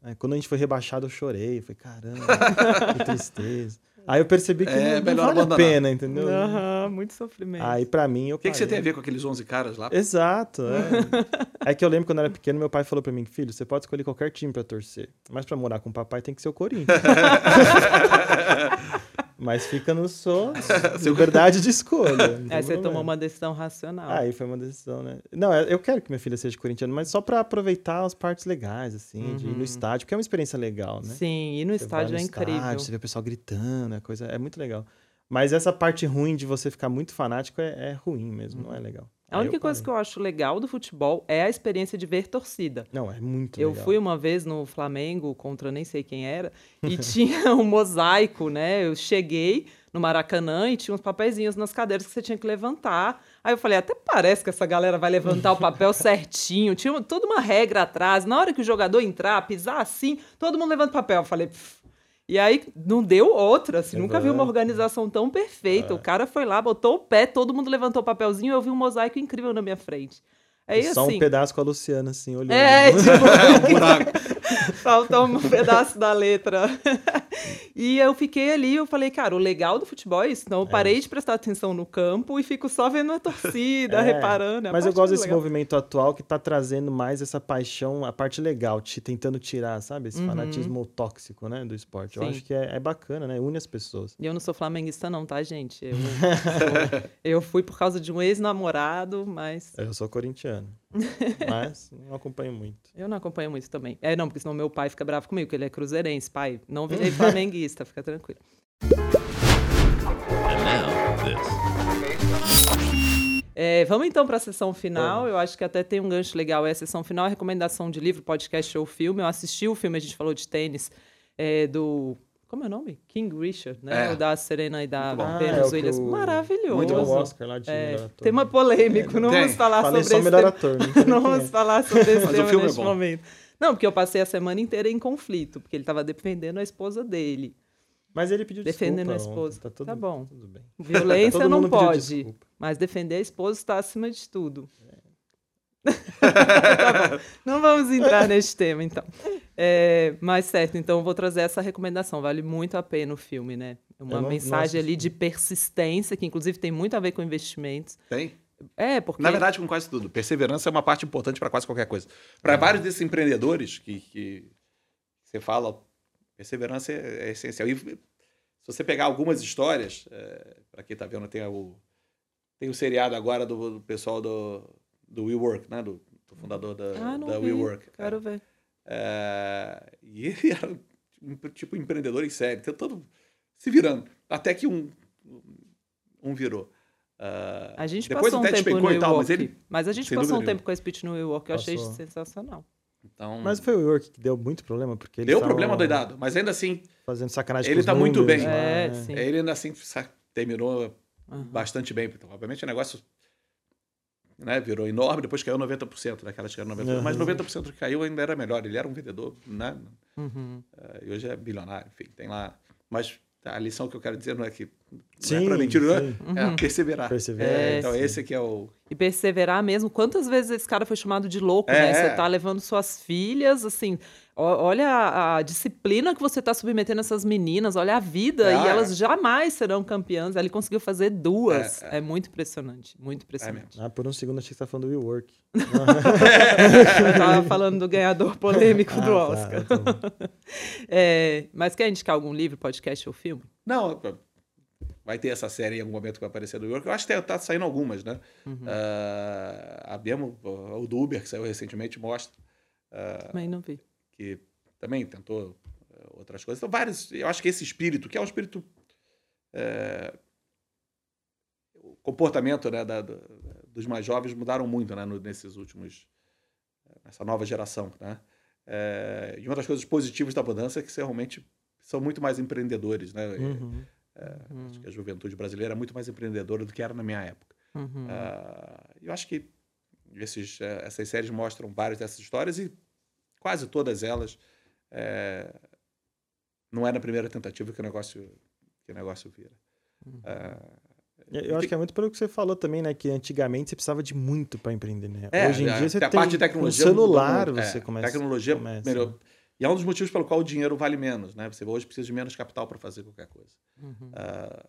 [SPEAKER 2] Aí, quando a gente foi rebaixado, eu chorei. Falei, caramba, que tristeza. Aí eu percebi que
[SPEAKER 1] É,
[SPEAKER 2] não, não
[SPEAKER 1] melhor
[SPEAKER 2] vale a pena, entendeu?
[SPEAKER 3] Aham, muito sofrimento.
[SPEAKER 2] Aí pra mim eu
[SPEAKER 1] O que, que você tem a ver com aqueles 11 caras lá?
[SPEAKER 2] Exato, é. é que eu lembro quando eu era pequeno, meu pai falou pra mim, filho, você pode escolher qualquer time pra torcer, mas pra morar com o papai tem que ser o Corinthians. mas fica no sua liberdade de escolha.
[SPEAKER 3] Aí você
[SPEAKER 2] problema.
[SPEAKER 3] tomou uma decisão racional.
[SPEAKER 2] Aí foi uma decisão, né? Não, eu quero que minha filha seja corintiana, mas só pra aproveitar as partes legais, assim, de ir
[SPEAKER 3] Uhum.
[SPEAKER 2] no estádio, porque é uma experiência legal, né?
[SPEAKER 3] Sim, e no
[SPEAKER 2] Você
[SPEAKER 3] estádio
[SPEAKER 2] no
[SPEAKER 3] é incrível.
[SPEAKER 2] estádio, você vê o pessoal gritando, é coisa, é muito legal. Mas essa parte ruim de você ficar muito fanático é, é ruim mesmo, não é legal.
[SPEAKER 3] A única coisa que eu acho legal do futebol é a experiência de ver torcida.
[SPEAKER 2] Não, é muito
[SPEAKER 3] Eu
[SPEAKER 2] legal.
[SPEAKER 3] fui uma vez no Flamengo contra nem sei quem era e tinha um mosaico, né? Eu cheguei no Maracanã e tinha uns papeizinhos nas cadeiras que você tinha que levantar. Aí eu falei, até parece que essa galera vai levantar o papel certinho. Tinha toda uma regra atrás. Na hora que o jogador entrar, pisar assim, todo mundo levanta o papel. Eu falei, "Pff." E aí não deu outra, assim, nunca vi uma organização tão perfeita. O cara foi lá, botou o pé, todo mundo levantou o papelzinho, eu vi um mosaico incrível na minha frente. Aí
[SPEAKER 2] E só
[SPEAKER 3] assim,
[SPEAKER 2] um pedaço com a Luciana, assim, olhando.
[SPEAKER 3] é, tipo,
[SPEAKER 1] É um buraco.
[SPEAKER 3] Faltou um pedaço da letra. e eu fiquei ali, eu falei, cara, o legal do futebol é isso. Então eu parei de prestar atenção no campo e fico só vendo a torcida,
[SPEAKER 2] É,
[SPEAKER 3] reparando. é
[SPEAKER 2] Mas eu gosto desse
[SPEAKER 3] legal.
[SPEAKER 2] movimento atual que tá trazendo mais essa paixão, a parte legal, te tentando tirar, sabe? Esse
[SPEAKER 3] Uhum.
[SPEAKER 2] fanatismo tóxico, né, do esporte. Eu
[SPEAKER 3] Sim.
[SPEAKER 2] acho que é, é bacana, né? Une as pessoas.
[SPEAKER 3] E eu não sou flamenguista, não, tá, gente? Eu, eu, eu fui por causa de um ex-namorado, mas
[SPEAKER 2] Eu sou corintiano. mas não acompanho muito.
[SPEAKER 3] eu não acompanho muito também. É, não, porque senão meu pai fica bravo comigo, que ele é cruzeirense, pai. Não virei flamenguista, fica tranquilo.
[SPEAKER 4] And now, this.
[SPEAKER 3] É, vamos então para a sessão final. Eu acho que até tem um gancho legal. É a sessão final, é recomendação de livro, podcast ou filme. Eu assisti o filme, a gente falou de tênis, é, do. Como é o nome? King Richard, né?
[SPEAKER 1] É.
[SPEAKER 3] O da Serena e da
[SPEAKER 2] Ah, é o que
[SPEAKER 3] Williams.
[SPEAKER 2] o-
[SPEAKER 3] Maravilhoso.
[SPEAKER 2] Muito bom Oscar lá de
[SPEAKER 3] É,
[SPEAKER 2] ator.
[SPEAKER 3] tema polêmico, não
[SPEAKER 1] Tem.
[SPEAKER 3] vamos falar
[SPEAKER 2] Falei
[SPEAKER 3] sobre esse tema.
[SPEAKER 2] Não,
[SPEAKER 3] Não vamos
[SPEAKER 2] é.
[SPEAKER 3] falar sobre esse
[SPEAKER 1] Mas
[SPEAKER 3] tema
[SPEAKER 1] filme é
[SPEAKER 3] neste momento. Não, porque eu passei a semana inteira em conflito, porque ele estava defendendo a esposa dele.
[SPEAKER 2] Mas ele pediu
[SPEAKER 3] Defendendo
[SPEAKER 2] desculpa.
[SPEAKER 3] a esposa.
[SPEAKER 2] Tá, tudo,
[SPEAKER 3] Tá bom.
[SPEAKER 2] Tudo bem.
[SPEAKER 3] Violência não pode,
[SPEAKER 2] desculpa.
[SPEAKER 3] mas defender a esposa está acima de tudo. tá. Não vamos entrar neste tema, então. É, mas certo, então eu vou trazer essa recomendação. Vale muito a pena o filme, né? Uma
[SPEAKER 2] não-
[SPEAKER 3] mensagem ali de persistência, que inclusive tem muito a ver com investimentos.
[SPEAKER 1] Tem.
[SPEAKER 3] É, porque.
[SPEAKER 1] Na verdade, com quase tudo. Perseverança é uma parte importante para quase qualquer coisa. Para vários desses empreendedores que, que você fala, perseverança é, é essencial. E se você pegar algumas histórias, para quem está vendo, tem o, tem o seriado agora do, do pessoal do, do WeWork, né? Do, do fundador da,
[SPEAKER 3] ah, não
[SPEAKER 1] da
[SPEAKER 3] vi.
[SPEAKER 1] WeWork.
[SPEAKER 3] Quero ver.
[SPEAKER 1] É, e ele era um tipo empreendedor em série, tentando se virando. Até que um, um virou. Ah,
[SPEAKER 3] A gente
[SPEAKER 1] depois
[SPEAKER 3] passou um tempo no
[SPEAKER 1] e tal, mas
[SPEAKER 3] WeWork.
[SPEAKER 1] ele.
[SPEAKER 3] Mas a gente passou um
[SPEAKER 1] nenhuma.
[SPEAKER 3] tempo com esse pitch no WeWork, eu achei
[SPEAKER 2] Passou.
[SPEAKER 3] sensacional.
[SPEAKER 1] Então,
[SPEAKER 2] Mas foi o Work que deu muito problema, porque eles
[SPEAKER 1] deu
[SPEAKER 2] estavam
[SPEAKER 1] problema doidado, mas ainda assim,
[SPEAKER 2] Fazendo sacanagem
[SPEAKER 1] Ele tá muito bem.
[SPEAKER 2] lá,
[SPEAKER 3] É,
[SPEAKER 2] né?
[SPEAKER 3] sim.
[SPEAKER 1] ele ainda assim terminou
[SPEAKER 3] Aham.
[SPEAKER 1] bastante bem. Então, obviamente o negócio né, virou enorme, depois caiu 90%, daquelas que eram 90%. Mas
[SPEAKER 2] Aham.
[SPEAKER 1] 90% que caiu ainda era melhor. Ele era um vendedor, né?
[SPEAKER 3] Uhum.
[SPEAKER 1] Eh, E hoje é bilionário, enfim, tem lá. Mas a lição que eu quero dizer não é que não é pra mentir, não é?
[SPEAKER 2] sim.
[SPEAKER 1] É perseverar.
[SPEAKER 2] Perseverar,
[SPEAKER 1] É, então
[SPEAKER 2] sim.
[SPEAKER 1] esse aqui é o...
[SPEAKER 3] E perseverar mesmo. Quantas vezes esse cara foi chamado de louco,
[SPEAKER 1] É,
[SPEAKER 3] né? Você
[SPEAKER 1] é.
[SPEAKER 3] tá levando suas filhas, assim. olha a, a disciplina que você tá submetendo essas meninas, olha a vida.
[SPEAKER 1] É,
[SPEAKER 3] e
[SPEAKER 1] é.
[SPEAKER 3] elas jamais serão campeãs. Ele conseguiu fazer duas.
[SPEAKER 1] É,
[SPEAKER 3] É, muito impressionante. Muito impressionante.
[SPEAKER 2] Ah, por um segundo achei que você tá falando do Will Work.
[SPEAKER 3] Eu tava falando do ganhador polêmico do
[SPEAKER 2] Ah,
[SPEAKER 3] Oscar.
[SPEAKER 2] tá, tá bom.
[SPEAKER 3] É, mas quer indicar algum livro, podcast ou filme?
[SPEAKER 1] Não, vai ter essa série em algum momento que vai aparecer do York. Eu acho que tá saindo algumas, né? Ah, a mesmo, o do Uber, que saiu recentemente, mostra
[SPEAKER 3] Também não vi.
[SPEAKER 1] que também tentou eh, outras coisas. Então, vários. Eu acho que esse espírito, que é um espírito. eh, o comportamento né, da- da- dos mais jovens mudaram muito né, nesses últimos. nessa nova geração. Né? Eh, e uma das coisas positivas da mudança é que você realmente são muito mais empreendedores. Né?
[SPEAKER 2] Uhum.
[SPEAKER 1] Acho que a juventude brasileira é muito mais empreendedora do que era na minha época.
[SPEAKER 3] Uhum.
[SPEAKER 1] Ah, eu acho que esses, eh, essas séries mostram várias dessas histórias e quase todas elas eh, não é na primeira tentativa que o negócio, que o negócio vira. Ah,
[SPEAKER 2] Eu eu acho que é muito pelo que você falou também, né? Que antigamente você precisava de muito para empreender, né?
[SPEAKER 1] é,
[SPEAKER 2] Hoje em
[SPEAKER 1] a-
[SPEAKER 2] dia você
[SPEAKER 1] a
[SPEAKER 2] tem
[SPEAKER 1] parte de tecnologia
[SPEAKER 2] um celular, você
[SPEAKER 1] É,
[SPEAKER 2] começa.
[SPEAKER 1] Tecnologia
[SPEAKER 2] começa,
[SPEAKER 1] melhor.
[SPEAKER 2] né?
[SPEAKER 1] E é um dos motivos pelo qual o dinheiro vale menos, né? Você hoje precisa de menos capital para fazer qualquer coisa.
[SPEAKER 3] Uhum.
[SPEAKER 1] Ah,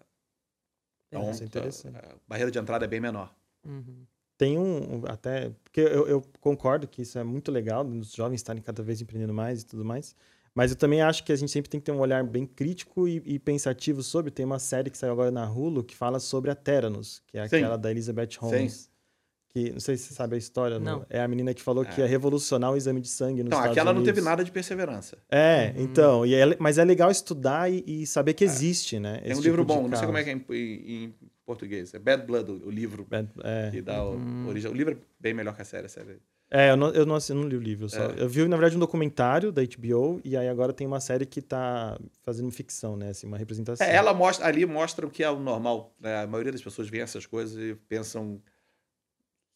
[SPEAKER 2] É,
[SPEAKER 1] então,
[SPEAKER 2] é interessante.
[SPEAKER 1] a barreira de entrada é bem menor.
[SPEAKER 3] Uhum.
[SPEAKER 2] Tem um, um- até, porque eu, eu concordo que isso é muito legal, os jovens estarem cada vez empreendendo mais e tudo mais, mas eu também acho que a gente sempre tem que ter um olhar bem crítico e, e pensativo sobre, tem uma série que saiu agora na Hulu que fala sobre a Theranos, que é
[SPEAKER 1] Sim.
[SPEAKER 2] aquela da Elizabeth Holmes, que, não sei se você sabe a história,
[SPEAKER 3] Não.
[SPEAKER 2] é a menina que falou que
[SPEAKER 1] É.
[SPEAKER 2] ia revolucionar o exame de sangue nos
[SPEAKER 1] Então,
[SPEAKER 2] Estados
[SPEAKER 1] aquela não teve nada de perseverança.
[SPEAKER 2] É,
[SPEAKER 3] Uhum.
[SPEAKER 2] então, e é- mas é legal estudar e, e saber que existe, né?
[SPEAKER 1] Tem um livro
[SPEAKER 2] tipo de
[SPEAKER 1] bom, não sei como é que é em, em- português. É Bad Blood, o, livro
[SPEAKER 2] É,
[SPEAKER 1] que dá o
[SPEAKER 3] Uhum.
[SPEAKER 1] origem. O livro é bem melhor que a série. A série.
[SPEAKER 2] É, eu não, eu não, eu não li o livro. Só.
[SPEAKER 1] É.
[SPEAKER 2] Eu vi, na verdade, um documentário da HBO e aí agora tem uma série que tá fazendo ficção, né? Assim, uma representação.
[SPEAKER 1] É, ela mostra, ali mostra o que é o normal. né? A maioria das pessoas vê essas coisas e pensam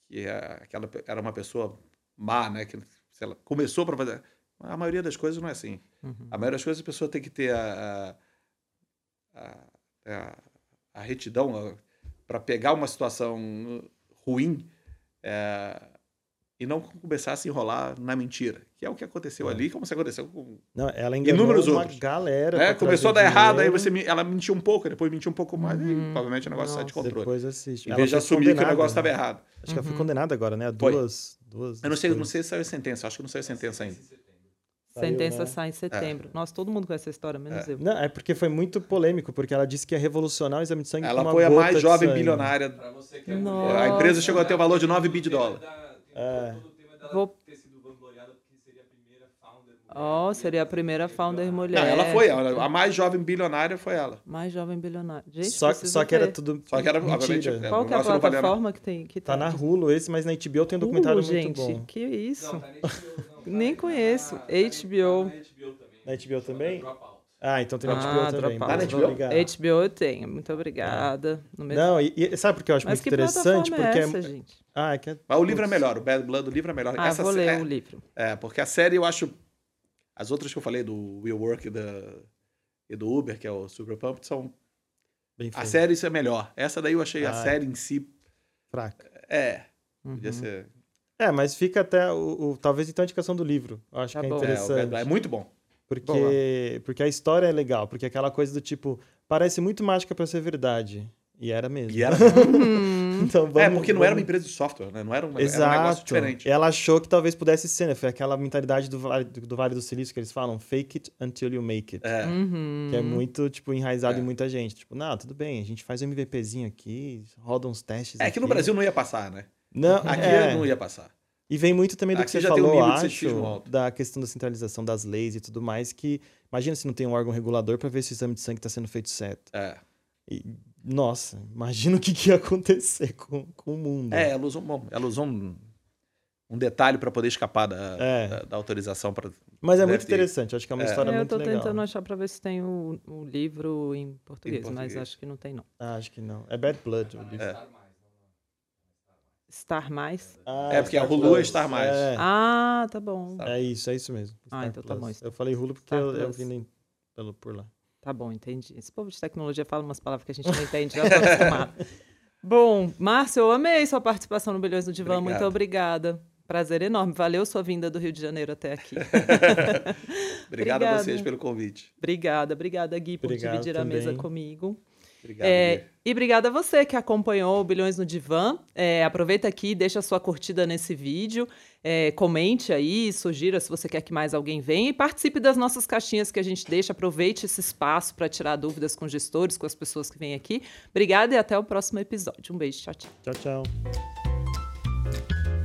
[SPEAKER 1] que é- aquela era uma pessoa má, né? Que sei lá, começou para fazer. A maioria das coisas não é assim.
[SPEAKER 3] Uhum.
[SPEAKER 1] A maioria das coisas a pessoa tem que ter a, a, a- a- a retidão para pegar uma situação ruim é, e não começar a se enrolar na mentira, que é o que aconteceu
[SPEAKER 2] É.
[SPEAKER 1] ali, como se aconteceu com.
[SPEAKER 2] Não, ela enganou
[SPEAKER 1] Inúmeros
[SPEAKER 2] uma
[SPEAKER 1] outros.
[SPEAKER 2] galera. pra
[SPEAKER 1] Começou a dar
[SPEAKER 2] trazer
[SPEAKER 1] errado, aí
[SPEAKER 2] dinheiro,
[SPEAKER 1] você, ela mentiu um pouco, depois mentiu um pouco mais,
[SPEAKER 3] Uhum.
[SPEAKER 1] e provavelmente o negócio sai de controle.
[SPEAKER 2] Depois assiste.
[SPEAKER 1] Em
[SPEAKER 2] Ela
[SPEAKER 1] vez de assumir que o negócio estava
[SPEAKER 2] né?
[SPEAKER 1] errado.
[SPEAKER 2] Acho que ela foi
[SPEAKER 3] Uhum.
[SPEAKER 2] condenada agora, né? A duas. duas
[SPEAKER 1] Eu não sei, não sei se saiu sentença, acho que não saiu sentença ainda.
[SPEAKER 2] Saiu,
[SPEAKER 3] Sentença
[SPEAKER 2] né?
[SPEAKER 3] sai em setembro. Nossa, todo mundo conhece essa história, menos
[SPEAKER 1] É.
[SPEAKER 3] eu.
[SPEAKER 2] Não, é porque foi muito polêmico, porque ela disse que ia revolucionar o exame de sangue com
[SPEAKER 1] Ela
[SPEAKER 2] uma
[SPEAKER 1] foi a
[SPEAKER 2] gota
[SPEAKER 1] mais jovem bilionária.
[SPEAKER 4] Pra você que é.
[SPEAKER 1] A empresa chegou a ter o valor de 9 bi de dólar.
[SPEAKER 2] É.
[SPEAKER 4] Todo o tema dela
[SPEAKER 3] Vou-
[SPEAKER 4] ter sido vangloriada porque seria a primeira founder mulher.
[SPEAKER 3] Ó, seria a primeira founder mulher.
[SPEAKER 1] Não, ela foi, a a mais jovem bilionária foi ela.
[SPEAKER 3] Mais jovem bilionária. Gente,
[SPEAKER 2] Só, só que era
[SPEAKER 3] ver.
[SPEAKER 2] tudo.
[SPEAKER 1] Só que era,
[SPEAKER 2] mentira.
[SPEAKER 1] obviamente, é,
[SPEAKER 3] Qual que é a plataforma que tem? Que
[SPEAKER 2] Tá na
[SPEAKER 3] disso?
[SPEAKER 2] Hulu esse, mas na HBO tem um documentário muito
[SPEAKER 3] gente,
[SPEAKER 2] bom.
[SPEAKER 3] que isso.
[SPEAKER 4] Não, tá na HBO, não. Tá
[SPEAKER 3] Nem
[SPEAKER 4] na-
[SPEAKER 3] conheço.
[SPEAKER 4] tá na-
[SPEAKER 3] HBO.
[SPEAKER 4] Tá na HBO também.
[SPEAKER 2] Na HBO também? Ah, então tem na
[SPEAKER 3] Ah,
[SPEAKER 2] HBO também.
[SPEAKER 1] Tá na
[SPEAKER 2] Muito
[SPEAKER 1] HBO?
[SPEAKER 3] HBO eu tenho, muito obrigada. No mesmo-
[SPEAKER 2] Não, e, e sabe por que eu acho
[SPEAKER 3] Mas
[SPEAKER 2] muito
[SPEAKER 3] que
[SPEAKER 2] interessante?
[SPEAKER 3] plataforma
[SPEAKER 2] Porque
[SPEAKER 3] é essa, gente?
[SPEAKER 2] Ah, é que é...
[SPEAKER 1] Mas o livro é melhor, o Bad Blood, o livro é melhor.
[SPEAKER 3] Ah,
[SPEAKER 1] Essa
[SPEAKER 3] vou ler
[SPEAKER 1] é,
[SPEAKER 3] o livro.
[SPEAKER 1] é, porque a série eu acho. As outras que eu falei, do Will Work e, da, e do Uber, que é o Super Pump, são.
[SPEAKER 2] bem
[SPEAKER 1] A
[SPEAKER 2] feito.
[SPEAKER 1] série isso é melhor. Essa daí eu achei a
[SPEAKER 2] Ah,
[SPEAKER 1] série em si.
[SPEAKER 2] Fraca.
[SPEAKER 1] É. Podia
[SPEAKER 3] Uhum.
[SPEAKER 1] ser.
[SPEAKER 2] É, mas fica até o, o- talvez então a indicação do livro. Eu acho
[SPEAKER 3] Tá
[SPEAKER 2] que é
[SPEAKER 3] bom.
[SPEAKER 1] É, o
[SPEAKER 2] interessante.
[SPEAKER 1] Bad Blood é muito bom.
[SPEAKER 2] Porque, porque a história é legal, porque aquela coisa do tipo, parece muito mágica pra ser verdade. E era mesmo.
[SPEAKER 1] E era.
[SPEAKER 3] Uhum.
[SPEAKER 2] então, vamos,
[SPEAKER 1] é, porque não era uma empresa de software, né? Não era, uma,
[SPEAKER 2] Exato.
[SPEAKER 1] era um negócio diferente.
[SPEAKER 2] Ela achou que talvez pudesse ser, né? Foi aquela mentalidade do Vale do, do, vale do Silício que eles falam, fake it until you make it.
[SPEAKER 1] É.
[SPEAKER 3] Uhum.
[SPEAKER 2] Que é muito, tipo, enraizado
[SPEAKER 1] É.
[SPEAKER 2] em muita gente. Tipo, não, tudo bem, a gente faz um MVPzinho aqui, roda uns testes
[SPEAKER 1] É que no
[SPEAKER 2] aqui.
[SPEAKER 1] Brasil não ia passar, né?
[SPEAKER 2] Não,
[SPEAKER 1] Aqui
[SPEAKER 2] é.
[SPEAKER 1] não ia passar.
[SPEAKER 2] E vem muito também do
[SPEAKER 1] Aqui
[SPEAKER 2] que você
[SPEAKER 1] já tem um
[SPEAKER 2] falou,
[SPEAKER 1] nível de
[SPEAKER 2] acho, da questão da centralização das leis e tudo mais, que imagina se não tem um órgão regulador para ver se o exame de sangue está sendo feito certo.
[SPEAKER 1] É.
[SPEAKER 2] E, nossa, imagina o que, que ia acontecer com, com o mundo.
[SPEAKER 1] É, ela usou, bom, ela usou um, um detalhe para poder escapar da,
[SPEAKER 2] É.
[SPEAKER 1] da, da autorização. Pra,
[SPEAKER 2] Mas é muito
[SPEAKER 1] ter-
[SPEAKER 2] interessante, acho que é uma
[SPEAKER 1] É.
[SPEAKER 2] história
[SPEAKER 3] É, eu
[SPEAKER 2] muito
[SPEAKER 3] tô
[SPEAKER 2] legal.
[SPEAKER 3] tentando achar pra ver se tem o, o livro em português, mas
[SPEAKER 1] português.
[SPEAKER 3] acho que não tem, não.
[SPEAKER 2] Ah, acho que não. É Bad Blood. o livro.
[SPEAKER 1] É.
[SPEAKER 4] Star mais?
[SPEAKER 2] Ah,
[SPEAKER 1] É, porque a
[SPEAKER 2] Star
[SPEAKER 1] Hulu é
[SPEAKER 2] Plus.
[SPEAKER 1] Star Mais.
[SPEAKER 2] É,
[SPEAKER 3] Ah, tá bom.
[SPEAKER 2] é isso, é isso mesmo.
[SPEAKER 3] Ah,
[SPEAKER 2] Star
[SPEAKER 3] então tá
[SPEAKER 2] Plus.
[SPEAKER 3] bom, Star-
[SPEAKER 2] Eu falei Hulu porque
[SPEAKER 3] Star
[SPEAKER 2] eu, eu
[SPEAKER 3] Plus.
[SPEAKER 2] vi nem- pelo, por lá.
[SPEAKER 3] Tá bom, entendi. Esse povo de tecnologia fala umas palavras que a gente não entende, já tô. Bom, Márcio, eu amei sua participação no Bilhões no Divã. Muito
[SPEAKER 1] Obrigado.
[SPEAKER 3] obrigada. Prazer enorme. Valeu sua vinda do Rio de Janeiro até aqui.
[SPEAKER 1] Obrigado a
[SPEAKER 3] Obrigada.
[SPEAKER 1] vocês pelo convite.
[SPEAKER 3] obrigada, obrigada, Gui, por
[SPEAKER 2] Obrigado
[SPEAKER 3] dividir a mesa
[SPEAKER 2] também.
[SPEAKER 3] comigo.
[SPEAKER 1] Obrigado.
[SPEAKER 3] É, e obrigada a você que acompanhou o Bilhões no Divã. É, aproveita aqui, deixa a sua curtida nesse vídeo, é, comente aí, sugira se você quer que mais alguém venha e participe das nossas caixinhas que a gente deixa. Aproveite esse espaço para tirar dúvidas com gestores, com as pessoas que vêm aqui. Obrigada e até o próximo episódio. Um beijo, tchau, tchau.
[SPEAKER 2] Tchau, tchau.